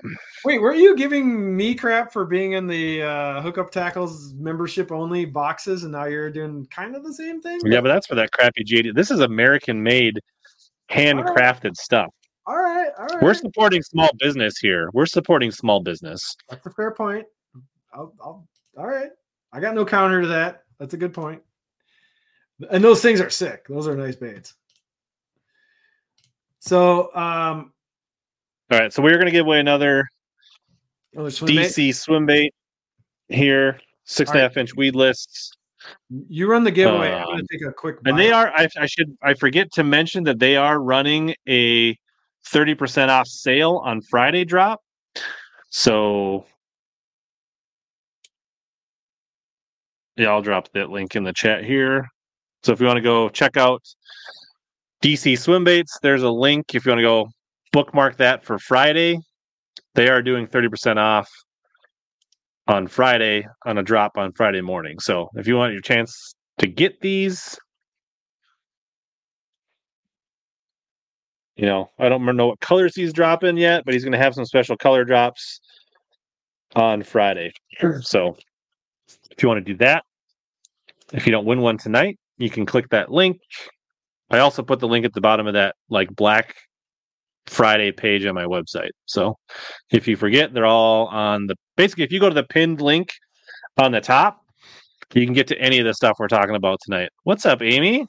Wait, were you giving me crap for being in the uh, hookup tackles membership only boxes, and now you're doing kind of the same thing? Yeah, but that's for that crappy JD. This is American made, handcrafted right. stuff. All right, all right. We're supporting small business here. We're supporting small business. That's a fair point. I'll, I'll, all right. I got no counter to that. That's a good point. And those things are sick. Those are nice baits. So, um, all right, so we're going to give away another, another swim DC bait? swim bait here, six and a half right. inch weedless. You run the giveaway. Um, I'm going to take a quick. And they are. I, I should. I forget to mention that they are running a thirty percent off sale on Friday drop. So yeah, I'll drop that link in the chat here. So if you want to go check out DC swim baits, there's a link. If you want to go bookmark that for Friday. They are doing 30% off on Friday on a drop on Friday morning. So if you want your chance to get these, you know, I don't know what colors he's dropping yet, but he's going to have some special color drops on Friday. So if you want to do that, if you don't win one tonight, you can click that link. I also put the link at the bottom of that like black Friday page on my website. So if you forget, they're all on the basically, if you go to the pinned link on the top, you can get to any of the stuff we're talking about tonight. What's up, Amy?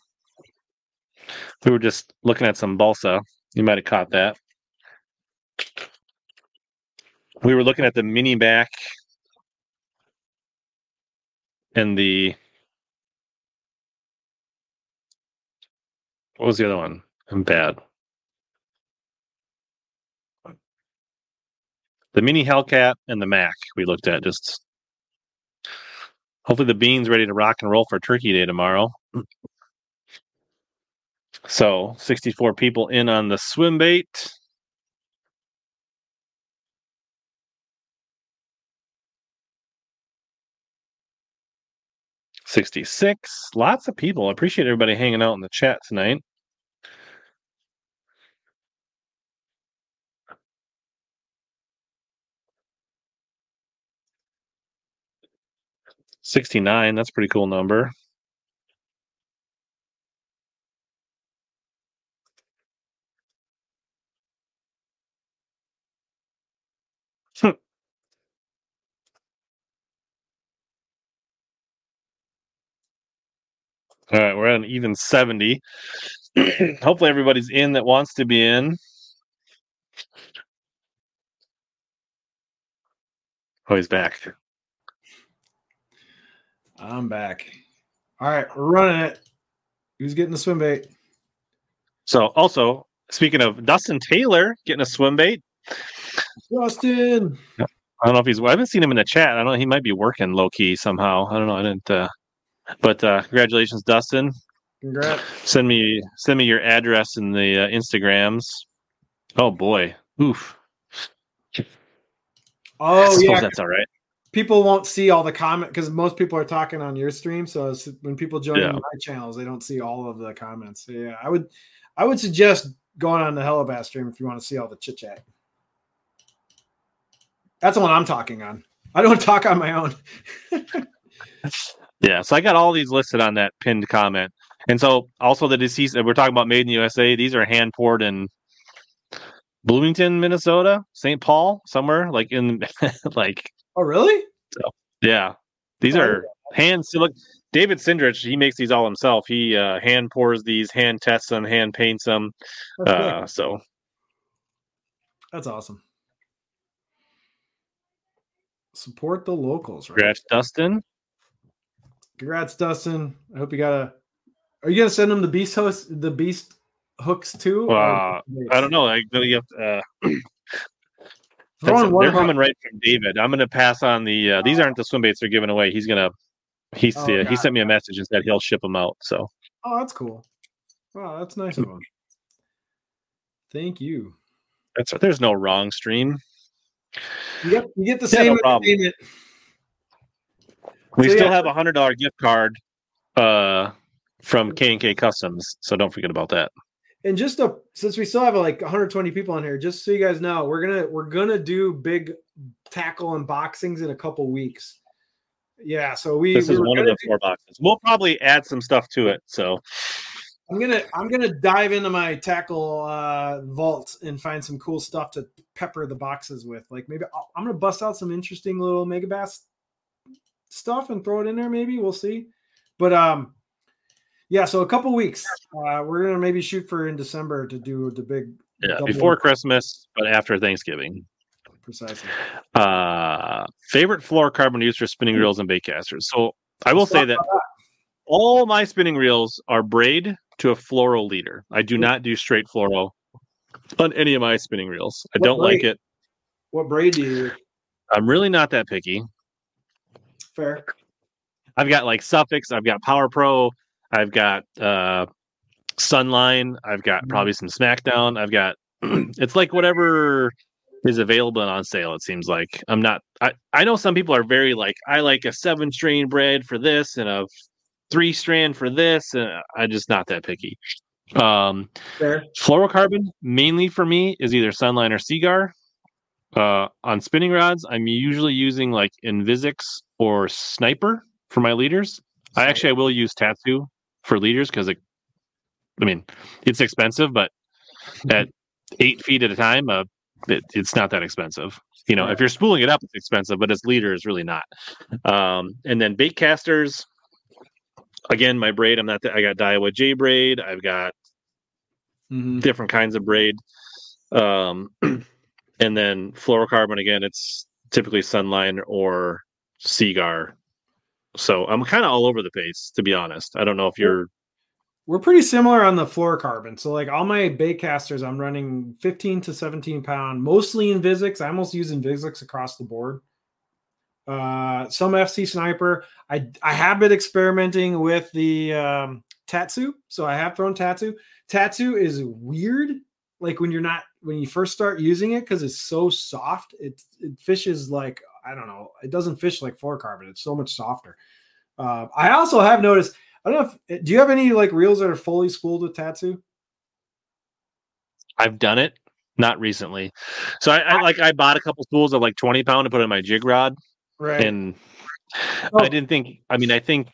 We were just looking at some balsa. You might have caught that. We were looking at the mini back and the what was the other one? I'm bad. The mini Hellcat and the Mac we looked at just hopefully the beans ready to rock and roll for Turkey Day tomorrow. So 64 people in on the swim bait. Sixty-six. Lots of people. I appreciate everybody hanging out in the chat tonight. Sixty-nine. That's a pretty cool number. All right, we're at an even 70. Hopefully, everybody's in that wants to be in. Oh, he's back. I'm back. All right, we're running it. Who's getting the swim bait? So, also, speaking of Dustin Taylor getting a swim bait, Justin. I don't know if he's. I haven't seen him in the chat. I don't know. He might be working low key somehow. I don't know. I didn't. Uh, but uh, congratulations, Dustin. Congrats. Send me send me your address in the uh, Instagrams. Oh boy, oof. Oh suppose yeah, that's all right. People won't see all the comment because most people are talking on your stream. So when people join Yeah. my channels, they don't see all of the comments. So yeah, I would, I would suggest going on the Hellabass stream if you want to see all the chit chat. That's the one I'm talking on. I don't talk on my own. Yeah, so I got all these listed on that pinned comment, and so also the DCs. That we're talking about made in the USA. These are hand poured in Bloomington, Minnesota, St. Paul, somewhere like in like Oh really? yeah. These Oh, are hand look. David Sindrich, he makes these all himself. He uh, hand pours these, hand tests them, hand paints them. Uh, so That's awesome. Support the locals, right? congrats, Dustin. Congrats, Dustin. I hope you got a. Are you gonna send them the beast host, the beast hooks too? Uh, I don't know. I you have, uh, Throw That's- one they're coming right from David. I'm going to pass on the. Uh, these aren't the swim baits they're giving away. He's gonna. He's Oh, uh, he sent me a message and said he'll ship them out. So Oh, that's cool. Wow, that's nice of him. Thank you. that's there's no wrong stream. You get you get the Yeah, no same problem. We So, still yeah. have a hundred dollar gift card uh, from K and K Customs, so don't forget about that. And just a, since we still have like 120 people on here, just so you guys know, we're gonna we're gonna do big tackle unboxings in a couple weeks. Yeah, so we, This is were one of the four boxes. We'll probably add some stuff to it. So I'm gonna I'm gonna dive into my tackle uh, vault and find some cool stuff to pepper the boxes with. Like maybe I'll, I'm gonna bust out some interesting little megabass stuff and throw it in there. Maybe we'll see. But um, yeah. So a couple weeks. Uh, we're gonna maybe shoot for in December to do the big yeah, before Christmas, but after Thanksgiving. precisely. Uh, favorite fluorocarbon used for spinning reels and bait casters. So I will Let's say that that. all my spinning reels are braid to a fluoro leader. I do not do straight fluoro on any of my spinning reels. I What don't like it. What braid do you? use? I'm really not that picky. Fair. I've got like Suffix, I've got Power Pro, I've got uh Sunline, I've got Mhm. probably some SmackDown, I've got it's like whatever is available and on sale, it seems like. I'm not I, I know some people are very like, I like a seven strain bread for this and a three strand for this, and I'm just not that picky. Um Fair. fluorocarbon mainly for me is either Sunline or Seaguar. Uh, on spinning rods, I'm usually using like InvizX or Sniper for my leaders. I actually I will use Tatsu for leaders because it. I mean, it's expensive, but at eight feet at a time, uh, it, it's not that expensive. You know, if you're spooling it up, it's expensive, but as leader is really not. Um, and then bait casters. Again, my braid. I'm not. I got Daiwa J braid. I've got Mhm. different kinds of braid. Um, and then fluorocarbon. Again, it's typically Sunline or Seaguar. So I'm kind of all over the place, to be honest. I don't know if you're. We're pretty similar on the fluorocarbon. So like all my bait casters, I'm running 15 to 17 pound, mostly InvizX. I'm almost use InvizX across the board. Uh, some FC sniper. I I have been experimenting with the um, Tatsu. So I have thrown Tatsu. Tatsu is weird. Like when you're not when you first start using it because it's so soft. It it fishes like I don't know. It doesn't fish like fluorocarbon. It's so much softer. Uh, I also have noticed. I don't know if do you have any like reels that are fully spooled with Tatsu? I've done it, not recently. So I, I like I bought a couple spools of like 20 pound to put in my jig rod, Right. and Oh. I didn't think. I mean, I think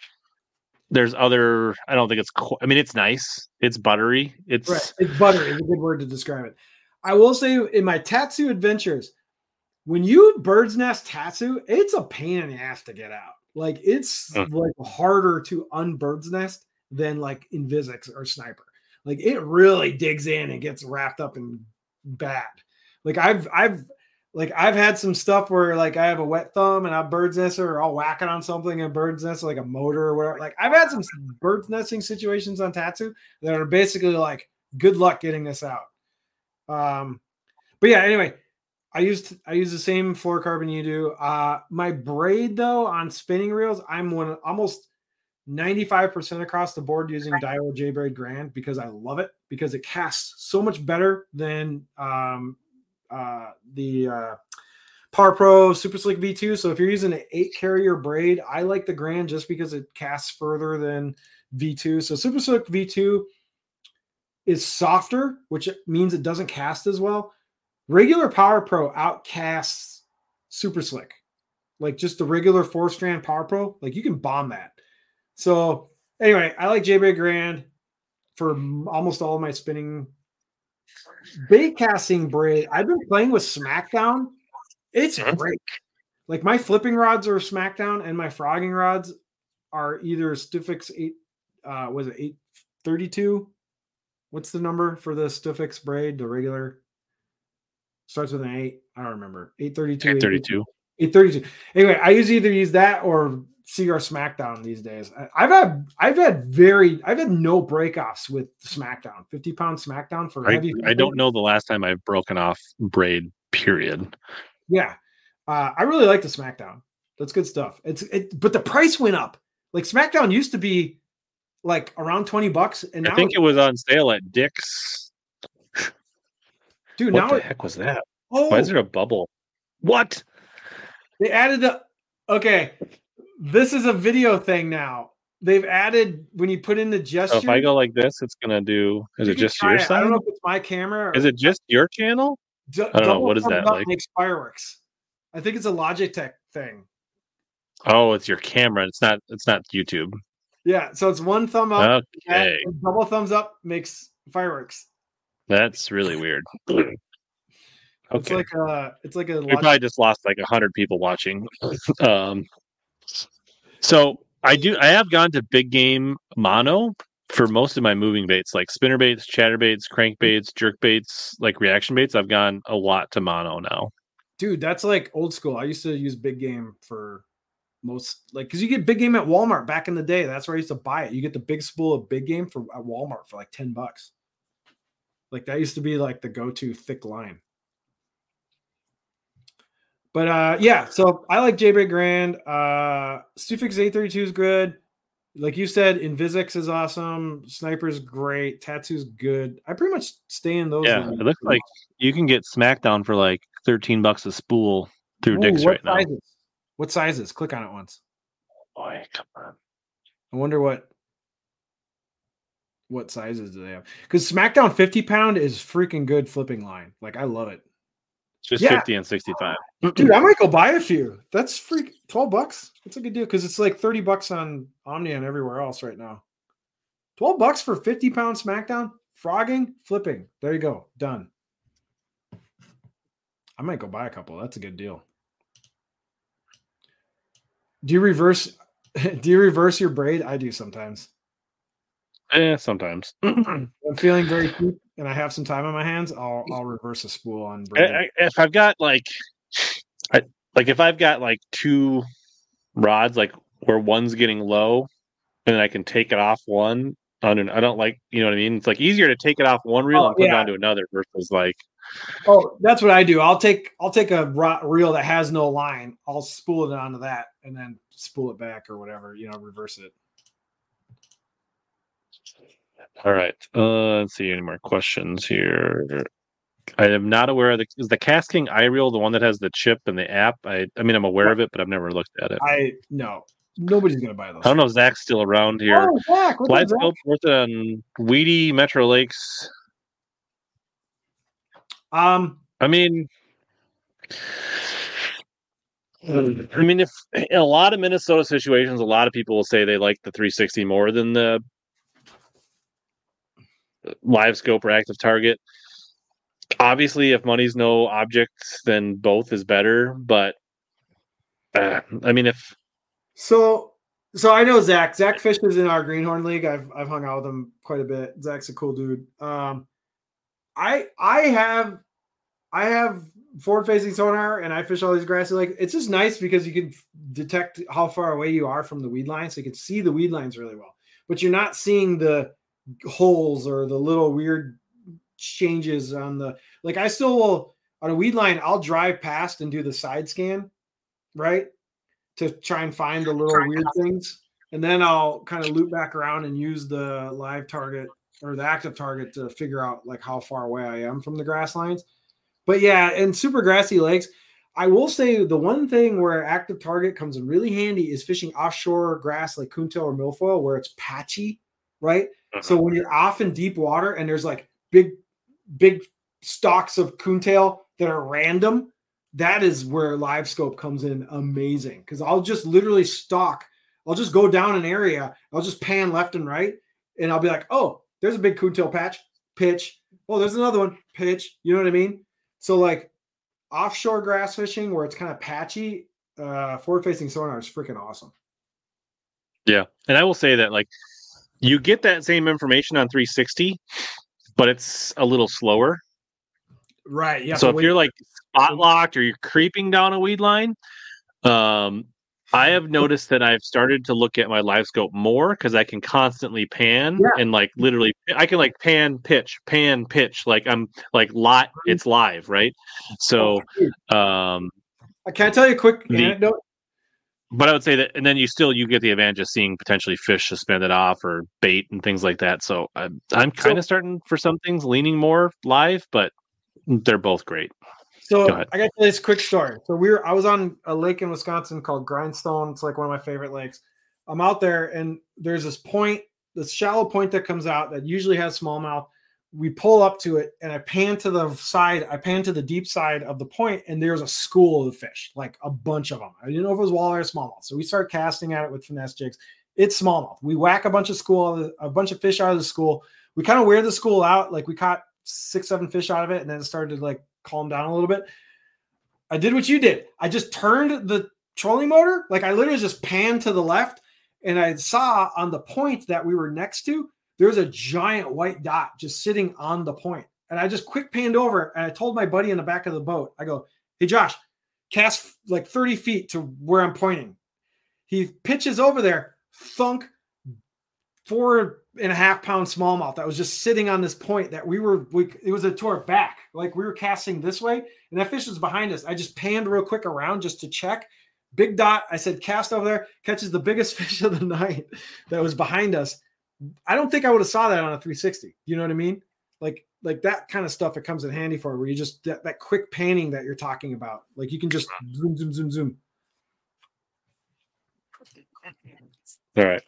there's other. I don't think it's. I mean, it's nice. It's buttery. It's Right. It's buttery is a good word to describe it. I will say in my Tatsu adventures, when you bird's nest Tatsu, it's a pain in the ass to get out. Like it's Mm. like harder to unbird's nest than like InvizX or Sniper. Like it really digs in and gets wrapped up in bad. Like I've I've like I've had some stuff where like I have a wet thumb and I bird's nest or I'll whack it on something and bird's nest like a motor or whatever. Like I've had some bird's nesting situations on Tatsu that are basically like good luck getting this out. Um, but yeah, anyway, I used I use the same fluorocarbon you do. Uh, my braid though on spinning reels, I'm one almost 95% across the board using Daiwa J Braid Grand because I love it because it casts so much better than um, uh, the uh, Power Pro Super Slick V2. So if you're using an eight carrier braid, I like the Grand just because it casts further than V2. So Super Slick V2 is softer, which means it doesn't cast as well. Regular Power Pro outcasts Super Slick, like just the regular four strand Power Pro. Like you can bomb that. So anyway, I like J-Braid Grand for almost all of my spinning bait casting braid. I've been playing with SmackDown. It's Mhm. great. Like my flipping rods are SmackDown, and my frogging rods are either Sufix eight. Uh, was it eight thirty two? What's the number for the Sufix braid? The regular starts with an eight. I don't remember. 832. 832. 832. Anyway, I usually either use that or CR SmackDown these days. I've had I've had very I've had no breakoffs with SmackDown. 50 pound SmackDown for I, heavy. I don't know the last time I've broken off braid. Period. Yeah. Uh, I really like the SmackDown. That's good stuff. It's it, but the price went up. Like SmackDown used to be like around 20 bucks, and now I think it was on sale at Dick's. Dude, What now the it, heck was that? oh, Why is oh! there a bubble? What? They added the okay. This is a video thing now. They've added when you put in the gesture. So if I go like this, it's gonna do. Is you it just your it. I don't know if it's my camera. Or Is it just your channel? d- don't know. What is that like? Makes fireworks. I think it's a Logitech thing. Oh, it's your camera. It's not. It's not YouTube. Yeah, so it's one thumb up. Okay, double thumbs up makes fireworks. That's really weird. It's Okay, like a. It's like a. we probably just lost like a hundred people watching. Um, so I do. I have gone to big game mono for most of my moving baits, like spinner baits, chatter baits, crank baits, jerk baits, like reaction baits. I've gone a lot to mono now. dude that's like old school i used to use big game for most like because you get big game at walmart back in the day that's where i used to buy it you get the big spool of big game for at walmart for like 10 bucks like that used to be like the go-to thick line. But uh yeah so i like jbig grand. Uh Sufix 832 is good. Like you said InvizX is awesome. Sniper's great. Tatsu's good. I pretty much stay in those Yeah, it looks like you can get SmackDown for like thirteen bucks a spool through Ooh, Dick's right now. sizes? what sizes? Click on it once. Boy, come on. I wonder what what sizes do they have? Because SmackDown 50 pound is freaking good flipping line. Like I love it. It's just Yeah. fifty and sixty-five. Dude, I might go buy a few. That's freak 12 bucks. That's a good deal because it's like 30 bucks on Omni and everywhere else right now. 12 bucks for 50 pound SmackDown, frogging, flipping. There you go. Done. I might go buy a couple. That's a good deal. Do you reverse? Do you reverse your braid? I do sometimes. Eh, sometimes. I'm feeling very cheap and I have some time on my hands. I'll I'll reverse a spool on. I, I, if I've got like, I, like if I've got like two rods, like where one's getting low, and then I can take it off one. On an, I don't like, you know what I mean. It's like easier to take it off one reel Oh, and put it yeah. onto another versus like, Oh, that's what I do. I'll take I'll take a reel that has no line. I'll spool it onto that and then spool it back or whatever. You know, reverse it. All right. Uh, let's see any more questions here. I am not aware of the is the casting reel the one that has the chip and the app. I I mean I'm aware of it, but I've never looked at it. I no, nobody's gonna buy those. I don't know if Zach's still around here. Oh, Zach, what's up, Live Zach? scope worth on Weedy Metro Lakes. Um, I mean, I mean, if in a lot of Minnesota situations, a lot of people will say they like the 360 more than the live scope or active target. Obviously, if money's no object, then both is better. But uh, I mean, if so so I know Zach. Zach fishes in our Greenhorn League. I've I've hung out with him quite a bit. Zach's a cool dude. Um, I I have I have forward facing sonar and I fish all these grassy like it's just nice because you can detect how far away you are from the weed line, so you can see the weed lines really well. But you're not seeing the holes or the little weird changes on the like. I still will on a weed line. I'll drive past and do the side scan, right, to try and find the little weird things, and then I'll kind of loop back around and use the live target or the active target to figure out like how far away I am from the grass lines. But yeah, in super grassy lakes, I will say the one thing where active target comes in really handy is fishing offshore grass like coontail or milfoil where it's patchy, right? So when you're off in deep water and there's like big, big stalks of coontail that are random, that is where live scope comes in amazing. Because I'll just literally stalk, I'll just go down an area, I'll just pan left and right, and I'll be like, oh, there's a big coontail patch, pitch. Oh, there's another one, pitch. You know what I mean? So like offshore grass fishing where it's kind of patchy, uh, forward facing sonar is freaking awesome. Yeah, and I will say that like you get that same information on 360, but it's a little slower. Right. Yeah. so if you're like spot locked or you're creeping down a weed line, um, I have noticed that I've started to look at my live scope more because I can constantly pan Yeah. and like literally I can like pan pitch, pan pitch, like I'm like lot it's live, right? So um I can I tell you a quick The- anecdote? But I would say that, and then you still you get the advantage of seeing potentially fish suspended off or bait and things like that. So I'm I'm kind So- of starting for some things leaning more live, but they're both great. So Go. I got this quick story. So we were I was on a lake in Wisconsin called Grindstone. It's like one of my favorite lakes. I'm out there and there's this point, this shallow point that comes out that usually has smallmouth. We pull up to it and I pan to the side, I pan to the deep side of the point, and there's a school of fish, like a bunch of them. I didn't know if it was walleye or smallmouth. So we start casting at it with finesse jigs. It's smallmouth. We whack a bunch of school, a bunch of fish out of the school. We kind of wear the school out, like we caught six, seven fish out of it, and then it started to like calm down a little bit. I did what you did. I just turned the trolling motor, like I literally just panned to the left, and I saw on the point that we were next to, there was a giant white dot just sitting on the point. And I just quick panned over and I told my buddy in the back of the boat, I go, Hey Josh, cast like 30 feet to where I'm pointing. He pitches over there, thunk, four and a half pound smallmouth that was just sitting on this point that we were we it was a to our back. Like we were casting this way and that fish was behind us. I just panned real quick around just to check. Big dot i said cast over there. Catches the biggest fish of the night that was behind us i don't think i would have saw that on a 360 you know what i mean like like that kind of stuff it comes in handy for where you just that, that quick panning that you're talking about like you can just zoom zoom zoom zoom All right.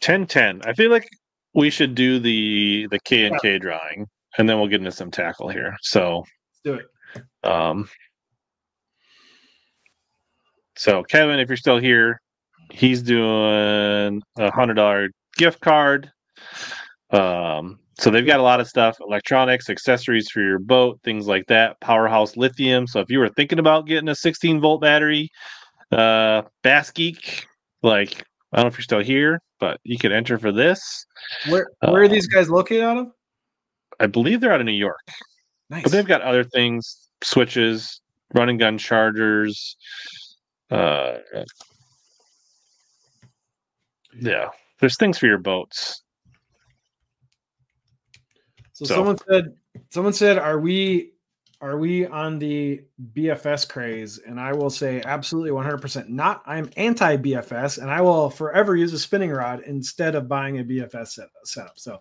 10 10. I feel like we should do the the K and K drawing and then we'll get into some tackle here. So let's do it um so Kevin, if you're still here, he's doing a hundred dollar gift card Um, so they've got a lot of stuff, electronics, accessories for your boat, things like that. Powerhouse lithium. So if you were thinking about getting a 16 volt battery, uh, Bass Geek, like I don't know if you're still here, but you could enter for this. Where where are these Um, guys located out of? I believe they're out of New York, Nice. but they've got other things, switches, running gun chargers. Uh, yeah, there's things for your boats. So, So- someone said someone said are we are we on the BFS craze? And I will say absolutely 100% not. I'm anti BFS and I will forever use a spinning rod instead of buying a BFS set, setup. So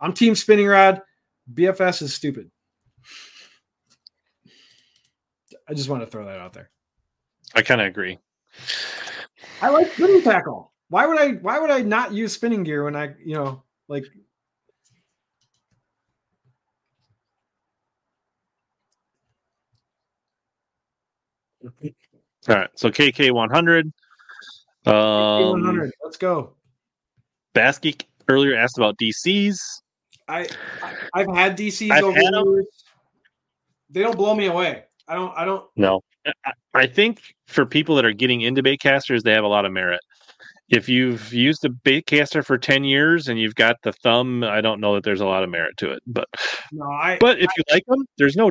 I'm team spinning rod. BFS is stupid. I just want to throw that out there. I kind of agree. I like spinning tackle. Why would I why would I not use spinning gear when I, you know, like All right, so KK 100. Um, 100. Let's go. Bass Geek earlier asked about DCs. I, I I've had DCs I've over had the 'em. years. They don't blow me away. I don't. I don't. No, I- I think for people that are getting into bait casters, they have a lot of merit. If you've used a bait caster for 10 years and you've got the thumb, I don't know that there's a lot of merit to it. But No, I. but if you like them, there's no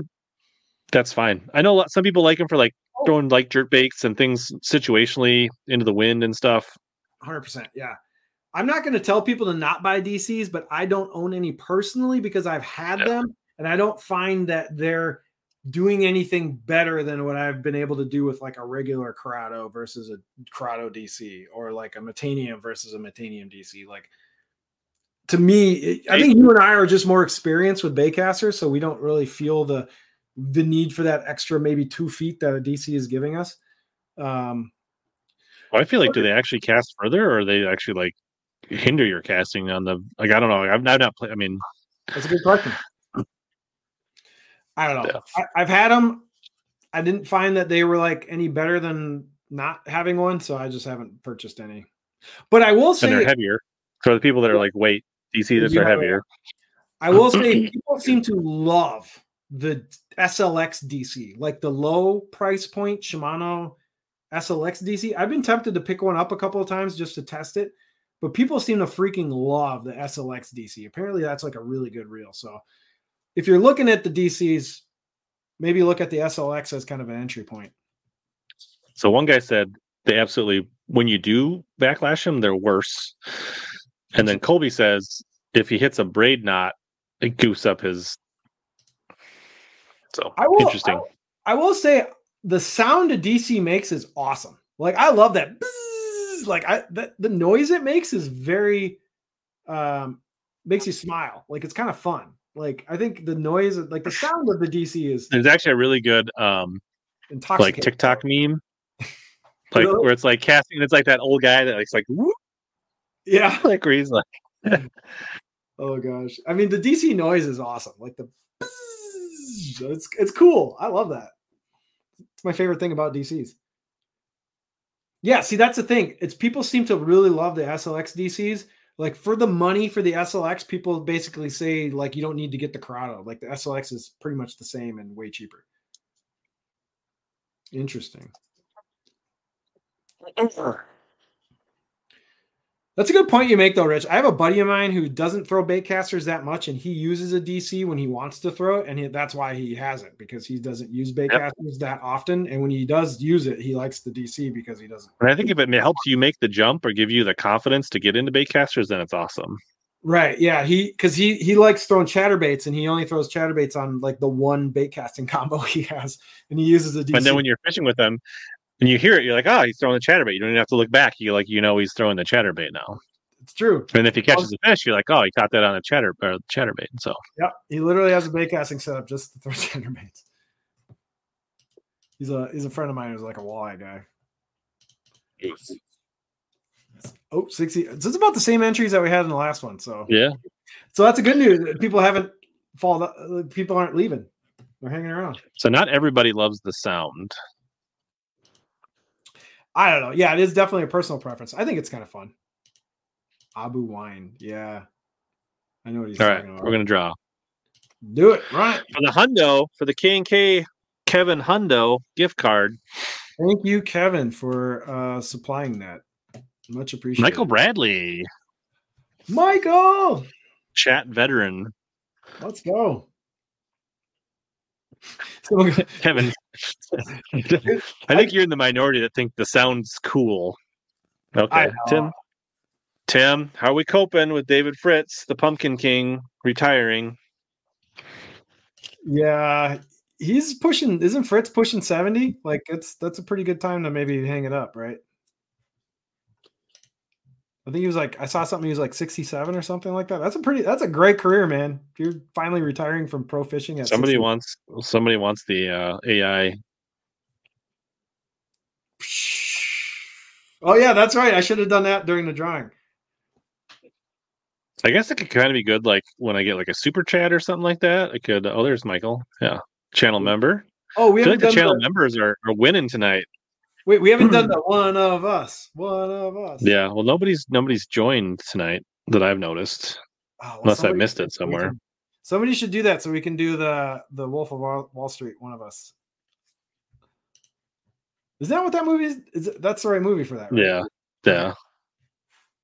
that's fine. I know a lot, some people like them for like oh. throwing like jerk baits and things situationally into the wind and stuff. Hundred percent. Yeah. I'm not going to tell people to not buy DCs, but I don't own any personally because I've had Yeah. them, and I don't find that they're doing anything better than what I've been able to do with like a regular Curado versus a Curado DC or like a Metanium versus a Metanium DC. Like to me, it- I think you and I are just more experienced with Baycasters, so we don't really feel the the need for that extra maybe two feet that a DC is giving us. Um, I feel like do they actually cast further or are they actually like hinder your casting on the like I don't know. I've, I've not played I mean That's a good question. I don't know. Yeah. I, I've had them. I didn't find that they were like any better than not having one, so I just haven't purchased any. But I will and they're heavier. So the people that are like wait, DC this Yeah, are heavier. I will say, people seem to love the SLX DC, like the low price point Shimano SLX DC. I've been tempted to pick one up a couple of times just to test it, but people seem to freaking love the SLX DC. Apparently, that's like a really good reel. So, if you're looking at the DCs, maybe look at the SLX as kind of an entry point. So one guy said they absolutely when you do backlash them, they're worse. And then Colby says if he hits a braid knot, it goose up his. So I will- interesting. I will say the sound a DC makes is awesome. Like I love that. bzzz, Like I the, the noise it makes is very um makes you smile. Like it's kind of fun. Like I think the noise like the sound of the DC is There's actually a really good um like TikTok meme. Like Really? where it's like casting, and it's like that old guy that likes like whoop, Yeah. like where he's like Oh gosh. I mean the DC noise is awesome. Like the it's it's cool. I love that. It's my favorite thing about DCs. Yeah, see that's the thing. It's people seem to really love the SLX DCs. Like for the money for the SLX, people basically say like you don't need to get the Curado. Like the SLX is pretty much the same and way cheaper. Interesting. That's a good point you make, though, Rich. I have a buddy of mine who doesn't throw bait casters that much, and he uses a DC when he wants to throw it, and he, that's why he has it because he doesn't use bait Yep. casters that often. And when he does use it, he likes the DC because he doesn't. and I think if it helps you make the jump or give you the confidence to get into bait casters, then it's awesome. Right? Yeah. He because he he likes throwing chatterbaits, and he only throws chatterbaits on like the one bait casting combo he has, and he uses a DC. And then when you're fishing with them and you hear it, you're like, oh, he's throwing the chatterbait. You don't even have to look back. You like, you know, he's throwing the chatterbait now. it's true. And if he catches a fish, you're like, oh, he caught that on a chatter or chatterbait. So yeah, He literally has a bait casting setup just to throw chatterbaits. He's a he's a friend of mine who's like a walleye guy. Oh, 60. It's it's about the same entries that we had in the last one. So yeah, so that's a good news. People haven't fallen uh, people aren't leaving. They're hanging around. so not everybody loves the sound. I don't know. Yeah, it is definitely a personal preference. I think it's kind of fun. Abu wine. Yeah. I know what he's All talking right, about. we're gonna draw do it. Right. for the Hundo for the K and K Kevin Hundo gift card. Thank you, Kevin, for uh supplying that. Much appreciated. Michael Bradley, Michael, chat veteran. let's go. Someone go- Kevin, I think you're in the minority that think the sound's cool. Okay. Tim. Tim, how are we coping with David Fritts, the Pumpkin King, retiring? yeah, he's pushing. Isn't Fritts pushing seventy? Like it's that's a pretty good time to maybe hang it up, right? I think he was like I saw something. He was like sixty-seven or something like that. That's a pretty. That's a great career, man. If you're finally retiring from pro fishing at Somebody 60 wants somebody wants the uh, AI. Oh yeah, that's right. I should have done that during the drawing. I guess it could kind of be good, like when I get like a super chat or something like that. I could. Oh, there's Michael. Yeah, channel member. Oh, we I feel like the channel the, members are, are winning tonight. Wait. We haven't done the one of us. One of us. Yeah. Well, nobody's nobody's joined tonight that I've noticed, Oh, well, unless I missed it somewhere. can- Somebody should do that so we can do the the Wolf of Wall Wall Street. One of us. Is that what that movie is? is it, that's the right movie for that. Right? Yeah. Yeah.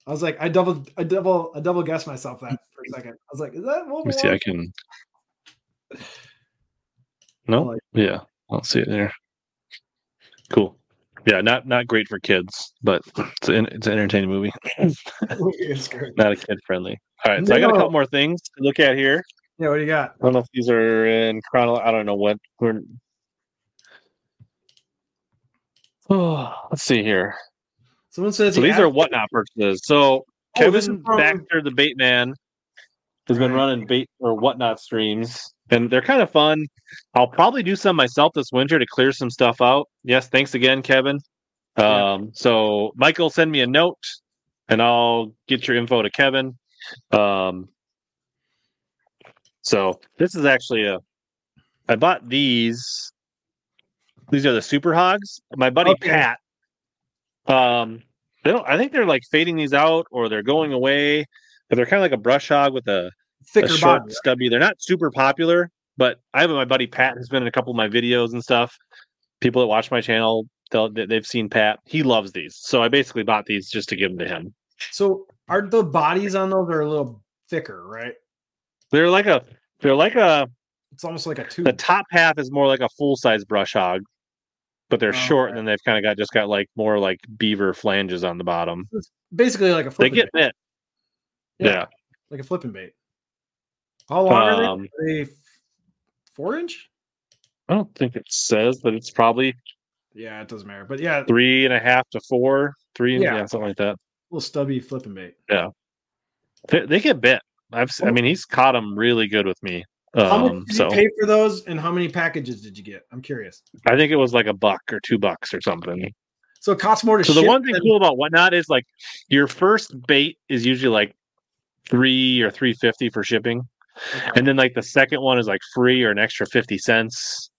I was like, I double, I double, I double guessed myself that for a second. I was like, is that Wolf Let me see. I can. No. like- Yeah. I'll see it there. Cool. Yeah. Not not great for kids, but it's an it's an entertaining movie. It's great. Not a kid friendly. All right. So I got a couple more things to look at here. Yeah, what do you got? I don't know if these are in chronol. I don't know what. We're... Oh, let's see here. Someone says So he these are whatnot purchases. So Oh, Kevin from- Baxter, the bait man, has been running bait or whatnot streams, and they're kind of fun. I'll probably do some myself this winter to clear some stuff out. Yes, thanks again, Kevin. Um, so Michael, send me a note, and I'll get your info to Kevin. Um, so this is actually a. I bought these. These are the super hogs. My buddy Okay. Pat. Um, they don't. I think they're like fading these out, or they're going away. But they're kind of like a brush hog with a, a thicker short, body. stubby. They're not super popular, but I have my buddy Pat has been in a couple of my videos and stuff. People that watch my channel, they've seen Pat. He loves these, so I basically bought these just to give them to him. So are the bodies on those are a little thicker, right? They're like a. They're like a. It's almost like a tube. The top half is more like a full size brush hog, but they're Oh, short, and then they've kind of got just got like more like beaver flanges on the bottom. It's basically like a They get bit. Yeah. like a flipping bait. How long are they? Um, Are they f- four inch? I don't think it says, but it's probably Yeah, it doesn't matter. But yeah, three and a half to four, three, Yeah. yeah, something like that. little stubby flipping bait. They, they get bit. I've, s- I mean, he's caught them really good with me. How much Um, did so you pay for those, and how many packages did you get? I'm curious. I think it was like a buck or two bucks or something. So it costs more to So ship. the one thing than- cool about whatnot is like your first bait is usually like three or three fifty for shipping, and then like the second one is like free or an extra fifty cents.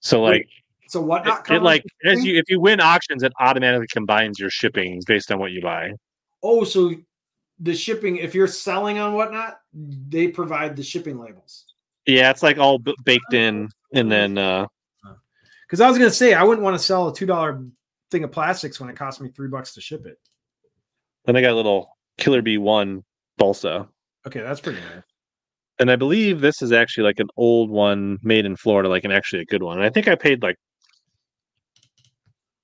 So like so what? it, it like as you if you win auctions, it automatically combines your shipping based on what you buy. Oh, so the shipping. If you're selling on whatnot, they provide the shipping labels. Yeah, it's like all b- baked in, and then uh Because I was gonna say I wouldn't want to sell a two dollar thing of plastics when it cost me three bucks to ship it. then I got a little Killer B One balsa, Okay, that's pretty nice. and I believe this is actually like an old one made in Florida, like an actually a good one. And I think I paid like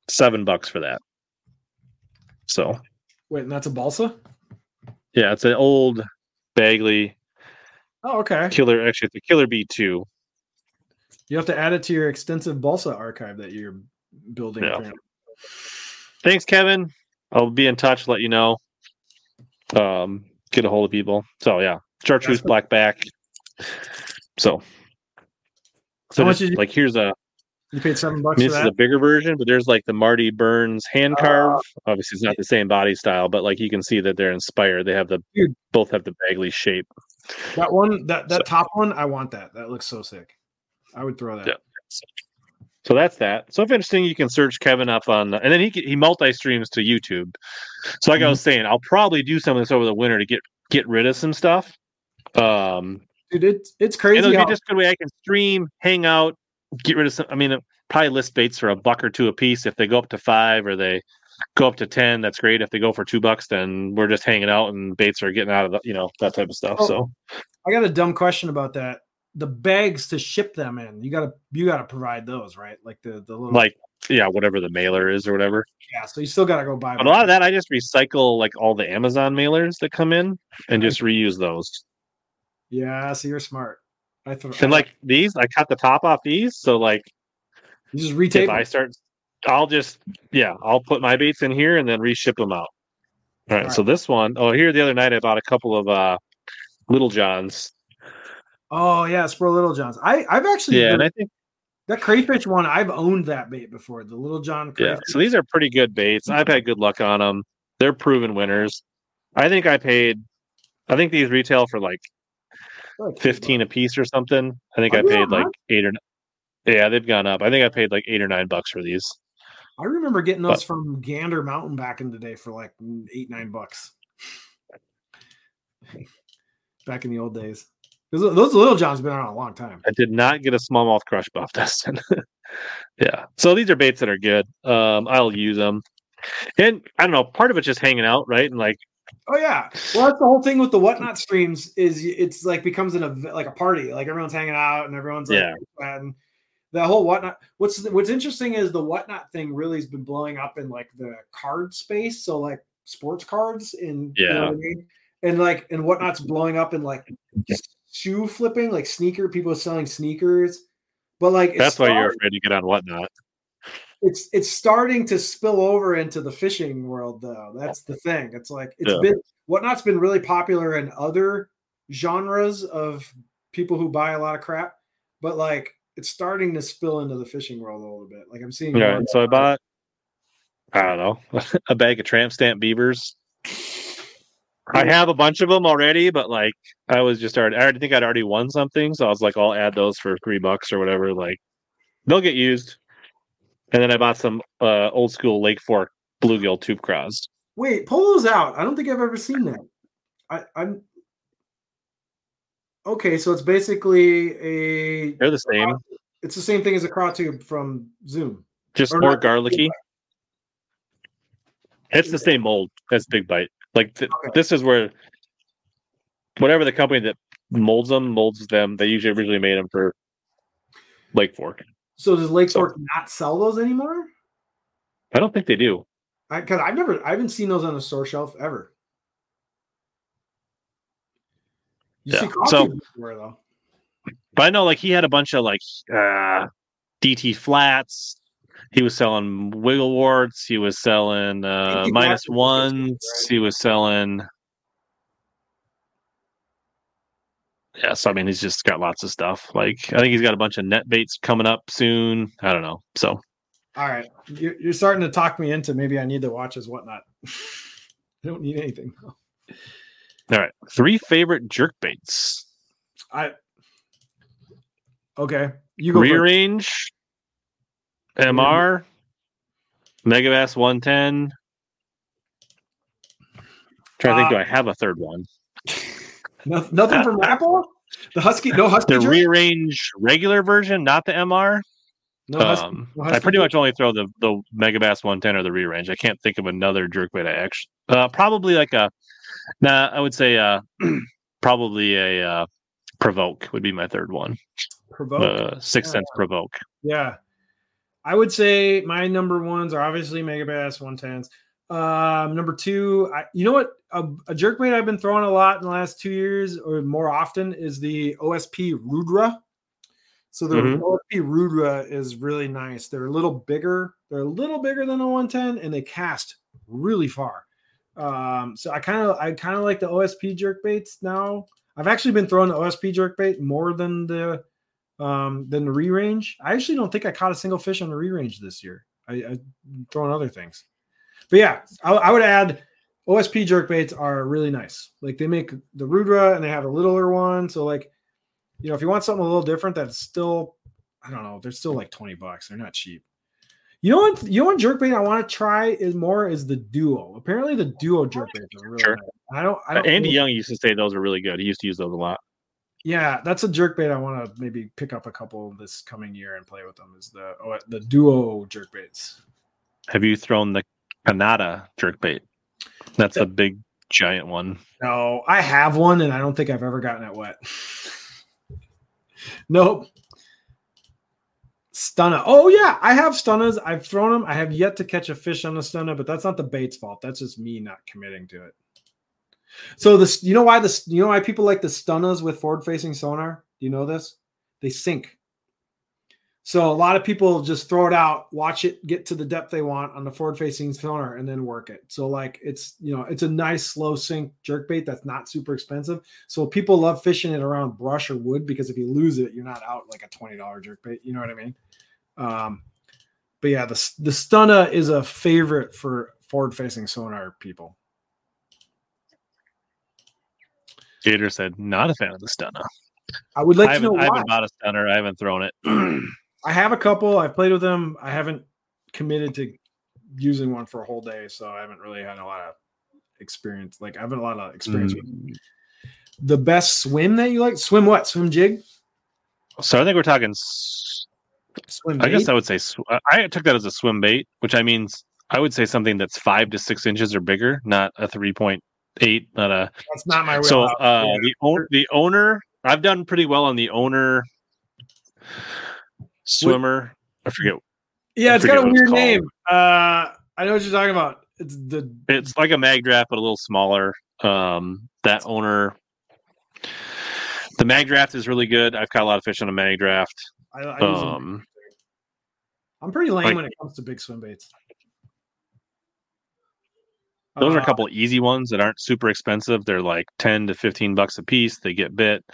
seven bucks for that. So Wait, and that's a balsa. yeah, it's an old Bagley Oh, okay. Killer. Actually, it's a Killer B two. You have to add it to your extensive balsa archive that you're building. Yeah. Thanks, Kevin. I'll be in touch. Let you know. Um, get a hold of people. So yeah, chartreuse That's- black back. So, so much just, you- like here's a You paid seven bucks I mean, this is that. a bigger version, but there's like the Marty Burns hand Oh. carve. Obviously, it's not the same body style, but like you can see that they're inspired. They have the Dude. both have the Bagley shape. That one, that that So- top one, I want that. That looks so sick. I would throw that. Yeah. So that's that. So if interesting, you can search Kevin up on, and then he he multi streams to YouTube. So like I Mm-hmm. was saying, I'll probably do some of this over the winter to get get rid of some stuff. Um, dude, it's it's crazy. it'll how- be just a good way I can stream, hang out, get rid of some. I mean, uh, probably list baits for a buck or two a piece. If they go up to five or they go up to ten, that's great. If they go for two bucks, then we're just hanging out and baits are getting out of the, you know, that type of stuff. Oh, So I got a dumb question about that. The bags to ship them in, you gotta you gotta provide those, right? Like the the little like, yeah, whatever the mailer is or whatever. yeah. So you still gotta go buy. But a lot of that, I just recycle like all the Amazon mailers that come in and just reuse those. Yeah, so you're smart. I throw And like these, I cut the top off these. So like you just if retape. I start, I'll just yeah, I'll put my baits in here and then reship them out. All right. All So this one, oh, here the other night I bought a couple of uh Little Johns. Oh yeah, Spro Little Johns. I I've actually Yeah, and I think that crayfish one. I've owned that bait before. The Little John yeah. So these are pretty good baits. I've had good luck on them. They're proven winners. I think I paid. I think these retail for like fifteen a piece or something. I think Are I paid like eight or. Yeah, they've gone up. I think I paid like eight or nine bucks for these. I remember getting those But- from Gander Mountain back in the day for like eight nine bucks. back in the old days. Those, those Little Johns been around a long time. I did not get a smallmouth crush buff, Dustin. yeah. So these are baits that are good. Um, I'll use them. And I don't know, part of it's just hanging out, right? And like, Oh yeah. Well, that's the whole thing with the whatnot streams is it's like becomes an ev- like a party. Like everyone's hanging out and everyone's like Yeah. and the whole whatnot. What's what's interesting is the whatnot thing really has been blowing up in like the card space. So like sports cards in you know Yeah. I mean? and like and whatnot's blowing up in like shoe flipping, like sneaker people selling sneakers. But like it's that's why you're afraid to get on whatnot. it's it's starting to spill over into the fishing world though that's the thing it's like it's Yeah. been whatnot's been really popular in other genres of people who buy a lot of crap but like it's starting to spill into the fishing world a little bit like i'm seeing Yeah. So I bought, I don't know, a bag of tramp stamp beavers. I have a bunch of them already, but like I was just already, I already think I'd already won something. So I was like, I'll add those for three bucks or whatever. Like they'll get used. And then I bought some uh, old school Lake Fork bluegill tube cross. wait pull those out i don't think i've ever seen that i i'm okay so it's basically a They're the same, it's the same thing as a craw tube from zoom just Or more not- garlicky. It's the same mold as Big Bite. Like th- Okay. this is where whatever the company that molds them molds them. They usually originally made them for Lake Fork. so does lake So- fork not sell those anymore I don't think they do. because I've never, I haven't seen those on the store shelf ever. You see Yeah, coffee so- everywhere though. But I know like he had a bunch of like uh DT flats. He was selling wiggle warts. He was selling uh minus ones. right? He was selling Yeah, so I mean he's just got lots of stuff. Like I think he's got a bunch of net baits coming up soon. I don't know. So All right, you're, you're starting to talk me into maybe I need to watch his whatnot. I don't need anything. though. all right. Three favorite jerk baits. I okay. You go. Rear first. range, MR, Megabass 110. Trying to think, Uh, do I have a third one? Noth- Nothing from Apple. The husky, no husky. The jerk? Rerange regular version, not the MR. no husky, Um, no I pretty jerk? much only throw the the Megabass 110 or the Rerange. I can't think of another jerk jerkbait I actually. Uh, probably like a. Nah, I would say uh, probably a uh, provoke would be my third one. provoke. Uh, six Yeah. sense provoke. Yeah. I would say my number ones are obviously Megabass 110s. Um, number two, I, you know what? A, a jerkbait I've been throwing a lot in the last two years or more often is the OSP Rudra. So the Mhm. OSP Rudra is really nice. They're a little bigger. They're a little bigger than the 110 and they cast really far. Um, so I kind of I kind of like the OSP jerkbaits now. I've actually been throwing the OSP jerkbait more than the um, than the Rerange. I actually don't think I caught a single fish on the Rerange this year. I, I throwing other things, but yeah, I, I would add OSP jerkbaits are really nice. Like they make the Rudra and they have a littler one. So like, you know, if you want something a little different, that's still I don't know, they're still like twenty bucks. They're not cheap. You know what? You know what jerkbait I want to try is more is the duo. Apparently, the duo jerkbait are really Sure. nice. I don't. I Uh, don't Andy Young used to say those are really good. He used to use those a lot. Yeah, that's a jerkbait I want to maybe pick up a couple this coming year and play with them. Is the oh, the duo jerkbaits? Have you thrown the Kanata jerkbait? That's a big giant one. No, I have one, and I don't think I've ever gotten it wet. nope. Stunna. Oh yeah, I have stunnas. I've thrown them. I have yet to catch a fish on a stunna, but that's not the bait's fault. That's just me not committing to it. So this, you know why this, you know why people like the stunnas with forward-facing sonar? Do you know this? They sink. So a lot of people just throw it out, watch it get to the depth they want on the forward-facing sonar, and then work it. So like it's you know it's a nice slow sink jerk bait that's not super expensive. So people love fishing it around brush or wood because if you lose it, you're not out like a twenty dollar jerk bait. You know what I mean? Um, but yeah, the the stunna is a favorite for forward-facing sonar people. Gator said, not a fan of the Stunna. I would like I to know I haven't bought a Stunna. I haven't thrown it. I have a couple. I've played with them. I haven't committed to using one for a whole day, so I haven't really had a lot of experience. Like I have a lot of experience with Mm. the best swim that you like. Swim what? Swim jig? so I think we're talking. s- Swim. I guess? I would say sw- I took that as a swim bait, which I means I would say something that's five to six inches or bigger, not a three point eight, not a that's not my So uh, the own the owner, I've done pretty well on the owner swimmer. I forget. yeah, I it's got a weird called. name. Uh, I know what you're talking about. It's the It's like a mag draft, but a little smaller. Um, that owner, the mag draft is really good. I've caught a lot of fish on a mag draft. I, I um, I'm pretty lame like- when it comes to big swim baits. Those are Uh, a couple easy ones that aren't super expensive. They're like ten to fifteen bucks a piece. They get bit.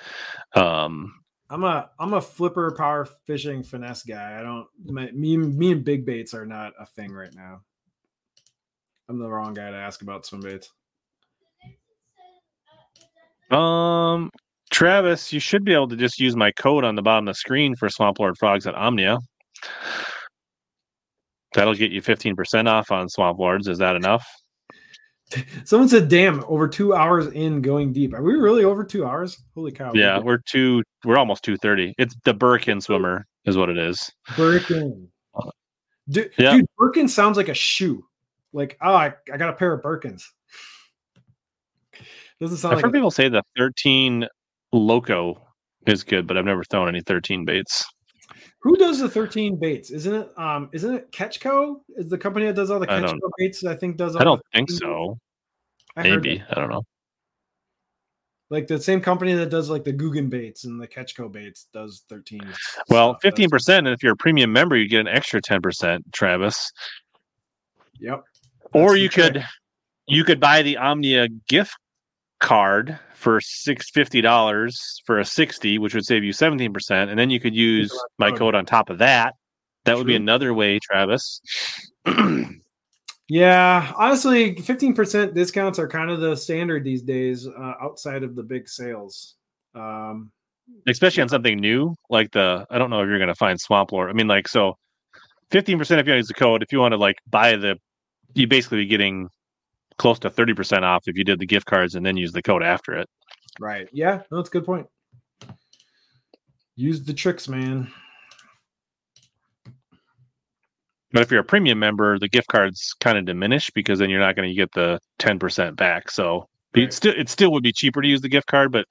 Um, I'm a I'm a flipper power fishing finesse guy. I don't my, me me and big baits are not a thing right now. I'm the wrong guy to ask about swim baits. Um, Travis, you should be able to just use my code on the bottom of the screen for Swamp Lord Frogs at Omnia. That'll get you 15% off on Swamp Lords. Is that enough? Someone said, "Damn, over two hours in going deep. Are we really over two hours? Holy cow! Yeah, we're two we're almost 230. It's the Birkin oh. swimmer is what it is. Birkin. Dude, Yeah. dude, Birkin sounds like a shoe. Like, oh, I, I got a pair of Birkins. Doesn't sound I've like heard a- people say the 13 Loco is good, but I've never thrown any 13 baits. Who does the 13 baits? Isn't it um isn't it Catchco? Is the company that does all the I Catchco baits? I think does all I don't think so. I Maybe. I don't know. Like the same company that does like the Googan baits and the Catchco baits does 13. Well, stuff. 15%. And if you're a premium member, you get an extra 10%, Travis. Yep. or you could you could buy the omnia gift card for six fifty dollars for a 60 which would save you 17% and then you could use my code. on top of that that would be another way travis Yeah, honestly, 15% discounts are kind of the standard these days uh, outside of the big sales. Um, especially on something new like the i don't know if you're going to find swamp lord i mean like so 15% if you use the code if you want to like buy the you basically be getting close to 30% off if you did the gift cards and then use the code after it right. Yeah, no, that's a good point. Use the tricks, man. But if you're a premium member, the gift cards kind of diminish because then you're not going to get the 10% back. So Right. it still it still would be cheaper to use the gift card, but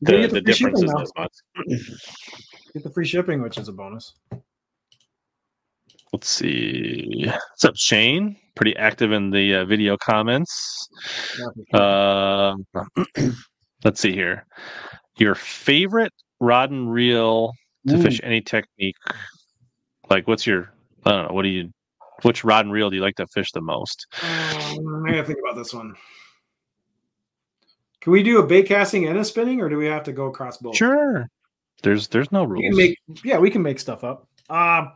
you the, the difference isn't as much. Get the free shipping, which is a bonus. Let's see. What's up, Shane? Pretty active in the uh, video comments. Uh, let's see here. Your favorite rod and reel to Ooh. fish any technique? Like, what's your? I don't know. What do you? Which rod and reel do you like to fish the most? Um, I gotta think about this one. Can we do a bait casting and a spinning, or do we have to go across both? Sure. There's there's no We rules. can make yeah, we can make stuff up. Um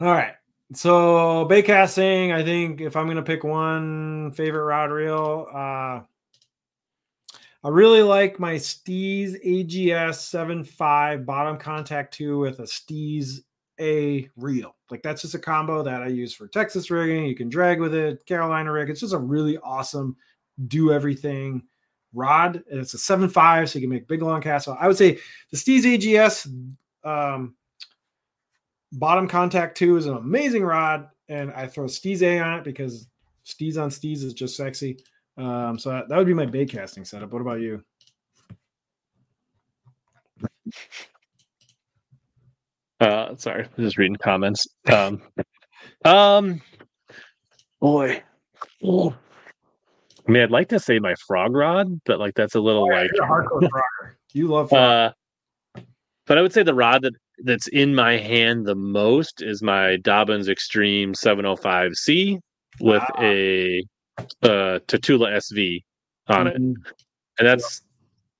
all right. So bait casting, I think if I'm gonna pick one favorite rod reel, uh I really like my Steez AGS 7.5 bottom contact 2 with a Steez a reel. Like that's just a combo that I use for Texas rigging. You can drag with it, Carolina rig. It's just a really awesome do everything rod. And it's a seven five, so you can make big long casts. So I would say the Steez AGS um, bottom contact two is an amazing rod, and I throw Steez A on it because Steez on Steez is just sexy. Um, so that, that would be my bait casting setup. What about you? Uh, sorry, I'm just reading comments. Um, um, boy, I mean, I'd like to say my frog rod, but like that's a little Oh, yeah, like you're a hardcore frogger. You love frog. Uh, but I would say the rod that that's in my hand the most is my Dobyns Extreme 705C with Ah. a uh, Tatula SV on it, Mhm. and that's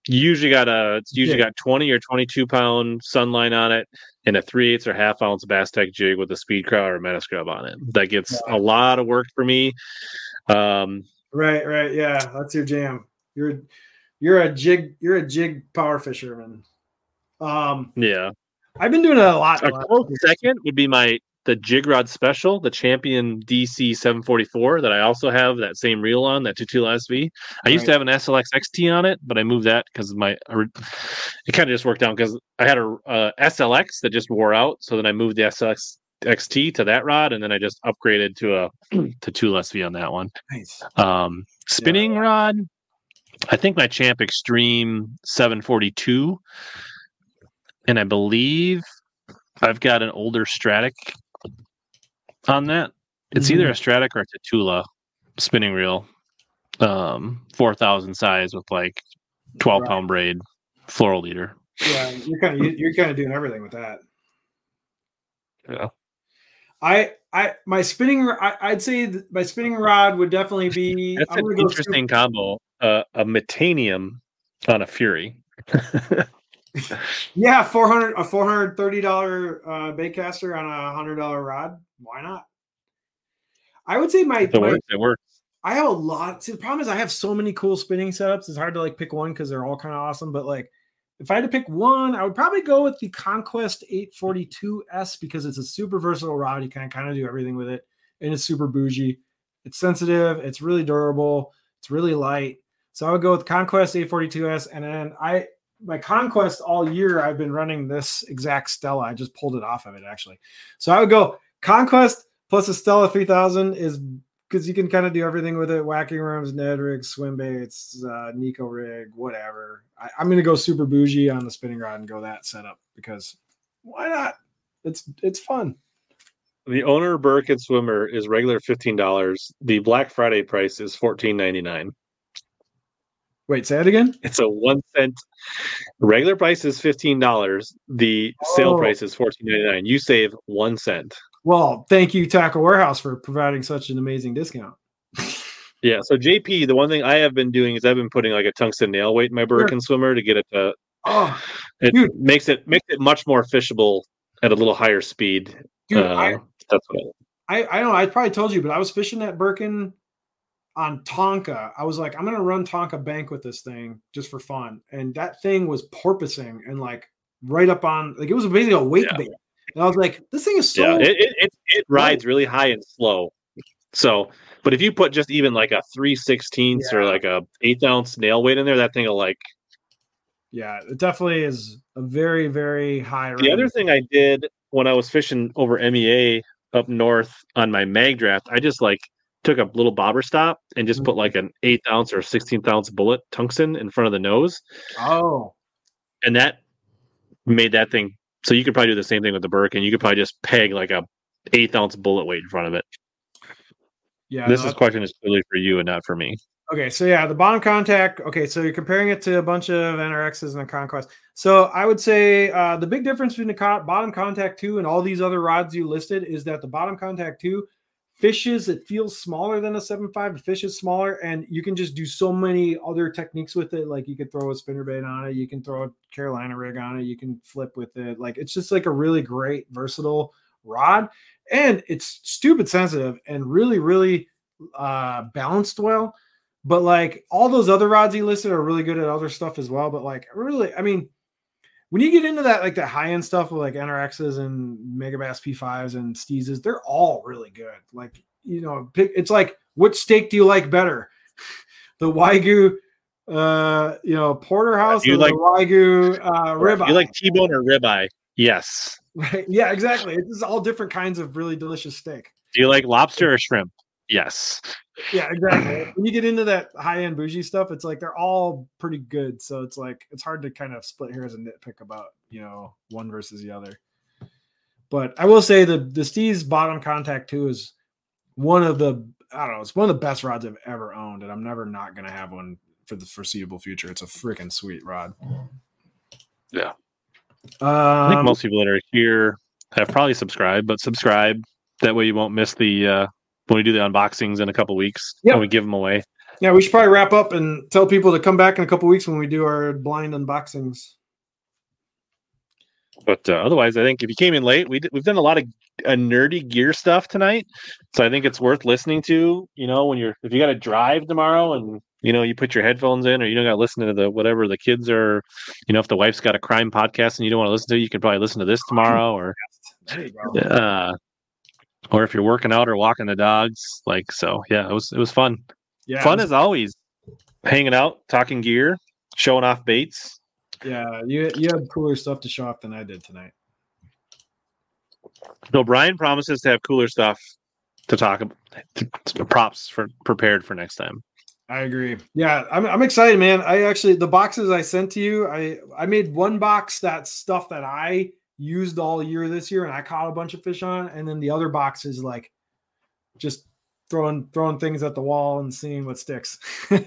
usually got a it's usually Yeah. got 20 or 22 pound sunline on it and a 3 eighths or half ounce bass tech jig with a speed crow or meta scrub on it. That gets a lot of work for me. Um, Right, right, yeah, that's your jam. You're you're a jig, you're a jig power fisherman. Um, yeah. I've been doing it a lot. A close second would be my the Jig Rod Special, the Champion DC 744 that I also have that same reel on, that Tatula SV. I used to have an SLX XT on it, but I moved that because my it kind of just worked out because I had a, uh SLX that just wore out, so then I moved the SLX XT to that rod, and then I just upgraded to a Tatula SV on that one. Nice. Um, spinning rod, I think my Champ Extreme 742, and I believe I've got an older Stradic on that. It's either a Stradic or a Tatula spinning reel, um, 4,000 size with like 12 Right. pound braid, floral leader. Yeah, you're kind of you're kind of doing everything with that. Yeah. I I my spinning ro- I, I'd say th- my spinning rod would definitely be. That's I'm an gonna go interesting combo. Uh, a Metanium on a Fury. yeah, four hundred a four hundred thirty dollar uh, bait caster on a hundred dollar rod. Why not? I would say my, It works. It works. I have a lot. See, the problem is I have so many cool spinning setups. It's hard to like pick one because they're all kind of awesome. But like, if I had to pick one, I would probably go with the Conquest 842S because it's a super versatile rod. You can kind of do everything with it, and it's super bougie. It's sensitive. It's really durable. It's really light. So I would go with Conquest 842S, and then I my Conquest all year I've been running this exact Stella. I just pulled it off of it actually. So I would go Conquest plus a Stella 3000 is because you can kind of do everything with it whacking rooms ned rigs swim baits uh Neko rig whatever I, i'm gonna go super bougie on the spinning rod and go that setup because why not it's it's fun The owner Birkin Swimmer is regular fifteen dollars. The Black Friday price is fourteen ninety nine. Wait say it again It's a one cent. Regular price is fifteen dollars. The sale Oh. price is fourteen ninety nine. You save one cent. well thank you tackle warehouse for providing such an amazing discount Yeah. So JP, the one thing I have been doing is I've been putting like a tungsten nail weight in my Birkin swimmer to get it to. oh It Dude. makes it makes it much more fishable at a little higher speed. dude Uh, I, that's what. I, I i don't know i probably told you but i was fishing that birkin on tonka i was like i'm gonna run tonka bank with this thing just for fun and that thing was porpoising and like right up on like it was basically a wake Yeah. bait and i was like this thing is so yeah. It, it it it rides really high and slow. So, but if you put just even like a three sixteenths or like a eighth ounce nail weight in there, that thing will like Yeah, it definitely is a very, very high. The other thing I did when I was fishing over MEA up north on my mag draft, I just like took a little bobber stop and just put like an eighth ounce or sixteenth ounce bullet tungsten in front of the nose, Oh, and that made that thing. So you could probably do the same thing with the Birkin. You could probably just peg like a eighth ounce bullet weight in front of it. yeah. this no, is question is clearly for you and not for me. Okay, so yeah, the bottom contact. Okay, so you're comparing it to a bunch of NRXs and a Conquest. So I would say uh, the big difference between the co- bottom contact two and all these other rods you listed is that the bottom contact two fishes. It feels smaller than a seven five. fish is smaller, and you can just do so many other techniques with it. Like you could throw a spinnerbait on it, you can throw a Carolina rig on it, you can flip with it. Like it's just like a really great versatile rod, and it's stupid sensitive and really really uh, balanced well. But like all those other rods he listed are really good at other stuff as well. But like really, I mean, when you get into that like the high end stuff with like NRXs and Megabass P5s and Steezes, they're all really good. Like you know, pick, it's like what steak do you like better, the Wagyu, uh, you know, porterhouse, you or like- the Wagyu uh, ribeye? You like T-bone or ribeye? Yes. Right. Yeah, exactly. It's all different kinds of really delicious steak. Do you like lobster or shrimp? Yes. Yeah, exactly. when you get into that high end bougie stuff, it's like they're all pretty good. So it's like it's hard to kind of split hairs and nitpick about you know one versus the other. But I will say the the Steez bottom contact too is one of the I don't know, it's one of the best rods I've ever owned, and I'm never not gonna have one for the foreseeable future. It's a freaking sweet rod. Yeah. I think Um, most people that are here have probably subscribed, but subscribe. That way you won't miss the uh when we do the unboxings in a couple weeks Yep. when we give them away. yeah, we should probably wrap up and tell people to come back in a couple weeks when we do our blind unboxings. But uh, otherwise, I think if you came in late, we d- we've done a lot of uh, nerdy gear stuff tonight. So I think it's worth listening to. You know, when you're if you got to drive tomorrow and you know you put your headphones in, or you don't got to listen to the whatever the kids are. You know, if the wife's got a crime podcast and you don't want to listen to, it, you can probably listen to this tomorrow, or There you go. uh, or if you're working out or walking the dogs. Like so, yeah, it was it was fun. Yeah, fun as always. Hanging out, talking gear, showing off baits. Yeah, you you had cooler stuff to show off than I did tonight. No, Brian promises to have cooler stuff to talk about. Props for prepared for next time. I agree. Yeah, I'm I'm excited, man. I actually the boxes I sent to you, I I made one box that's stuff that I used all year this year and I caught a bunch of fish on, it. and then the other box is like just throwing throwing things at the wall and seeing what sticks.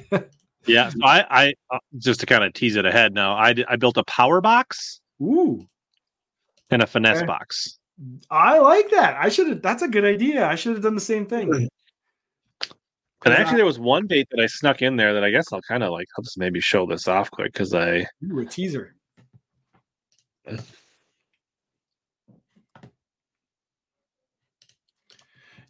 Yeah, so I, I uh, just to kind of tease it ahead. Now, I I built a power box Ooh, and a finesse Okay. box. I like that. I should have. That's a good idea. I should have done the same thing. And actually, there was one bait that I snuck in there that I guess I'll kind of like. I'll just maybe show this off quick because I You were a teaser.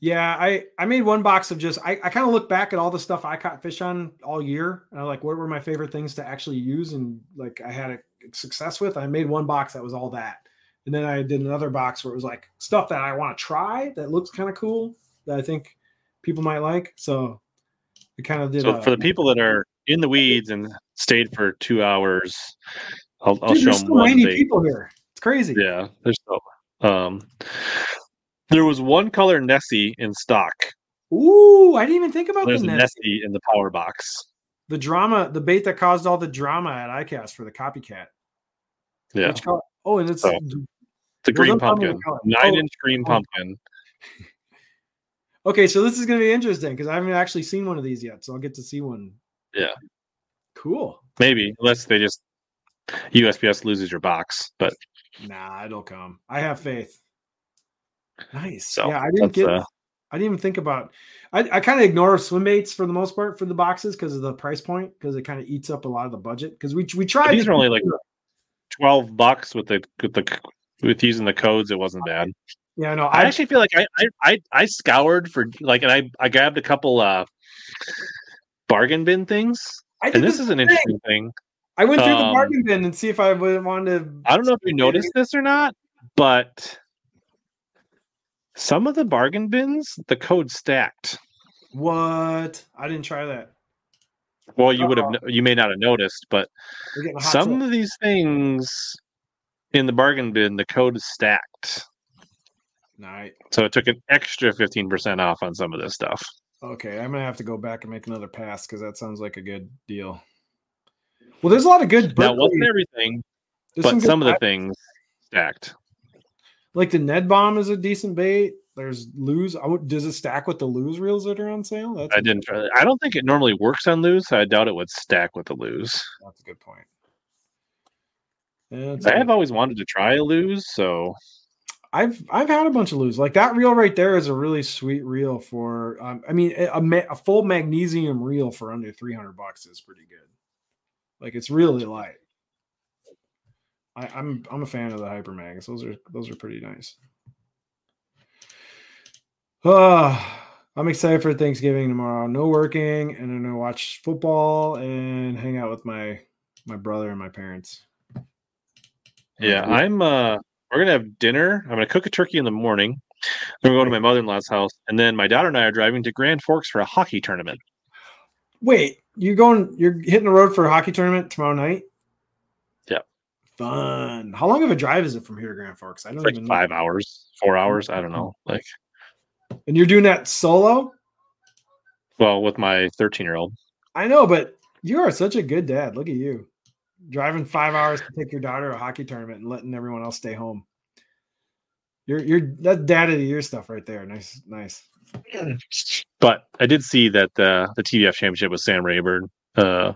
Yeah, I I made one box of just I, I kind of look back at all the stuff I caught fish on all year. And I like what were my favorite things to actually use and like I had a success with. I made one box that was all that. And then I did another box where it was like stuff that I want to try that looks kind of cool that I think people might like. So I kind of did so a- for the people that are in the weeds and stayed for two hours, I'll, I'll show there's them so one many people here. It's crazy. Yeah, there's so. Um, there was one color Nessie in stock. Ooh, I didn't even think about There's the net. Nessie in the power box. the drama, the bait that caused all the drama at ICAST for the copycat. Yeah? Oh, and it's So, the green don't tell me the pumpkin, nine Oh, inch green oh. pumpkin. okay. So this is going to be interesting because I haven't actually seen one of these yet. So I'll get to see one. Yeah. Cool. Maybe unless they just USPS loses your box, but Nah, it'll come. I have faith. Nice. so yeah, I didn't get. uh, I didn't even think about. I, I kind of ignore swim baits for the most part for the boxes because of the price point because it kind of eats up a lot of the budget because we we tried. these are only like twelve bucks with the with the with using the codes. It wasn't bad. yeah, no, I I actually feel like I I I, I scoured for like, and I I grabbed a couple uh bargain bin things. I And this the is an thing. interesting thing. I went through the um, bargain bin and see if I would want to. I don't know if you noticed this or not, but some of the bargain bins, the code stacked. What? I didn't try that. Well, you would have, Uh-oh. you may not have noticed, but We're getting a hot some tip. of these things in the bargain bin, the code is stacked. Night. So it took an extra 15% off on some of this stuff. Okay, I'm gonna have to go back and make another pass because that sounds like a good deal. Well, there's a lot of good. Berkley- wasn't everything, there's but good some of the things stacked. Like the Ned Bomb is a decent bait. There's Lew's. I would- Does it stack with the Lew's reels that are on sale? That's I didn't try. I don't think it normally works on Lew's. So I doubt it would stack with the Lew's. That's a good point. Yeah, I have always wanted to try a Lew's, so I've I've had a bunch of lose. Like that reel right there is a really sweet reel for. Um, I mean, a, a full magnesium reel for under 300 bucks is pretty good. Like it's really light. I, I'm I'm a fan of the hyper mags. Those are those are pretty nice. Ah, I'm excited for Thanksgiving tomorrow. No working, and I'm gonna watch football and hang out with my my brother and my parents. Yeah, I'm. uh We're gonna have dinner. I'm gonna cook a turkey in the morning. Then we go to my mother-in-law's house, and then my daughter and I are driving to Grand Forks for a hockey tournament. Wait, you're going? You're hitting the road for a hockey tournament tomorrow night? Fun. How long of a drive is it from here to Grand Forks? I don't like even know. five hours, four hours. I don't know. Like, And you're doing that solo? well, with my 13-year-old. I know, but you are such a good dad. Look at you. Driving five hours to take your daughter to a hockey tournament and letting everyone else stay home. You're you're that's dad of the year stuff right there. Nice, nice. But I did see that the the TBF championship was Sam Rayburn. Uh,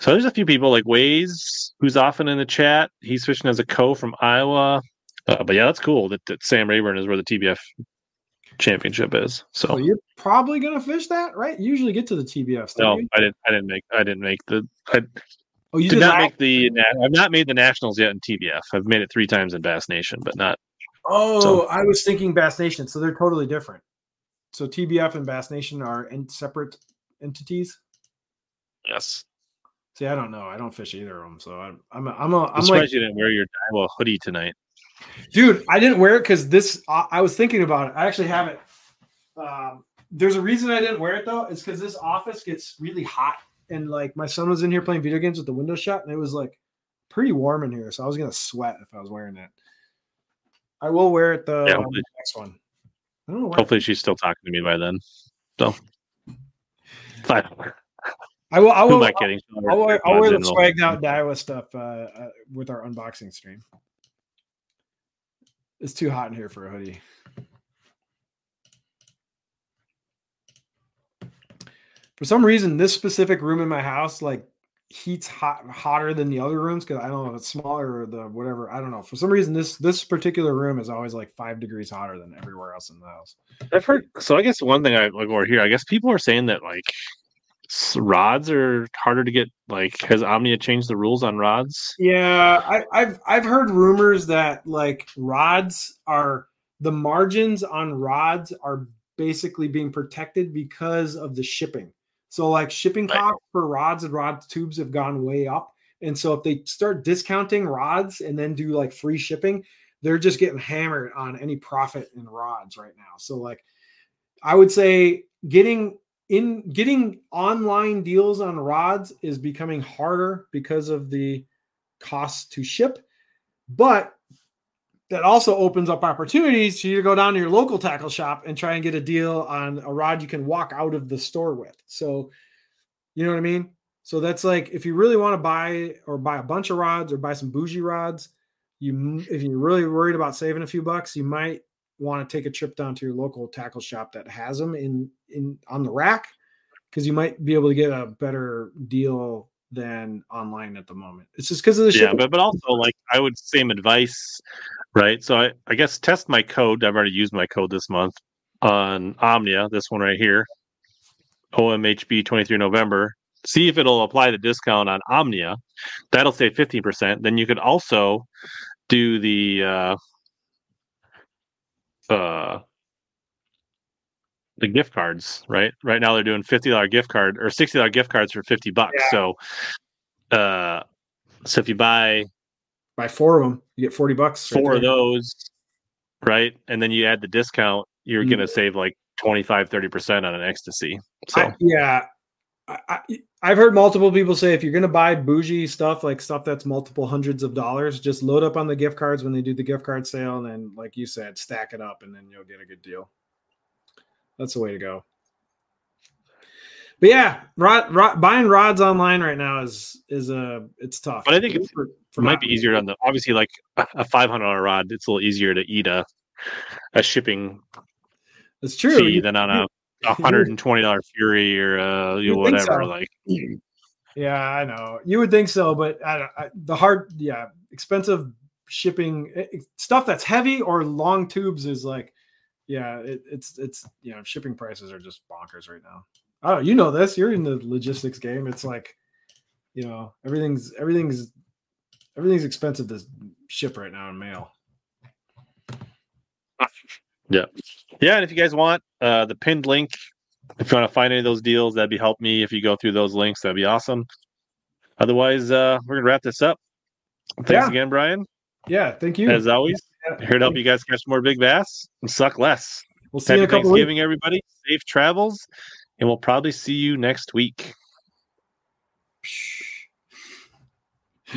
so there's a few people like Waze, who's often in the chat. He's fishing as a co from Iowa. Uh, but yeah, that's cool that, that Sam Rayburn is where the TBF championship is. So So you're probably gonna fish that, right? You usually get to the TBF stuff. no, I didn't. I didn't make. I didn't make the. I Oh, you did did not make the. I've not made the nationals yet in TBF. I've made it three times in Bass Nation, but not. Oh, So- I was thinking Bass Nation, so they're totally different. So TBF and Bass Nation are in separate entities. Yes. See, I don't know. I don't fish either of them, so I'm I'm a, I'm a, I'm, I'm like, surprised you didn't wear your Iowa hoodie tonight. dude. I didn't wear it because this. I, I was thinking about it. I actually have it. Um, there's a reason I didn't wear it though. It's because this office gets really hot, and like my son was in here playing video games with the window shut, and it was like pretty warm in here, so I was gonna sweat if I was wearing that. I will wear it the Yeah, um, next one. I don't know why. Hopefully, she's still talking to me by then. So, fine. I will. I Who will. am I kidding? I'll wear, I'll wear the swagged out Daiwa stuff uh, uh, with our unboxing stream. It's too hot in here for a hoodie. For some reason, this specific room in my house like heats hot hotter than the other rooms because I don't know if it's smaller or the whatever. I don't know. For some reason, this this particular room is always like five degrees hotter than everywhere else in the house. I've heard. So I guess one thing I like over here, I guess people are saying that like rods are harder to get. Like, has Omnia changed the rules on rods? Yeah, I, I've I've heard rumors that like rods are the margins on rods are basically being protected because of the shipping. So like shipping Right. costs for rods and rod tubes have gone way up. And so if they start discounting rods and then do like free shipping, they're just getting hammered on any profit in rods right now. So like I would say getting in getting online deals on rods is becoming harder because of the cost to ship. But that also opens up opportunities for you to go down to your local tackle shop and try and get a deal on a rod you can walk out of the store with. So, you know what I mean? So that's like if you really want to buy or buy a bunch of rods or buy some bougie rods, you if you're really worried about saving a few bucks, you might want to take a trip down to your local tackle shop that has them in in on the rack because you might be able to get a better deal than online at the moment. It's just because of the Yeah, shipping. but but also like I would same advice, right? So I I guess test my code. I've already used my code this month on Omnia. This one right here, OMHB twenty three November. See if it'll apply the discount on Omnia. That'll save fifteen percent. Then you could also do the uh, uh, the gift cards, right? Right now they're doing fifty dollar gift card or sixty dollar gift cards for fifty bucks. So, uh, so if you buy Buy four of them, you get 40 bucks. right four of those, right, and then you add the discount, you're Mhm. gonna save like 25 30 percent on an Exsence. So I- yeah. I, I've heard multiple people say if you're going to buy bougie stuff, like stuff that's multiple hundreds of dollars, just load up on the gift cards when they do the gift card sale. And then, like you said, stack it up and then you'll get a good deal. That's the way to go. But yeah, rod, rod, buying rods online right now is is a it's tough. But I think it's- For- it might be easier on the obviously like a- a 500 dollar rod. It's a little easier to eat a a shipping That's true. than on a a hundred and twenty dollar Fury or uh, you know, whatever. so. Like Yeah, I know. You would think so, but I, I, the hard, yeah, expensive shipping eh, eh, stuff that's heavy or long tubes is like, yeah, it, it's it's you know shipping prices are just bonkers right now. Oh, you know this. You're in the logistics game. It's like, you know, everything's everything's everything's expensive to ship right now in mail. Yeah. Yeah, and if you guys want uh the pinned link, if you want to find any of those deals, that'd be help me if you go through those links, that'd be awesome. Otherwise, uh we're gonna wrap this up. Thanks Yeah. again, Brian. Yeah, thank you. As always, here to help you guys catch more big bass and suck less. We'll see Happy you in a couple Thanksgiving, everybody. Safe travels, and we'll probably see you next week.